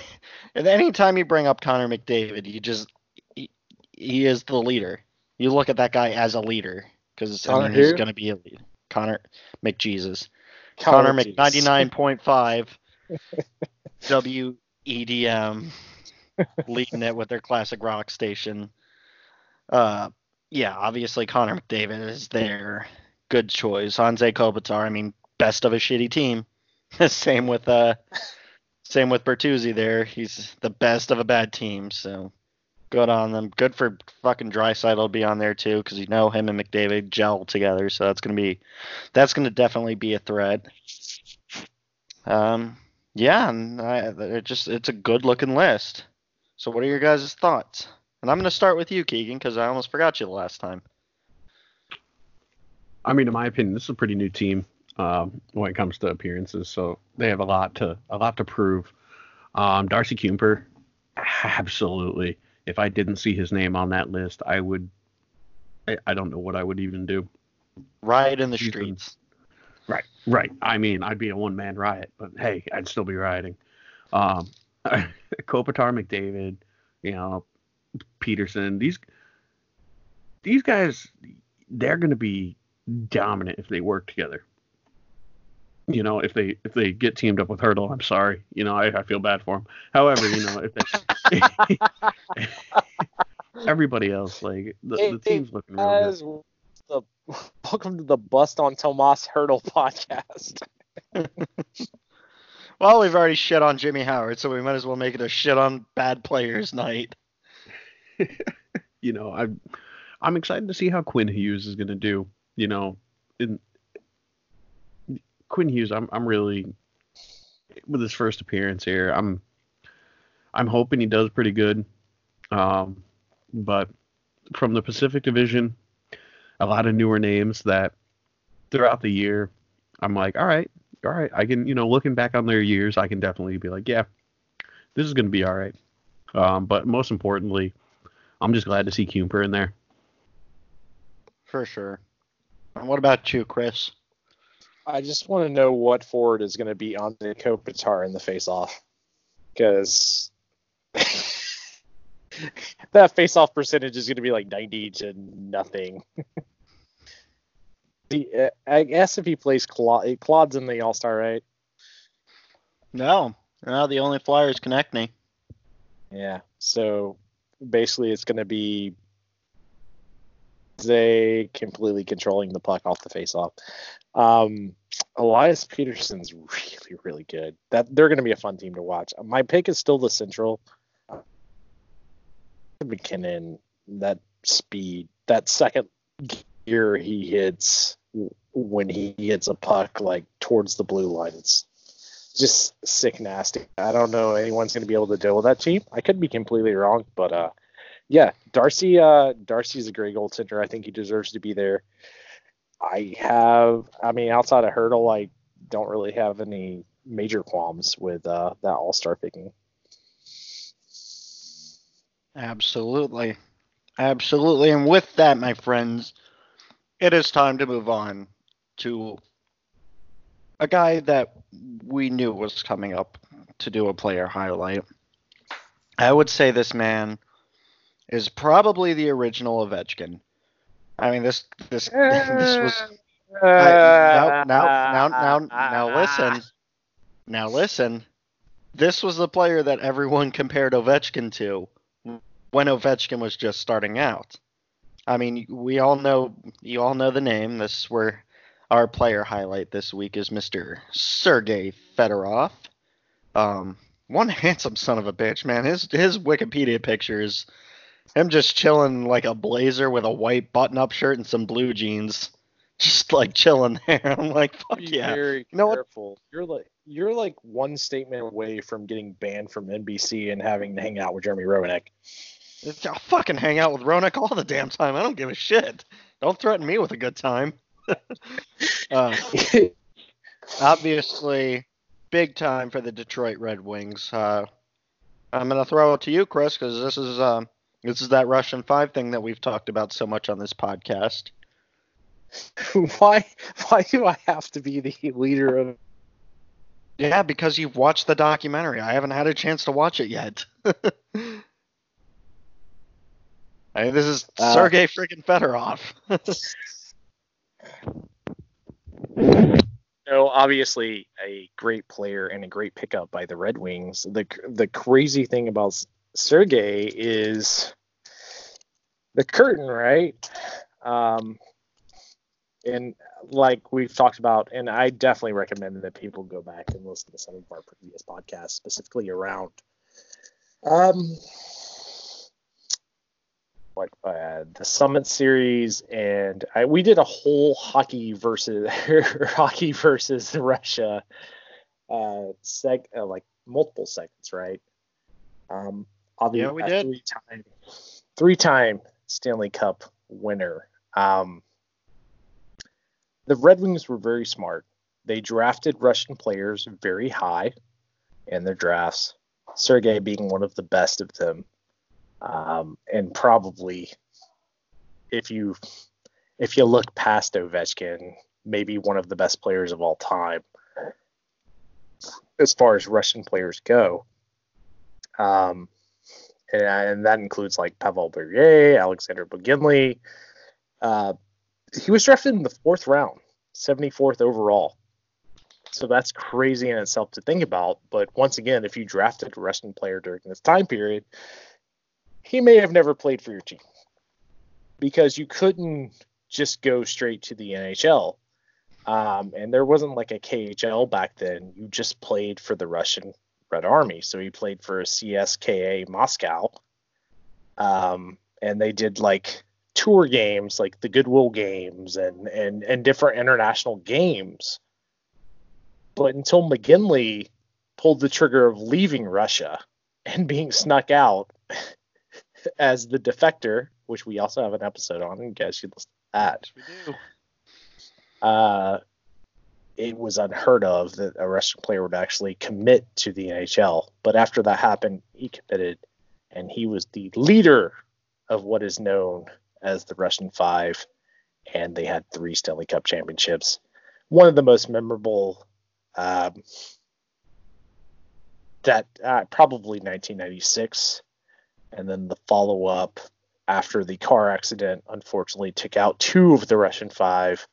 anytime you bring up Connor McDavid, you just he, he is the leader. You look at that guy as a leader because I mean, he's going to be a leader. Connor McJesus. Connor, Connor Mc ninety nine point five. [LAUGHS] WEDM leading it with their classic rock station. Uh, yeah, obviously Connor McDavid is there. Good choice. Anze Kopitar, I mean, best of a shitty team. [LAUGHS] same with uh, same with Bertuzzi there. He's the best of a bad team. So good on them. Good for fucking Draisaitl to be on there too, because you know him and McDavid gel together. So that's gonna be that's gonna definitely be a threat. Um, yeah, and I, it just it's a good looking list. So what are your guys' thoughts? And I'm gonna start with you, Keegan, because I almost forgot you the last time.
I mean, in my opinion, this is a pretty new team um, when it comes to appearances, so they have a lot to a lot to prove. Um, Darcy Kuemper, absolutely if I didn't see his name on that list, I would. I, I don't know what I would even do.
Riot in the streets.
Right. I mean, I'd be a one man riot, but hey, I'd still be rioting. Um, [LAUGHS] Kopitar, McDavid, you know, Pettersson. These these guys, they're going to be dominant if they work together. You know, if they if they get teamed up with Hertl, I'm sorry. You know, I, I feel bad for them. However, you know, if they [LAUGHS] [LAUGHS] everybody else, like the, hey, the team's looking real good.
The, [LAUGHS] welcome to the Bust on Tomas Hertl [LAUGHS] podcast. [LAUGHS]
well, we've already shit on Jimmy Howard, so we might as well make it a shit on bad players night.
you know, I'm I'm excited to see how Quinn Hughes is going to do. You know, in Quinn Hughes, I'm I'm really with his first appearance here. I'm I'm hoping he does pretty good. Um, but from the Pacific Division, a lot of newer names that throughout the year, I'm like, all right, all right, I can, you know, looking back on their years, I can definitely be like, yeah, this is going to be all right. Um, but most importantly, I'm just glad to see Kuemper in there.
For sure. And what about you, Chris?
I just want to know what Ford is going to be on the Kopitar in the face-off, because [LAUGHS] [LAUGHS] that face-off percentage is going to be like 90 to nothing. [LAUGHS] the, I guess if he plays Claude, Claude's in the All-Star, right?
No, no, the only Flyers connecting.
Yeah, so basically it's going to be they completely controlling the puck off the face-off. Um, Elias Pettersson's really, really good. That they're going to be a fun team to watch. My pick is still the Central. MacKinnon, that speed, that second gear he hits when he hits a puck like towards the blue line, it's just sick nasty. I don't know anyone's going to be able to deal with that team. I could be completely wrong, but uh, yeah, Darcy. Uh, Darcy's a great goaltender. I think he deserves to be there. I have, I mean, outside of Hertl, I don't really have any major qualms with uh, that All Star picking.
Absolutely. Absolutely. And with that, my friends, it is time to move on to a guy that we knew was coming up to do a player highlight. I would say this man is probably the original Ovechkin. I mean, this this [LAUGHS] this was. Now, now, now, now, now, listen. Now listen. This was the player that everyone compared Ovechkin to when Ovechkin was just starting out. I mean, we all know you all know the name. This is where our player highlight this week is Mr. Sergey Fedorov. Um, one [LAUGHS] handsome son of a bitch, man. His his Wikipedia picture is him just chilling like a blazer with a white button-up shirt and some blue jeans, [LAUGHS] just like chilling there. [LAUGHS] I'm like, fuck
Be
yeah.
very
You know what?
You're like you're like one statement away from getting banned from NBC and having to hang out with Jeremy Roenick.
I'll fucking hang out with Roenick all the damn time. I don't give a shit. Don't threaten me with a good time. [LAUGHS] uh, [LAUGHS] obviously, big time for the Detroit Red Wings. Uh, I'm gonna throw it to you, Chris, because this is um, this is that Russian Five thing that we've talked about so much on this podcast. [LAUGHS]
why why do I have to be the leader of
Yeah, because you've watched the documentary. I haven't had a chance to watch it yet. I mean, this is
Uh,
Sergei freaking Fedorov. [LAUGHS]
No, obviously a great player and a great pickup by the Red Wings. The the crazy thing about Sergey is the curtain, right? Um, and like we've talked about, and I definitely recommend that people go back and listen to some of our previous podcasts, specifically around um what uh, the Summit Series, and I, we did a whole hockey versus [LAUGHS] hockey versus Russia uh, seg uh, like multiple segments, right? Um, obviously,
Yeah, we did.
Three time, three time Stanley Cup winner. Um, the Red Wings were very smart. They drafted Russian players very high in their drafts. Sergey being one of the best of them um, and probably if you if you look past Ovechkin, maybe one of the best players of all time as far as Russian players go. Um, and, and that includes like Pavel Bure, Alexander Mogilny. Uh, he was drafted in the fourth round, 74th overall. So that's crazy in itself to think about. But once again, if you drafted a Russian player during this time period, he may have never played for your team because you couldn't just go straight to the NHL. Um, and there wasn't like a KHL back then. You just played for the Russian Red Army. So he played for CSKA Moscow. Um, and they did like tour games, like the Goodwill games and, and, and different international games. But until Mogilny pulled the trigger of leaving Russia and being snuck out as the defector, which we also have an episode on, and you guys should listen to that.
we do.
Uh, it was unheard of that a Russian player would actually commit to the NHL. But after that happened, he committed, and he was the leader of what is known as the Russian Five, and they had three Stanley Cup championships. One of the most memorable. Um, that uh, probably 1996, and then the follow up after the car accident unfortunately took out two of the Russian five,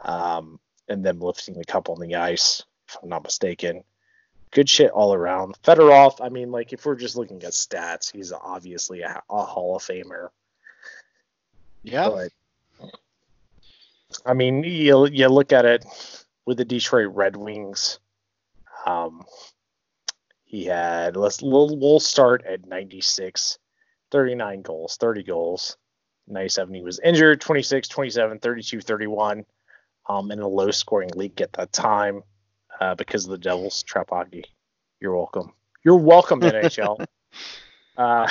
um, and them lifting the cup on the ice, if I'm not mistaken. Good shit all around. Fedorov, I mean, like if we're just looking at stats, he's obviously a, a Hall of Famer.
Yeah.
But I mean, you you look at it with the Detroit Red Wings. Um, he had let's we'll, we'll start at 96, 39 goals, 30 goals. 97 he was injured, 26, 27, 32, 31. Um, in a low scoring league at that time uh, because of the Devils trap hockey. You're welcome. You're welcome, [LAUGHS] NHL. Uh,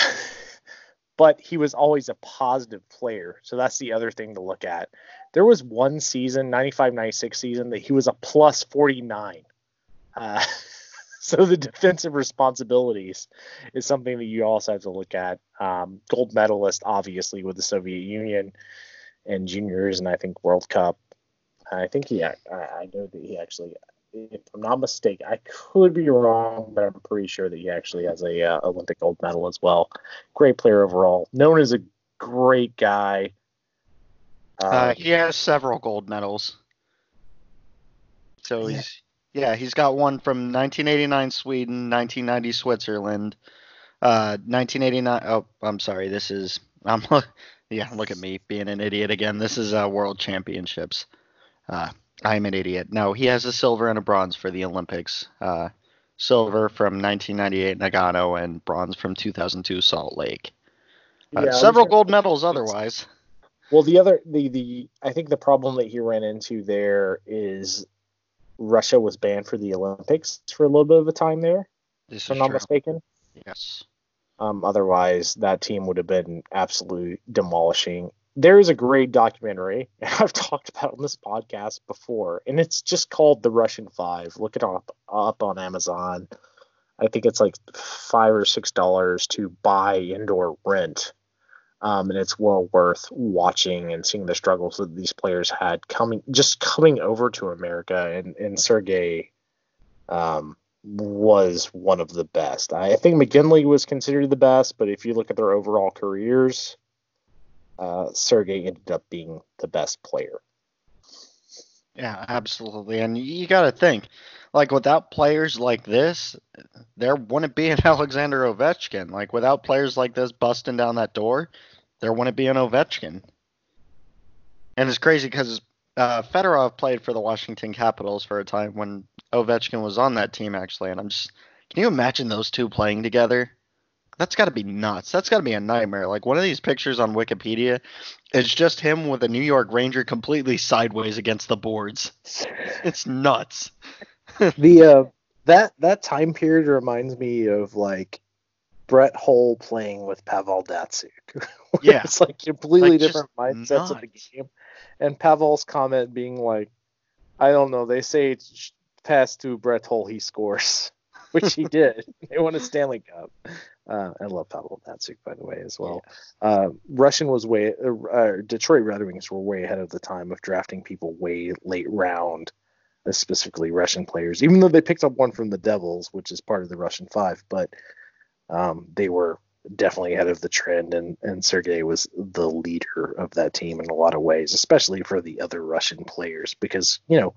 [LAUGHS] but he was always a positive player. So that's the other thing to look at. There was one season, 95 96 season, that he was a plus 49. Uh, [LAUGHS] [LAUGHS] so the defensive responsibilities is something that you also have to look at. Um, gold medalist, obviously, with the Soviet Union and juniors, and I think World Cup. I think he, I, I know that he actually, if I'm not mistaken, I could be wrong, but I'm pretty sure that he actually has a uh, Olympic gold medal as well. Great player overall, known as a great guy.
Uh,
Um,
he has several gold medals. So he's yeah, he's got one from 1989 Sweden, 1990 Switzerland, uh, 1989. Oh, I'm sorry. This is [LAUGHS] I'm yeah. Look at me being an idiot again. This is uh, World Championships. Uh, I'm an idiot. No, he has a silver and a bronze for the Olympics. Uh, silver from 1998 Nagano and bronze from 2002 Salt Lake. Uh,
yeah,
several gold medals otherwise.
Well, the other the the I think the problem that he ran into there is Russia was banned for the Olympics for a little bit of a time there,
This
if I'm not
true.
mistaken.
Yes.
Um, otherwise, that team would have been absolutely demolishing. There is a great documentary, [LAUGHS] I've talked about on this podcast before, and it's just called The Russian Five. Look it up up on Amazon. I think it's like five or six dollars to buy and or rent, um, and it's well worth watching and seeing the struggles that these players had coming just coming over to America. And and Sergey um, was one of the best. I think Mogilny was considered the best, but if you look at their overall careers, uh, Sergey ended up being the best player.
Yeah, absolutely. And you got to think, like without players like this, there wouldn't be an [LAUGHS] Alexander Ovechkin. Like without players like this busting down that door, there wouldn't be an Ovechkin. And it's crazy because uh, Fedorov played for the Washington Capitals for a time when Ovechkin was on that team, actually. And I'm just, can you imagine those two playing together? That's got to be nuts. That's got to be a nightmare. Like one of these pictures on Wikipedia is just him with a New York Ranger completely sideways against the boards. It's nuts. [LAUGHS]
the uh, that that time period reminds me of like Brett Hull playing with Pavel Datsyuk. [LAUGHS]
Yeah.
it's like completely
Like,
different mindsets of the game. And Pavel's comment being like, "I don't know. They say pass to Brett Hull, he scores," [LAUGHS] which he did. [LAUGHS] they won a Stanley Cup. Uh, I love Pavel Datsyuk, by the way, as well. Uh, Russian was way, uh, uh, Detroit Red Wings were way ahead of the time of drafting people way late round, uh, specifically Russian players. Even though they picked up one from the Devils, which is part of the Russian Five, but um, they were definitely ahead of the trend, and and Sergey was the leader of that team in a lot of ways, especially for the other Russian players, because you know,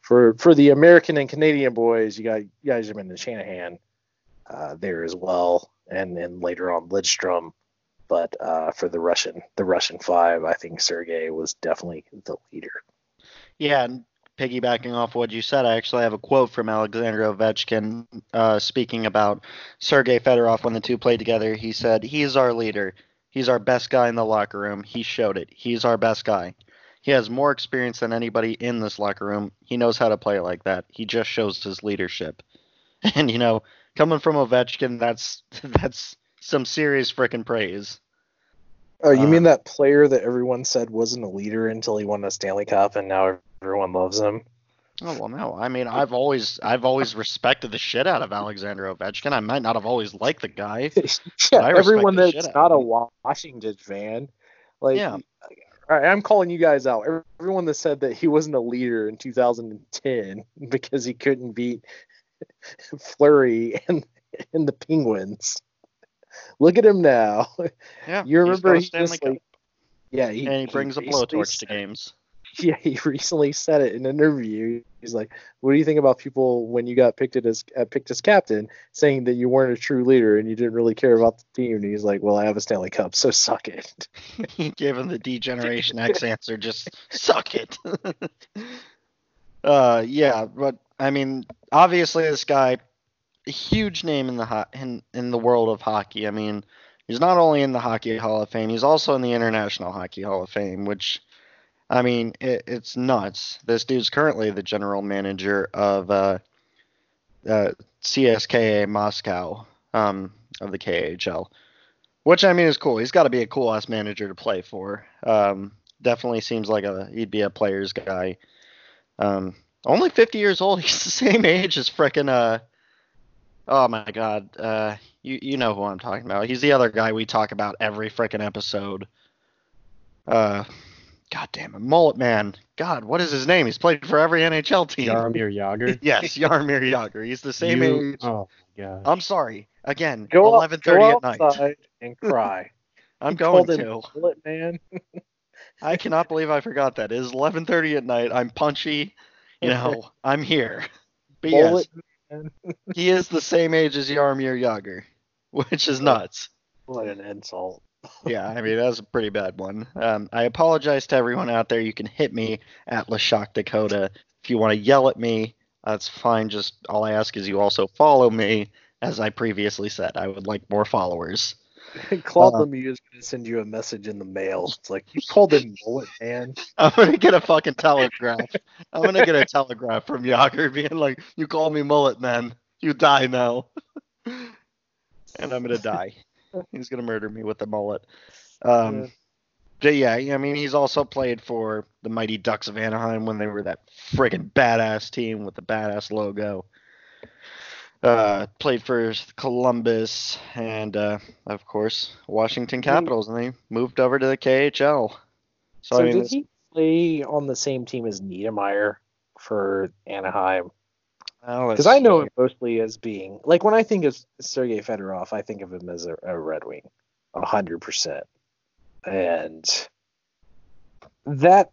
for for the American and Canadian boys, you got Yzerman and Shanahan uh, there as well, and then later on Lidstrom. But uh, for the Russian, the Russian five, I think Sergey was definitely the leader.
Yeah, and piggybacking off what you said, I actually have a quote from Alexander Ovechkin uh, speaking about Sergei Fedorov when the two played together. He said, He's our leader. He's our best guy in the locker room. He showed it. He's our best guy. He has more experience than anybody in this locker room. He knows how to play like that. He just shows his leadership. [LAUGHS] And you know, coming from Ovechkin, that's [LAUGHS] that's some serious frickin' praise.
Oh, you
Uh,
mean that player that everyone said wasn't a leader until he won a Stanley Cup, and now everyone loves him?
Oh well, no. I mean, I've always I've always respected the shit out of Alexander Ovechkin. I might not have always liked the guy. [LAUGHS]
yeah, everyone that's not a Washington fan, like,
Yeah.
all right, I'm calling you guys out. Everyone that said that he wasn't a leader in 2010 [LAUGHS] because he couldn't beat [LAUGHS] Fleury and and the Penguins. Look at him now.
Yeah, [LAUGHS]
You remember
a
he
Stanley
just
Cup,
like, yeah, he,
and he brings a blowtorch to games. [LAUGHS]
Yeah, he recently said it in an interview. He's like, "What do you think about people when you got picked as uh, picked as captain, saying that you weren't a true leader and you didn't really care about the team?" And he's like, "Well, I have a Stanley Cup, so suck it." [LAUGHS]
he gave him the D-Generation X answer. Just suck it. uh, yeah, but I mean, obviously this guy, a huge name in the ho- in in the world of hockey. I mean, he's not only in the Hockey Hall of Fame, he's also in the International Hockey Hall of Fame, which. I mean, it, it's nuts. This dude's currently the general manager of uh, uh, CSKA Moscow um, of the KHL, which I mean is cool. He's got to be a cool ass manager to play for. Um, definitely seems like a he'd be a player's guy. Um, only 50 years old. [LAUGHS] He's the same age as frickin' uh. Oh my god. Uh, you you know who I'm talking about. He's the other guy we talk about every frickin' episode. Uh, god damn it, Mullet Man. God, what is his name? He's played for every NHL team.
Jaromir [LAUGHS] Jagr.
Yes, Jaromir Jagr. He's the same
You-
age.
Oh my god.
I'm sorry. Again,
Go up-
11:30
go
at night.
outside and [LAUGHS] cry.
I'm going
called him
to.
Bullet man. [LAUGHS]
I cannot believe I forgot that. It is 11:30 at night. I'm punchy. You know, I'm here. But yes,
Bullet man. [LAUGHS]
he is the same age as Jaromir Jagr, which is nuts.
What an insult.
Yeah, I mean that's a pretty bad one. Um, I apologize to everyone out there. You can hit me at Lashok Dakota if you want to yell at me. That's fine. Just all I ask is you also follow me, as I previously said. I would like more followers. [LAUGHS]
Claude
Uh,
Lemieux is going to send you a message in the mail. It's like you called him mullet man. [LAUGHS]
I'm gonna get a fucking telegraph. I'm gonna get a telegraph from Jagr being like, "You call me mullet, man. You die now." [LAUGHS] and I'm gonna die. He's gonna murder me with the mullet. Um,
Yeah.
but yeah, I mean, he's also played for the Mighty Ducks of Anaheim when they were that friggin' badass team with the badass logo. Uh, played for Columbus and, uh, of course, Washington Capitals, and they moved over to the KHL. So,
So,
I mean,
did he play on the same team as Niedermayer for Anaheim? Because
let's
I know him mostly as being like when I think of Sergei Fedorov, I think of him as a, a Red Wing, a hundred percent. And that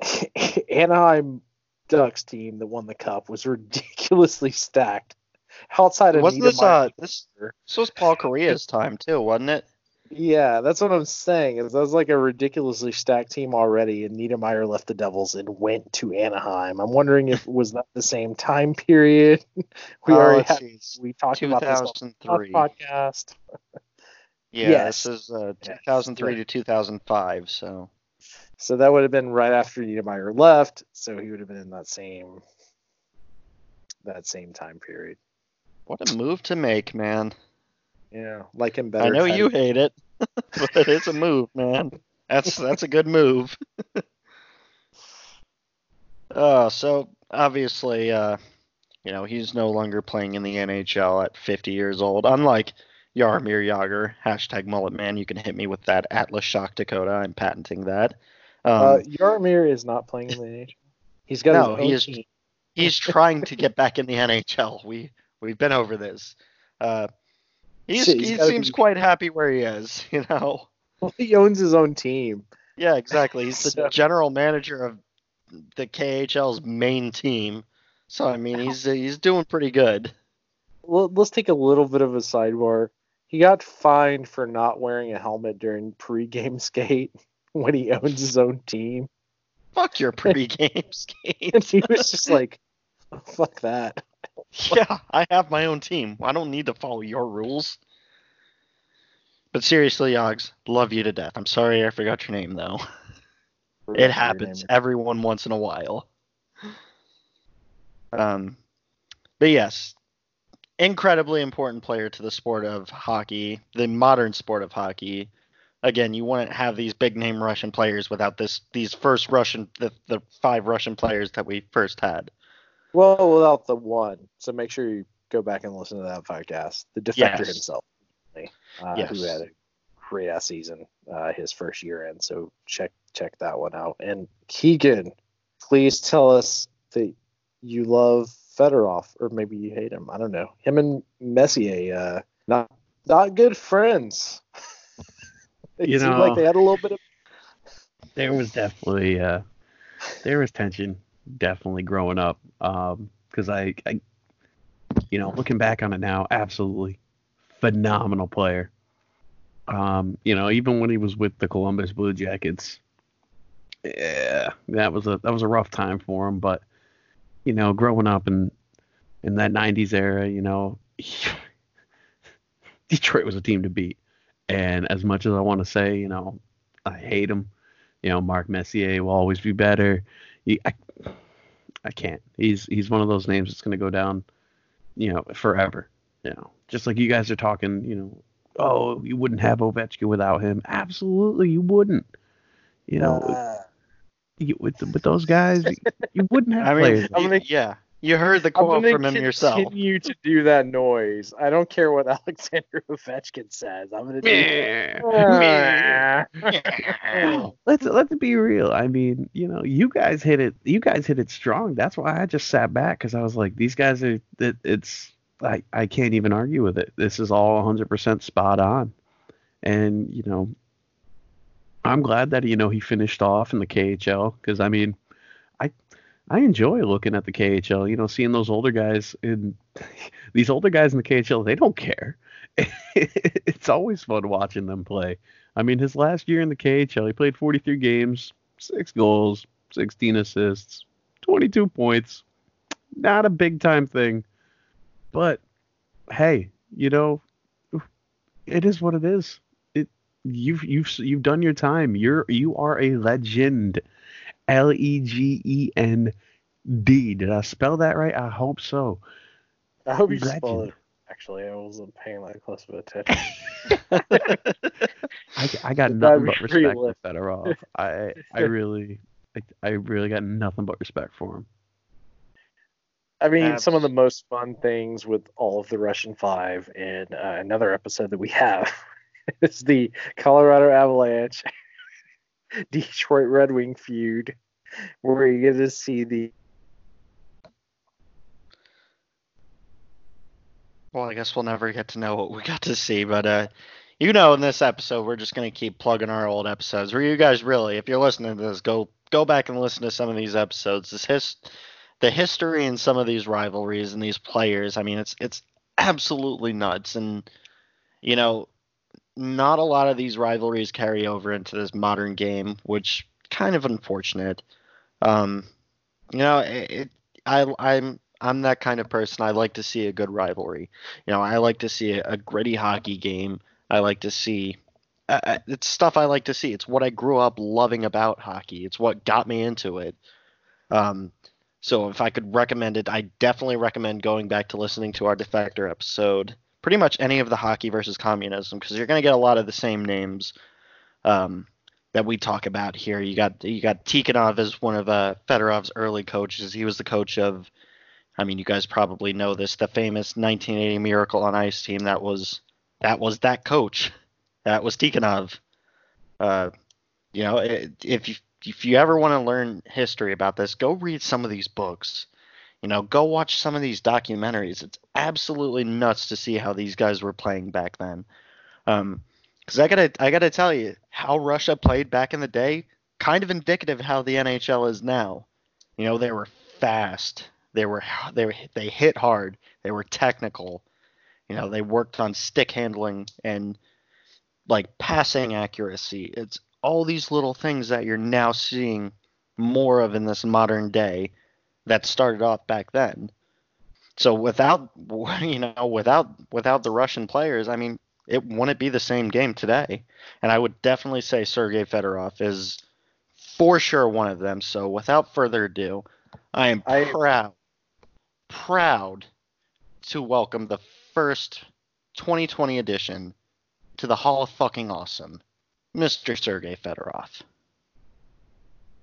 [LAUGHS] Anaheim Ducks team that won the cup was ridiculously stacked. Outside of
Wasn't this uh this this was Paul Kariya's time too, wasn't it?
Yeah, that's what I'm saying. Is that was like a ridiculously stacked team already, and Niedermayer left the Devils and went to Anaheim. I'm wondering if was that the same time period? [LAUGHS] we
Uh,
already had, we talked about this on
2003.
podcast.
Yeah,
Yes.
this is uh, 2003
right.
to 2005. So
So that would have been right after Niedermayer left. So he would have been in that same that same time period.
What a move to make, man.
Yeah, like him better.
I know you hate it, [LAUGHS] but it's a move, man. That's that's a good move. [LAUGHS] uh, so obviously, uh, you know, he's no longer playing in the NHL at 50 years old. Unlike Jaromir Jagr, hashtag mullet man, you can hit me with that Atlas Shock Dakota. I'm patenting that. Um,
uh, Jaromir is not playing in the NHL. He's got
No, he is-
team.
he's trying to get back in the NHL. We we've been over this. Uh, he's,
Shit, he's
he seems
be-
quite happy where he is. [LAUGHS] You know.
Well, he owns his own team.
Yeah, exactly. He's the [LAUGHS]
So-
general manager of the KHL's main team. So I mean, he's he's doing pretty good.
Well, let's take a little bit of a sidebar. He got fined for not wearing a helmet during pre-game [LAUGHS] skate when he owns his own team,
Fuck your pregame skate.
and he was just like, "Fuck that." [LAUGHS]
Yeah, I have my own team. I don't need to follow your rules. But seriously, Yogs, love you to death. I'm sorry I forgot your name though. It happens everyone once in a while. Um, but yes, incredibly important player to the sport of hockey, the modern sport of hockey. Again, you wouldn't have these big name Russian players without this these first Russian the, the five Russian players that we first had.
Well, without the one, so make sure you go back and listen to that podcast. The defector
Yes.
himself, uh,
Yes.
who had a great ass season uh, his first year in. So check check that one out. And Keegan, please tell us that you love Fedorov, or maybe you hate him. I don't know. Him and Messier, uh, not not good friends. [LAUGHS] it
You
seemed
know-
like they had a little bit of
there was definitely uh there was tension definitely growing up um because I, I you know looking back on it now absolutely phenomenal player. Um you know even when he was with the columbus blue jackets yeah that was a that was a rough time for him. But you know growing up in in that 90s era you know [LAUGHS] detroit was a team to beat. And as much as i want to say you know i hate him you know, Mark Messier will always be better. He, I, I can't. He's he's one of those names that's going to go down, you know, forever. You know, just like you guys are talking. You know, oh, you wouldn't have Ovechkin without him. Absolutely, you wouldn't. You know,
uh,
you, with with those guys, you wouldn't [LAUGHS] have
I mean,
players.
I'm gonna-
yeah, you heard the quote from him yourself.
continue to do that noise. I don't care what [LAUGHS] Alexander Ovechkin says. I'm gonna do
Meh, let's let's be real. I mean, you know, you guys hit it. You guys hit it strong. That's why I just sat back because I was like, these guys are. That it's. I I can't even argue with it. This is all 100% spot on, and you know, I'm glad that you know he finished off in the KHL because I mean, I I enjoy looking at the KHL. You know, seeing those older guys in [LAUGHS] these older guys in the KHL. They don't care. [LAUGHS] it's always fun watching them play. I mean, his last year in the KHL, he played 43 games, six goals, 16 assists, 22 points. Not a big time thing, but hey, you know, it is what it is. It you've you've you've done your time. You're you are a legend. L E G E N D. Did I spell that right? I hope so.
I hope you
Legend.
spell it. Actually, I wasn't paying that close of attention. [LAUGHS]
I, I got [LAUGHS]
That'd
nothing but respect for
lit.
Fedorov. [LAUGHS] I I really I, I really got nothing but respect for him.
I mean,
Abs-
some of the most fun things with all of the Russian Five in uh, another episode that we have is the Colorado Avalanche [LAUGHS] Detroit Red Wing feud, where you get to see the
Well, I guess we'll never get to know what we got to see, but uh, you know, in this episode, we're just gonna keep plugging our old episodes. Where you guys really, if you're listening to this, go go back and listen to some of these episodes. This his, the history and some of these rivalries and these players. I mean, it's it's absolutely nuts, and you know, not a lot of these rivalries carry over into this modern game, which kind of unfortunate. Um, you know, it, it I I'm I'm that kind of person. I like to see a good rivalry. You know, I like to see a, a gritty hockey game. I like to see. Uh, it's stuff I like to see. It's what I grew up loving about hockey. It's what got me into it. Um, so if I could recommend it, I definitely recommend going back to listening to our Defector episode. Pretty much any of the hockey versus communism, because you're going to get a lot of the same names um, that we talk about here. You got you got Tikhonov as one of uh, Fedorov's early coaches. He was the coach of I mean, you guys probably know this. The famous 1980 Miracle on Ice team that was that was that coach. That was Tikhonov. Uh, you know, if you if you ever want to learn history about this, go read some of these books. You know, go watch some of these documentaries. It's absolutely nuts to see how these guys were playing back then. Um, because I gotta I gotta tell you how Russia played back in the day, kind of indicative of how the NHL is now. You know, they were fast. They were they were they hit hard. They were technical. You know, they worked on stick handling and like passing accuracy. It's all these little things that you're now seeing more of in this modern day that started off back then. So without [LAUGHS] you know without without the Russian players, I mean, it wouldn't be the same game today. And I would definitely say Sergei Fedorov is for sure one of them. So without further ado, I am
I-
proud proud to welcome the first 2020 edition to the Hall of Fucking Awesome, Mr. Sergei Fedorov.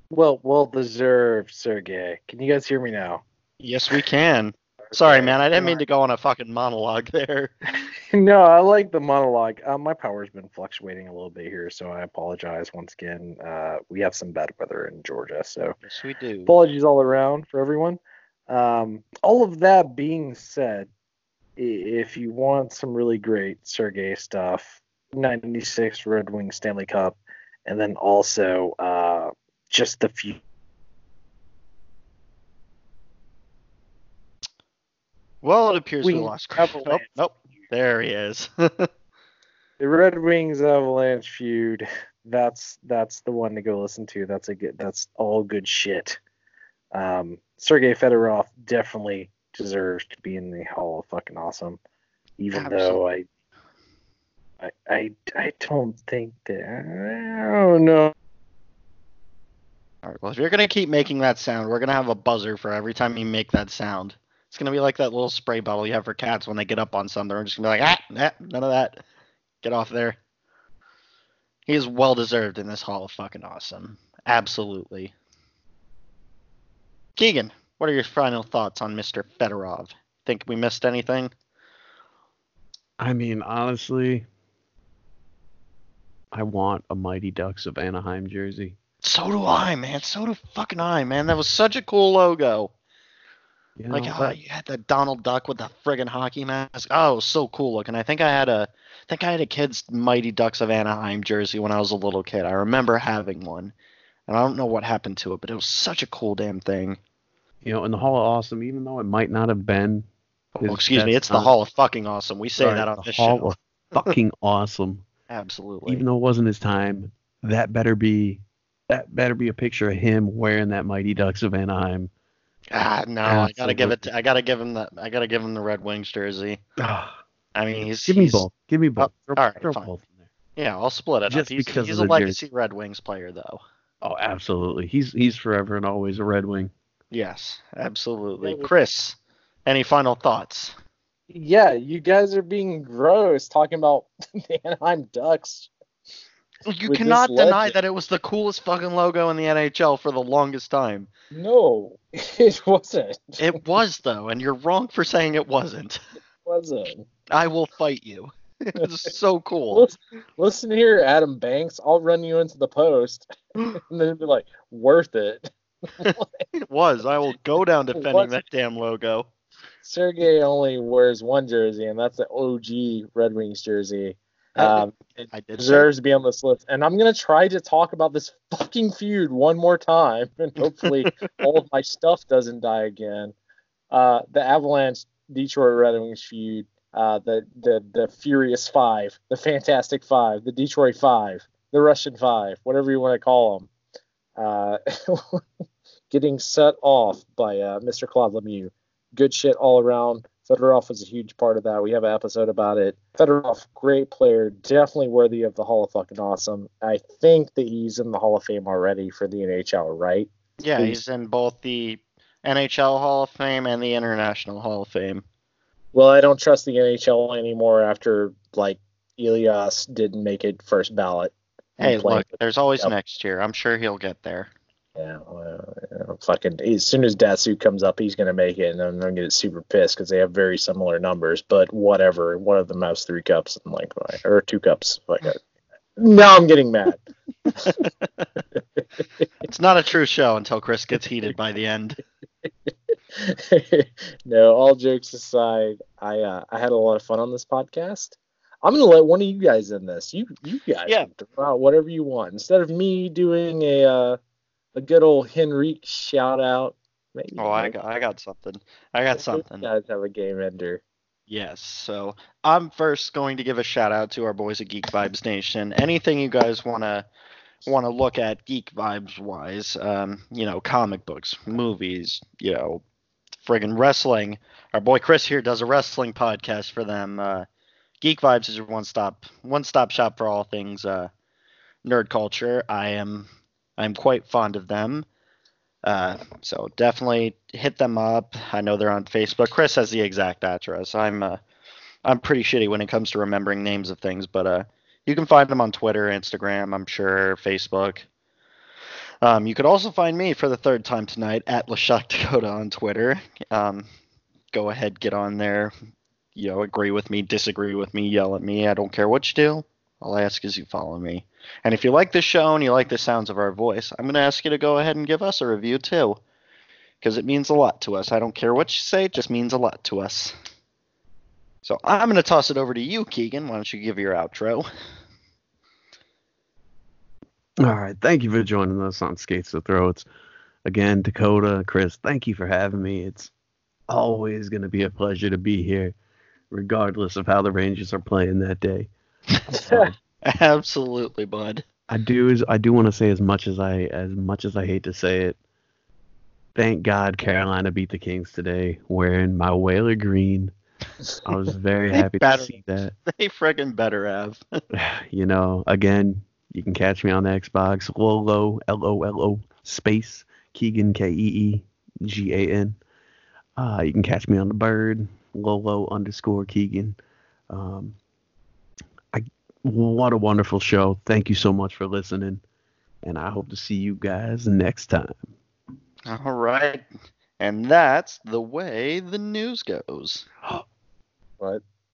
Well, well deserved, Sergey. Can you guys hear me now?
Yes, we can. Sorry, man. I didn't mean to go on a fucking monologue there. [LAUGHS]
no, I like the monologue. Uh, my power's been fluctuating a little bit here, so I apologize once again. Uh, we have some bad weather in Georgia, so
Yes, we do.
apologies all around for everyone. Um, all of that being said, if you want some really great Sergey stuff, 96 Red Wing Stanley Cup, and then also uh, just the few.
Well, it appears we,
We
lost.
have
Nope, nope. There he is. [LAUGHS]
The Red Wings Avalanche feud. That's that's the one to go listen to. That's a good. That's all good shit. Um, Sergei Fedorov definitely deserves to be in the Hall of Fucking Awesome, even though I, I, I, I don't think that. I don't know.
All right. Well, if you're gonna keep making that sound, we're gonna have a buzzer for every time you make that sound. It's gonna be like that little spray bottle you have for cats when they get up on something. We're just gonna be like, ah, nah, none of that. Get off there. He is well deserved in this Hall of Fucking Awesome. Absolutely. Keegan, what are your final thoughts on Mr. Fedorov? Think we missed anything?
I mean, honestly, I want a Mighty Ducks of Anaheim jersey.
So do I, man. So do fucking I, man. That was such a cool logo.
You know,
Like how
but-
you had the Donald Duck with the friggin' hockey mask. Oh, it was so cool looking. I think I had a, I think I had a kid's Mighty Ducks of Anaheim jersey when I was a little kid. I remember having one, and I don't know what happened to it, but it was such a cool damn thing.
you know, in the Hall of Awesome, even though it might not have been.
Oh, excuse me, it's the Hall of Fucking Awesome. We say that on
the
this
Hall
show.
of fucking [LAUGHS] awesome.
Absolutely.
Even though it wasn't his time, that better be that better be a picture of him wearing that Mighty Ducks of Anaheim.
ah, no, I gotta give it. To, I gotta give him the. I gotta give him the Red Wings jersey.
Ah,
I mean, he's
Give me
he's-
both. Give me both. Throw,
all right,
throw
fine.
both.
Yeah, I'll split it
Just
up. He's,
because
he's a
the jersey.
legacy Red Wings player, though.
Oh, absolutely. He's he's forever and always a Red Wing.
Yes, absolutely. Chris, any final thoughts?
Yeah, you guys are being gross talking about [LAUGHS] the Anaheim Ducks.
You cannot deny that it was the coolest fucking logo in the NHL for the longest time.
No, [LAUGHS] it wasn't. It
It was though, and you're wrong for saying it wasn't. [LAUGHS]
wasn't.
I will fight you. [LAUGHS] It's so cool.
Listen, listen here, Adam Banks. I'll run you into the post, and then be like, worth it.
It was. I will go down defending that damn logo.
Sergey only wears one jersey, and that's the OG Red Wings jersey. Um, it
I did
deserves to be on this list. And I'm gonna try to talk about this fucking feud one more time, [LAUGHS] and hopefully all of my stuff doesn't die again. Uh, the Avalanche Detroit Red Wings feud, uh, the the the Furious Five, the Fantastic Five, the Detroit Five, the Russian Five, whatever you want to call them, uh, [LAUGHS] getting set off by uh, Mr. Claude Lemieux. Good shit all around. Fedorov was a huge part of that. We have an episode about it. Fedorov, great player, definitely worthy of the Hall of fucking awesome. I think that he's in the Hall of Fame already for the NHL, right?
Yeah,
Please.
he's in both the NHL Hall of Fame and the International Hall of Fame.
Well, I don't trust the NHL anymore after like Elias didn't make it first ballot.
Hey, look, there's always
Yep.
next year. I'm sure he'll get there.
Yeah, well, fucking. As soon as Datsyuk comes up, he's gonna make it, and I'm gonna get super pissed because they have very similar numbers. But whatever, one of them has three cups, and like, or two cups. Like, now I'm getting mad. [LAUGHS]
It's not a true show until Chris gets heated by the end. [LAUGHS]
no, all jokes aside, I uh, I had a lot of fun on this podcast. I'm gonna let one of you guys in this. You you guys
Yeah.
throw out whatever you want instead of me doing a uh, a good old Henrique shout out. Maybe
Oh, I got, I got something. I got something.
You guys have a game ender.
Yes. So I'm first going to give a shout out to our boys at Geek Vibes Nation. Anything you guys wanna wanna look at Geek Vibes wise, um, you know, comic books, movies, you know, friggin' wrestling. Our boy Chris here does a wrestling podcast for them. Uh, Geek Vibes is your one stop one stop shop for all things uh, nerd culture. I am I'm quite fond of them. Uh, so definitely hit them up. I know they're on Facebook. Chris has the exact address. I'm uh, I'm pretty shitty when it comes to remembering names of things, but uh, you can find them on Twitter, Instagram, I'm sure, Facebook. Um, you could also find me for the third time tonight at Lashuk Dakota on Twitter. Um, go ahead, get on there. You know, agree with me, disagree with me, yell at me. I don't care what you do. All I ask is you follow me. And if you like this show and you like the sounds of our voice, I'm going to ask you to go ahead and give us a review too. Because it means a lot to us. I don't care what you say, it just means a lot to us. So I'm going to toss it over to you, Keegan. Why don't you give your outro?
All right. Thank you for joining us on Skates to Throats. Again, Dakota, Chris, thank you for having me. It's always going to be a pleasure to be here, regardless of how the Rangers are playing that day. So, [LAUGHS] um, [LAUGHS]
Absolutely, bud.
I do is I do want to say as much as I as much as I hate to say it. Thank God Carolina beat the Kings today, wearing my Whaler green. I was [LAUGHS] very happy to see that. [LAUGHS]
They friggin' better have. [SIGHS]
you know, again, you can catch me on the Xbox, Lolo, L O L O, space, Keegan, K E E G A N. Uh, you can catch me on the bird, Lolo underscore Keegan. Um, what a wonderful show. Thank you so much for listening. And I hope to see you guys next time.
All right. And that's the way the news goes. [GASPS]